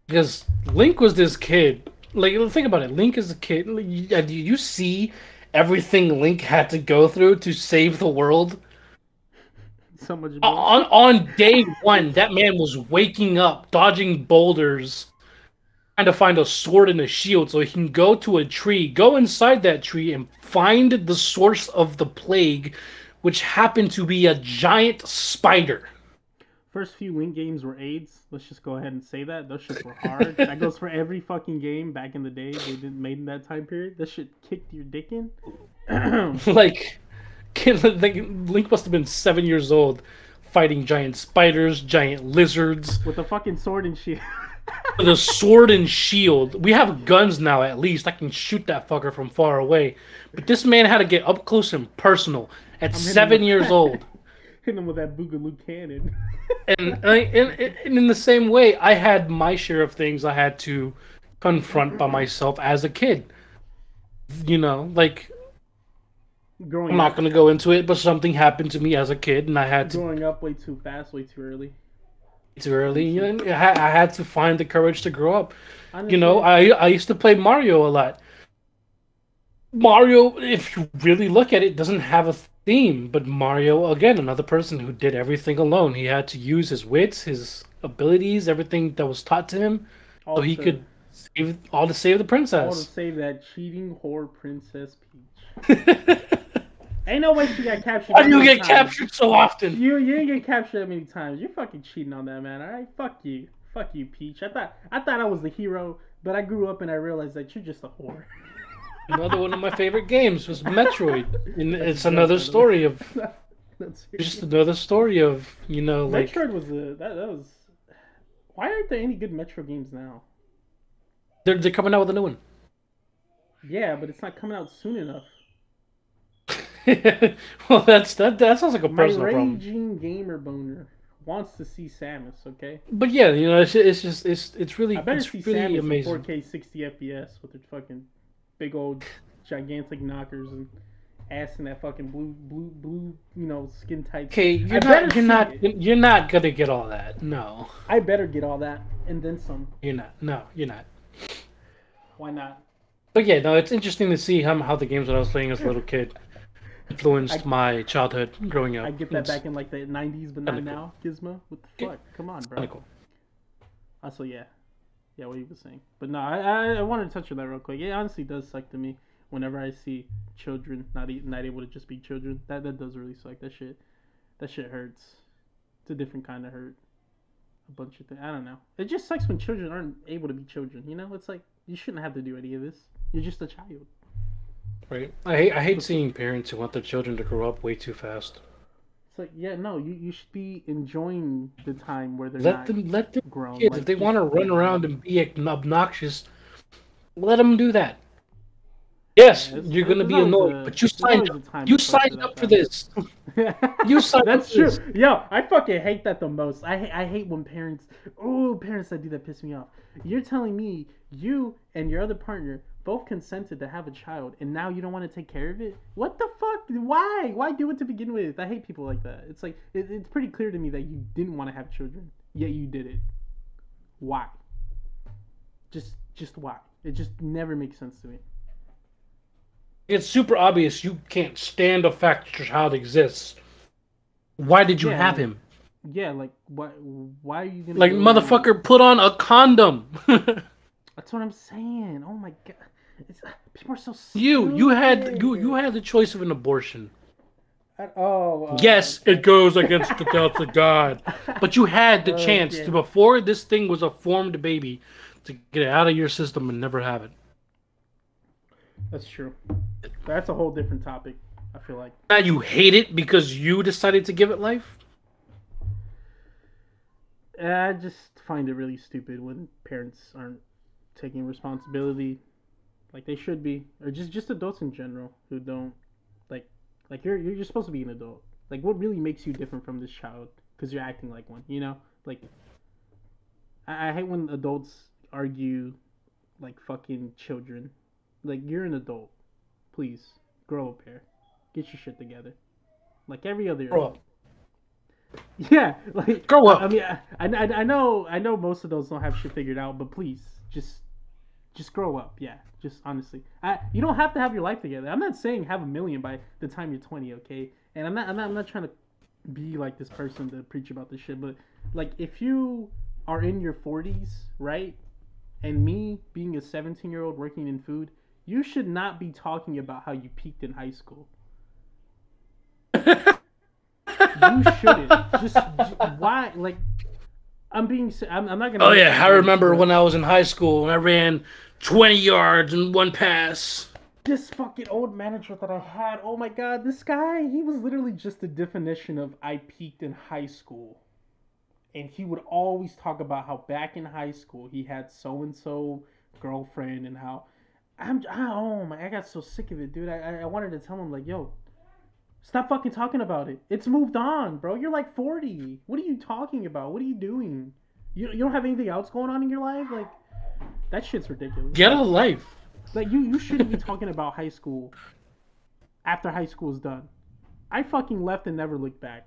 Because Link was this kid. Like, think about it. Link is a kid. Like, you, uh, do you see everything Link had to go through to save the world? so much. On on day one, that man was waking up, dodging boulders, trying to find a sword and a shield so he can go to a tree, go inside that tree, and find the source of the plague, which happened to be a giant spider. First few Link games were AIDS. Let's just go ahead and say that. Those shits were hard. that goes for every fucking game back in the day they didn't made in that time period. That shit kicked your dick in. like, Link must have been seven years old, fighting giant spiders, giant lizards with a fucking sword and shield. With a sword and shield. We have guns now, at least. I can shoot that fucker from far away. But this man had to get up close and personal at seven years old. Hit him with that Boogaloo cannon. and, and, and in the same way, I had my share of things I had to confront by myself as a kid. You know, like growing I'm not going to go into it, but something happened to me as a kid, and I had to growing up way too fast, way too early. Too early, and I had to find the courage to grow up. You know, I I used to play Mario a lot. Mario, if you really look at it, doesn't have a theme. But Mario, again, another person who did everything alone. He had to use his wits, his abilities, everything that was taught to him, all so he to, could save all to save the princess. All to save that cheating whore princess Peach. Ain't no way she got captured. Why do you get times. captured so often? You you didn't get captured that many times. You're fucking cheating on that man. All right, fuck you, fuck you, Peach. I thought I thought I was the hero, but I grew up and I realized that you're just a whore. another one of my favorite games was Metroid, and it's another story of just another story of you know like Metroid was a that, that was. Why aren't there any good Metro games now? They're they're coming out with a new one. Yeah, but it's not coming out soon enough. well, that's that. That sounds like a personal My raging problem. gamer boner wants to see Samus. Okay. But yeah, you know, it's, it's just it's it's really I better it's see really Samus amazing. in 4K 60 FPS with their fucking big old gigantic knockers and ass in that fucking blue blue blue you know skin tight. Okay, you're not you're not it. you're not gonna get all that. No. I better get all that and then some. You're not. No, you're not. Why not? But yeah, no, it's interesting to see how how the games that I was playing as a little kid influenced I, my childhood growing up. I get that it's back in like the '90s, but not cool. now. Gizmo, what the fuck? Come on, bro. Cool. Also, ah, yeah, yeah, what he was saying. But no, I, I, I wanted to touch on that real quick. It honestly does suck to me whenever I see children not not able to just be children. That that does really suck. That shit, that shit hurts. It's a different kind of hurt. A bunch of things. I don't know. It just sucks when children aren't able to be children. You know, it's like you shouldn't have to do any of this. You're just a child. Right. I hate I hate seeing parents who want their children to grow up way too fast. It's like, yeah, no, you, you should be enjoying the time where they're let them let them grown. Kids, like, if they want to run around and be obnoxious, let them do that. Yes, yeah, you're gonna be annoyed, a, but you signed up. You signed up for this. you signed. That's true. This. Yo, I fucking hate that the most. I I hate when parents. Oh, parents that do that piss me off. You're telling me you and your other partner both consented to have a child and now you don't want to take care of it? What the fuck? Why? Why do it to begin with? I hate people like that. It's like it, it's pretty clear to me that you didn't want to have children yet you did it. Why? Just just why? It just never makes sense to me. It's super obvious you can't stand the fact that your child exists. Why did you yeah, have him? yeah like why why are you gonna like motherfucker put on a condom. That's what i'm saying. Oh my god it's, people are so stupid. You you had you you had the choice of an abortion. oh. Uh, yes, it goes against the thoughts of God, but you had the chance to before this thing was a formed baby to get it out of your system and never have it. That's true. That's a whole different topic. I feel like. Now you hate it because you decided to give it life. I just find it really stupid when parents aren't taking responsibility like they should be, or just just adults in general who don't like like you're you're supposed to be an adult. Like what really makes you different from this child? Because you're acting like one, you know. Like I, I hate when adults argue like fucking children. Like you're an adult. Please grow up here. Get your shit together. Like every other. Grow up. Yeah, like grow up. I mean, I, I, I know I know most of those don't have shit figured out, but please just just grow up. Yeah, just honestly, I, you don't have to have your life together. I'm not saying have a million by the time you're 20, okay? And I'm not, I'm not, I'm not trying to be like this person to preach about this shit, but like if you are in your 40s, right? And me being a 17 year old working in food, you should not be talking about how you peaked in high school. you shouldn't. Just why? Like, I'm being. I'm, I'm not gonna. Oh yeah, I remember when I was in high school and I ran 20 yards in one pass. this fucking old manager that I had. Oh my god, this guy. He was literally just the definition of I peaked in high school. And he would always talk about how back in high school he had so and so girlfriend and how I'm. I, oh my! I got so sick of it, dude. I- I wanted to tell him like, yo, stop fucking talking about it. It's moved on, bro. You're like 40. What are you talking about? What are you doing? You you don't have anything else going on in your life? Like, that shit's ridiculous. Get a life. Like you, you shouldn't be talking about high school after high school is done. I fucking left and never looked back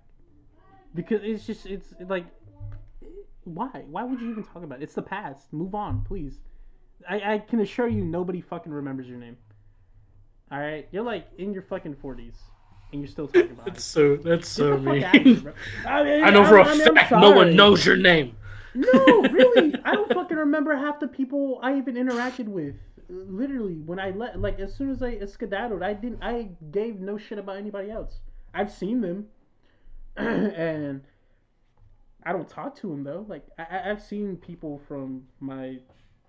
because it's just it's like why? Why would you even talk about it? It's the past. Move on, please. I, I can assure you, nobody fucking remembers your name. All right, you're like in your fucking forties and you're still talking about it. That's so that's so Get the mean. out of here, bro. I, mean, I know for a I mean, I'm fact no one knows your name. No, really. I don't fucking remember half the people I even interacted with. Literally, when I let, like, as soon as I skedaddled, I didn't, I gave no shit about anybody else. I've seen them, and I don't talk to them though. Like, I, I- I've seen people from my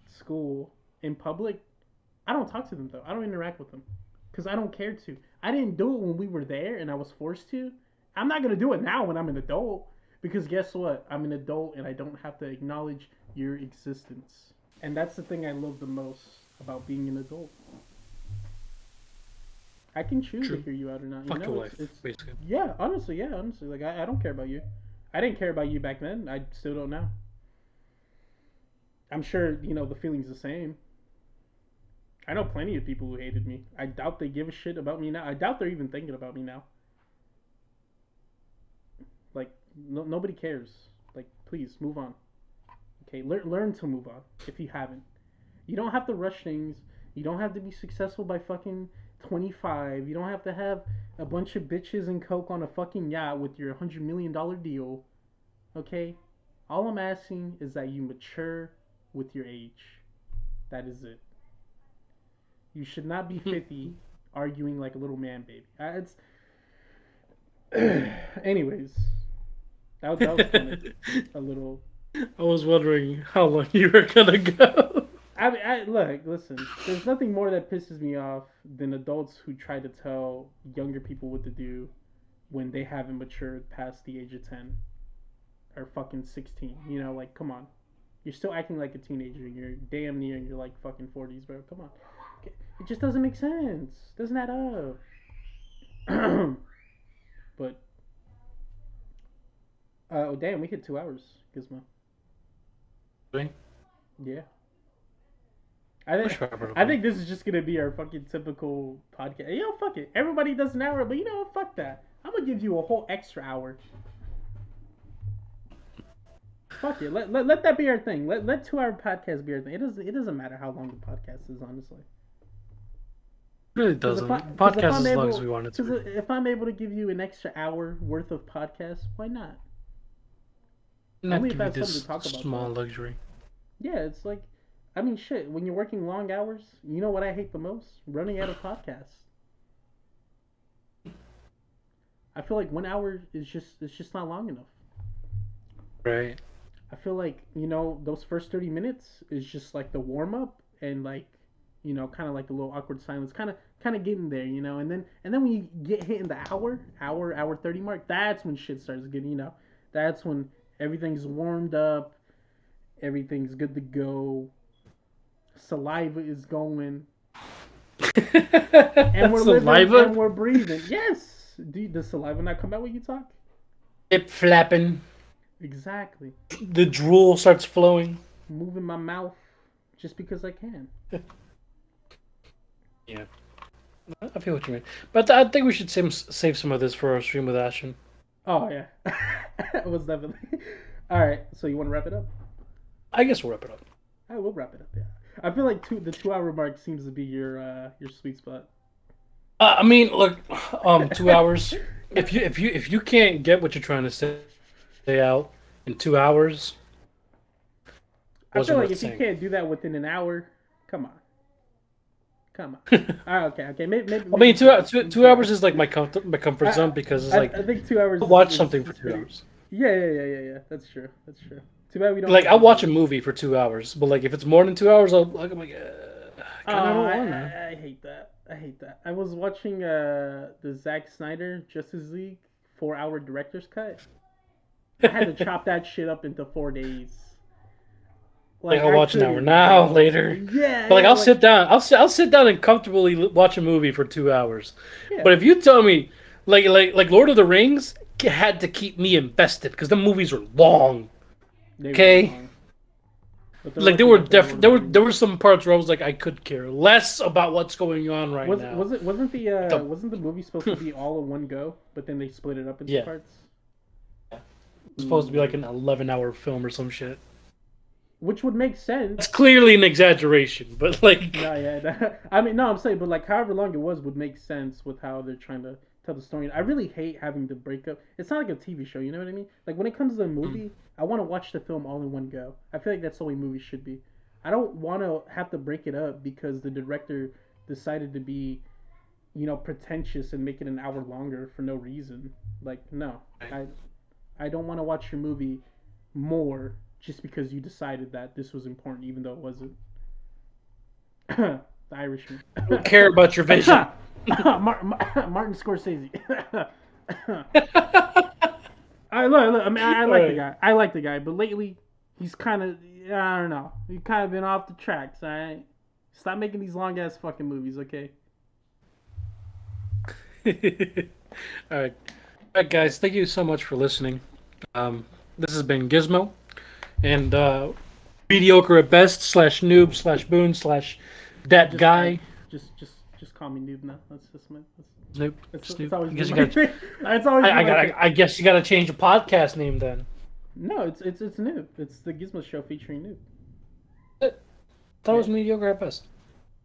school in public. I don't talk to them though. I don't interact with them because I don't care to. I didn't do it when we were there and I was forced to. I'm not gonna do it now when I'm an adult. Because guess what? I'm an adult and I don't have to acknowledge your existence. And that's the thing I love the most about being an adult. I can choose True. to hear you out or not. Fuck you know, your it's, life, it's basically. yeah, honestly, yeah, honestly. Like I, I don't care about you. I didn't care about you back then. I still don't now. I'm sure, you know, the feeling's the same. I know plenty of people who hated me. I doubt they give a shit about me now. I doubt they're even thinking about me now. Like no, nobody cares. Like please move on. Okay, learn learn to move on if you haven't. You don't have to rush things. You don't have to be successful by fucking 25. You don't have to have a bunch of bitches and coke on a fucking yacht with your 100 million dollar deal. Okay? All I'm asking is that you mature with your age. That is it. You should not be 50 arguing like a little man baby. Uh, It's Anyways, that was, that was kind of a little I was wondering how long you were gonna go. I, mean, I look, listen. There's nothing more that pisses me off than adults who try to tell younger people what to do when they haven't matured past the age of ten or fucking sixteen. You know, like, come on, you're still acting like a teenager. You're damn near in your like fucking forties, bro. Come on, it just doesn't make sense. Doesn't add up. but, uh, oh damn, we hit two hours, Gizmo. Really? Yeah. I think I think this is just gonna be our fucking typical podcast. You know, fuck it. Everybody does an hour, but you know what? Fuck that. I'm gonna give you a whole extra hour. Fuck it. Let, let, let that be our thing. Let let two hour podcast be our thing. It doesn't it doesn't matter how long the podcast is, honestly. Really doesn't. I- Podcast as long able- as we want it to. If I'm able to give you an extra hour worth of podcast, why not? Not only give you this talk about, small luxury. Yeah, it's like, I mean, shit. When you're working long hours, you know what I hate the most? Running out of podcasts. I feel like one hour is just it's just not long enough. Right. I feel like you know those first thirty minutes is just like the warm up and like you know kind of like a little awkward silence, kind of kind of getting there, you know, and then and then when you get hit in the hour, hour, hour thirty mark, that's when shit starts getting, you know, that's when everything's warmed up, everything's good to go, saliva is going, and we're living Saliva. and we're breathing. Yes, you, does saliva not come out when you talk? Hip flapping. Exactly. The drool starts flowing. Moving my mouth just because I can. I feel what you mean, but I think we should save save some of this for our stream with Ashen. Oh yeah, it was definitely. All right, so you want to wrap it up? I guess we'll wrap it up. I will wrap it up. Yeah, I feel like two the two hour mark seems to be your uh your sweet spot. Uh, I mean, look, um, two hours. if you if you if you can't get what you're trying to say, say out in two hours, I feel like if you can't do that within an hour, come on, come on. Ah, okay, okay. Maybe, maybe, I mean, two two two hours is like my comfort my comfort I- zone because it's I, like I think two hours. I'll watch is- something for two pretty- hours. Yeah, yeah, yeah, yeah, yeah. That's true. That's true. Too bad we don't. Like I'll watch a movie for two hours, but like if it's more than two hours, I'll like I'm like, uh, Oh, I don't I, want to. I, I hate that. I hate that. I was watching uh the Zack Snyder Justice League four hour director's cut. I had to chop that shit up into four days. Like I'll watch an hour now, later. Yeah. But like yeah, I'll sit down, I'll sit, I'll sit down and comfortably watch a movie for two hours. Yeah. But if you tell me, like like like Lord of the Rings had to keep me invested because the movies were long. They were okay. long. Like there were def- there were there were some parts where I was like I could care less about what's going on right was, now. was it wasn't the uh The- wasn't the movie supposed to be all in one go, but then they split it up into Yeah. parts? It's supposed to be like an eleven hour film or some shit. Which would make sense. It's clearly an exaggeration, but like No, yeah. that- I mean, no, I'm saying, but like, however long it was would make sense with how they're trying to tell the story. I really hate having to break up. It's not like a TV show, you know what I mean? Like when it comes to a movie, I want to watch the film all in one go. I feel like that's the way movies should be. I don't want to have to break it up because the director decided to be, you know, pretentious and make it an hour longer for no reason. Like, no, I, I don't want to watch your movie more just because you decided that this was important, even though it wasn't. the Irishman. I don't care about your vision. Mar- Mar- Martin Scorsese. I look, look. I mean, I, I like the guy. I like the guy, but lately he's kind of, I don't know, he's kind of been off the tracks. All right, stop making these long ass fucking movies, okay? All right. All right, guys. Thank you so much for listening. Um, this has been Gizmo, and uh, mediocre at best slash noob slash boon slash that Just- guy. Just, just, just call me noob now. That's just my. That's, Noob. that's, Snoop. that's always I guess you gotta-. Always I, I. I guess you got to change the podcast name then. No, it's it's it's noob. It's the Gizmo Show featuring noob. That it was mediocre at best.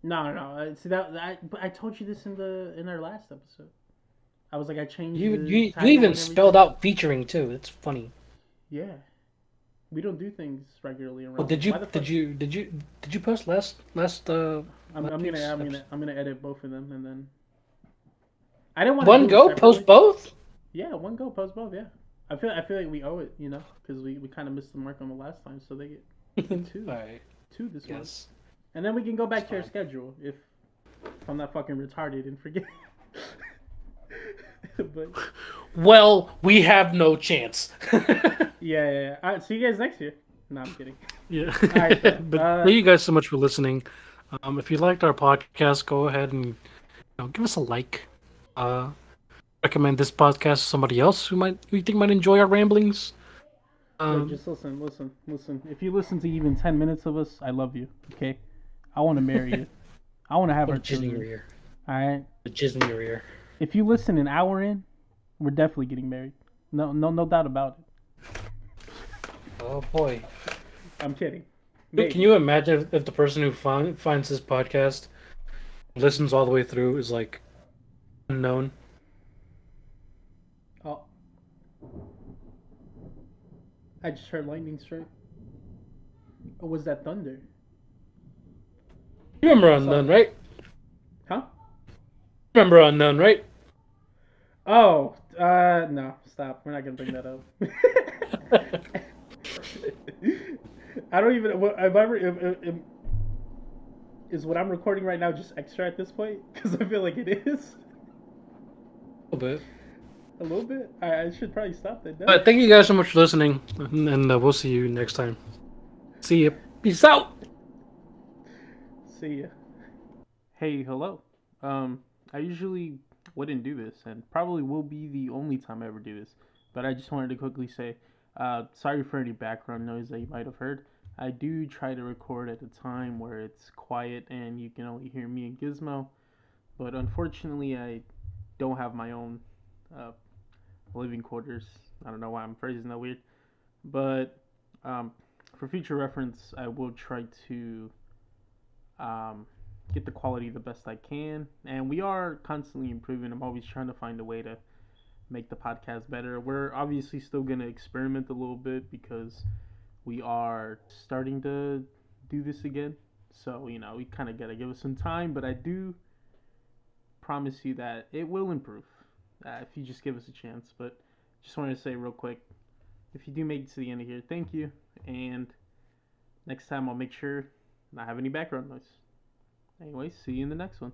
No, no, no. uh, See that, that but I told you this in the in our last episode. I was like, I changed. You you, you even spelled out featuring too. It's funny. Yeah, we don't do things regularly around. Well, did you did you did you did you post last last uh I'm, I'm gonna I'm gonna I'm gonna edit both of them and then. I didn't want one go post both? Yeah, one go post both. Yeah, I feel I feel like we owe it, you know, because we, we kind of missed the mark on the last time, so they get two All right. two this Yes. and then we can go back to our schedule if if I'm not fucking retarded and forget. but Well, we have no chance. yeah, yeah, yeah. All right, see you guys next year. No, I'm kidding. Yeah. right, but Uh, thank you guys so much for listening. Um, if you liked our podcast, go ahead and you know, give us a like. Uh, recommend this podcast to somebody else who might who you think might enjoy our ramblings. Look, Um, just listen, listen, listen. If you listen to even ten minutes of us, I love you. Okay, I want to marry you. I want to have our a jizz in your children. ear. All right. A jizz in your ear. If you listen an hour in, we're definitely getting married. No, no, no doubt about it. Oh boy. I'm kidding. Dude, Can you imagine if, if the person who find, finds this podcast listens all the way through is like unknown? Oh. I just heard lightning strike. Or was that thunder? You remember unknown, right? Huh? Remember unknown, right? Oh, uh, no, stop. We're not gonna bring that up. I don't even. what- If I, re- if, if, if, is what I'm recording right now just extra at this point? Because I feel like it is A little bit. a little bit. I, I should probably stop that. now. But thank you guys so much for listening, and, and uh, we'll see you next time. See you. Peace out. See ya. Hey, hello. Um, I usually wouldn't do this, and probably will be the only time I ever do this. But I just wanted to quickly say, uh, sorry for any background noise that you might have heard. I do try to record at a time where it's quiet and you can only hear me and Gizmo. But unfortunately, I don't have my own uh, living quarters. I don't know why I'm phrasing that weird. But um, for future reference, I will try to um, get the quality the best I can. And we are constantly improving. I'm always trying to find a way to make the podcast better. We're obviously still gonna experiment a little bit because we are starting to do this again. So you know we kind of gotta give us some time, but I do promise you that it will improve uh, if you just give us a chance. But just wanted to say real quick, if you do make it to the end of here, thank you, and next time I'll make sure not have any background noise. Anyways, see you in the next one.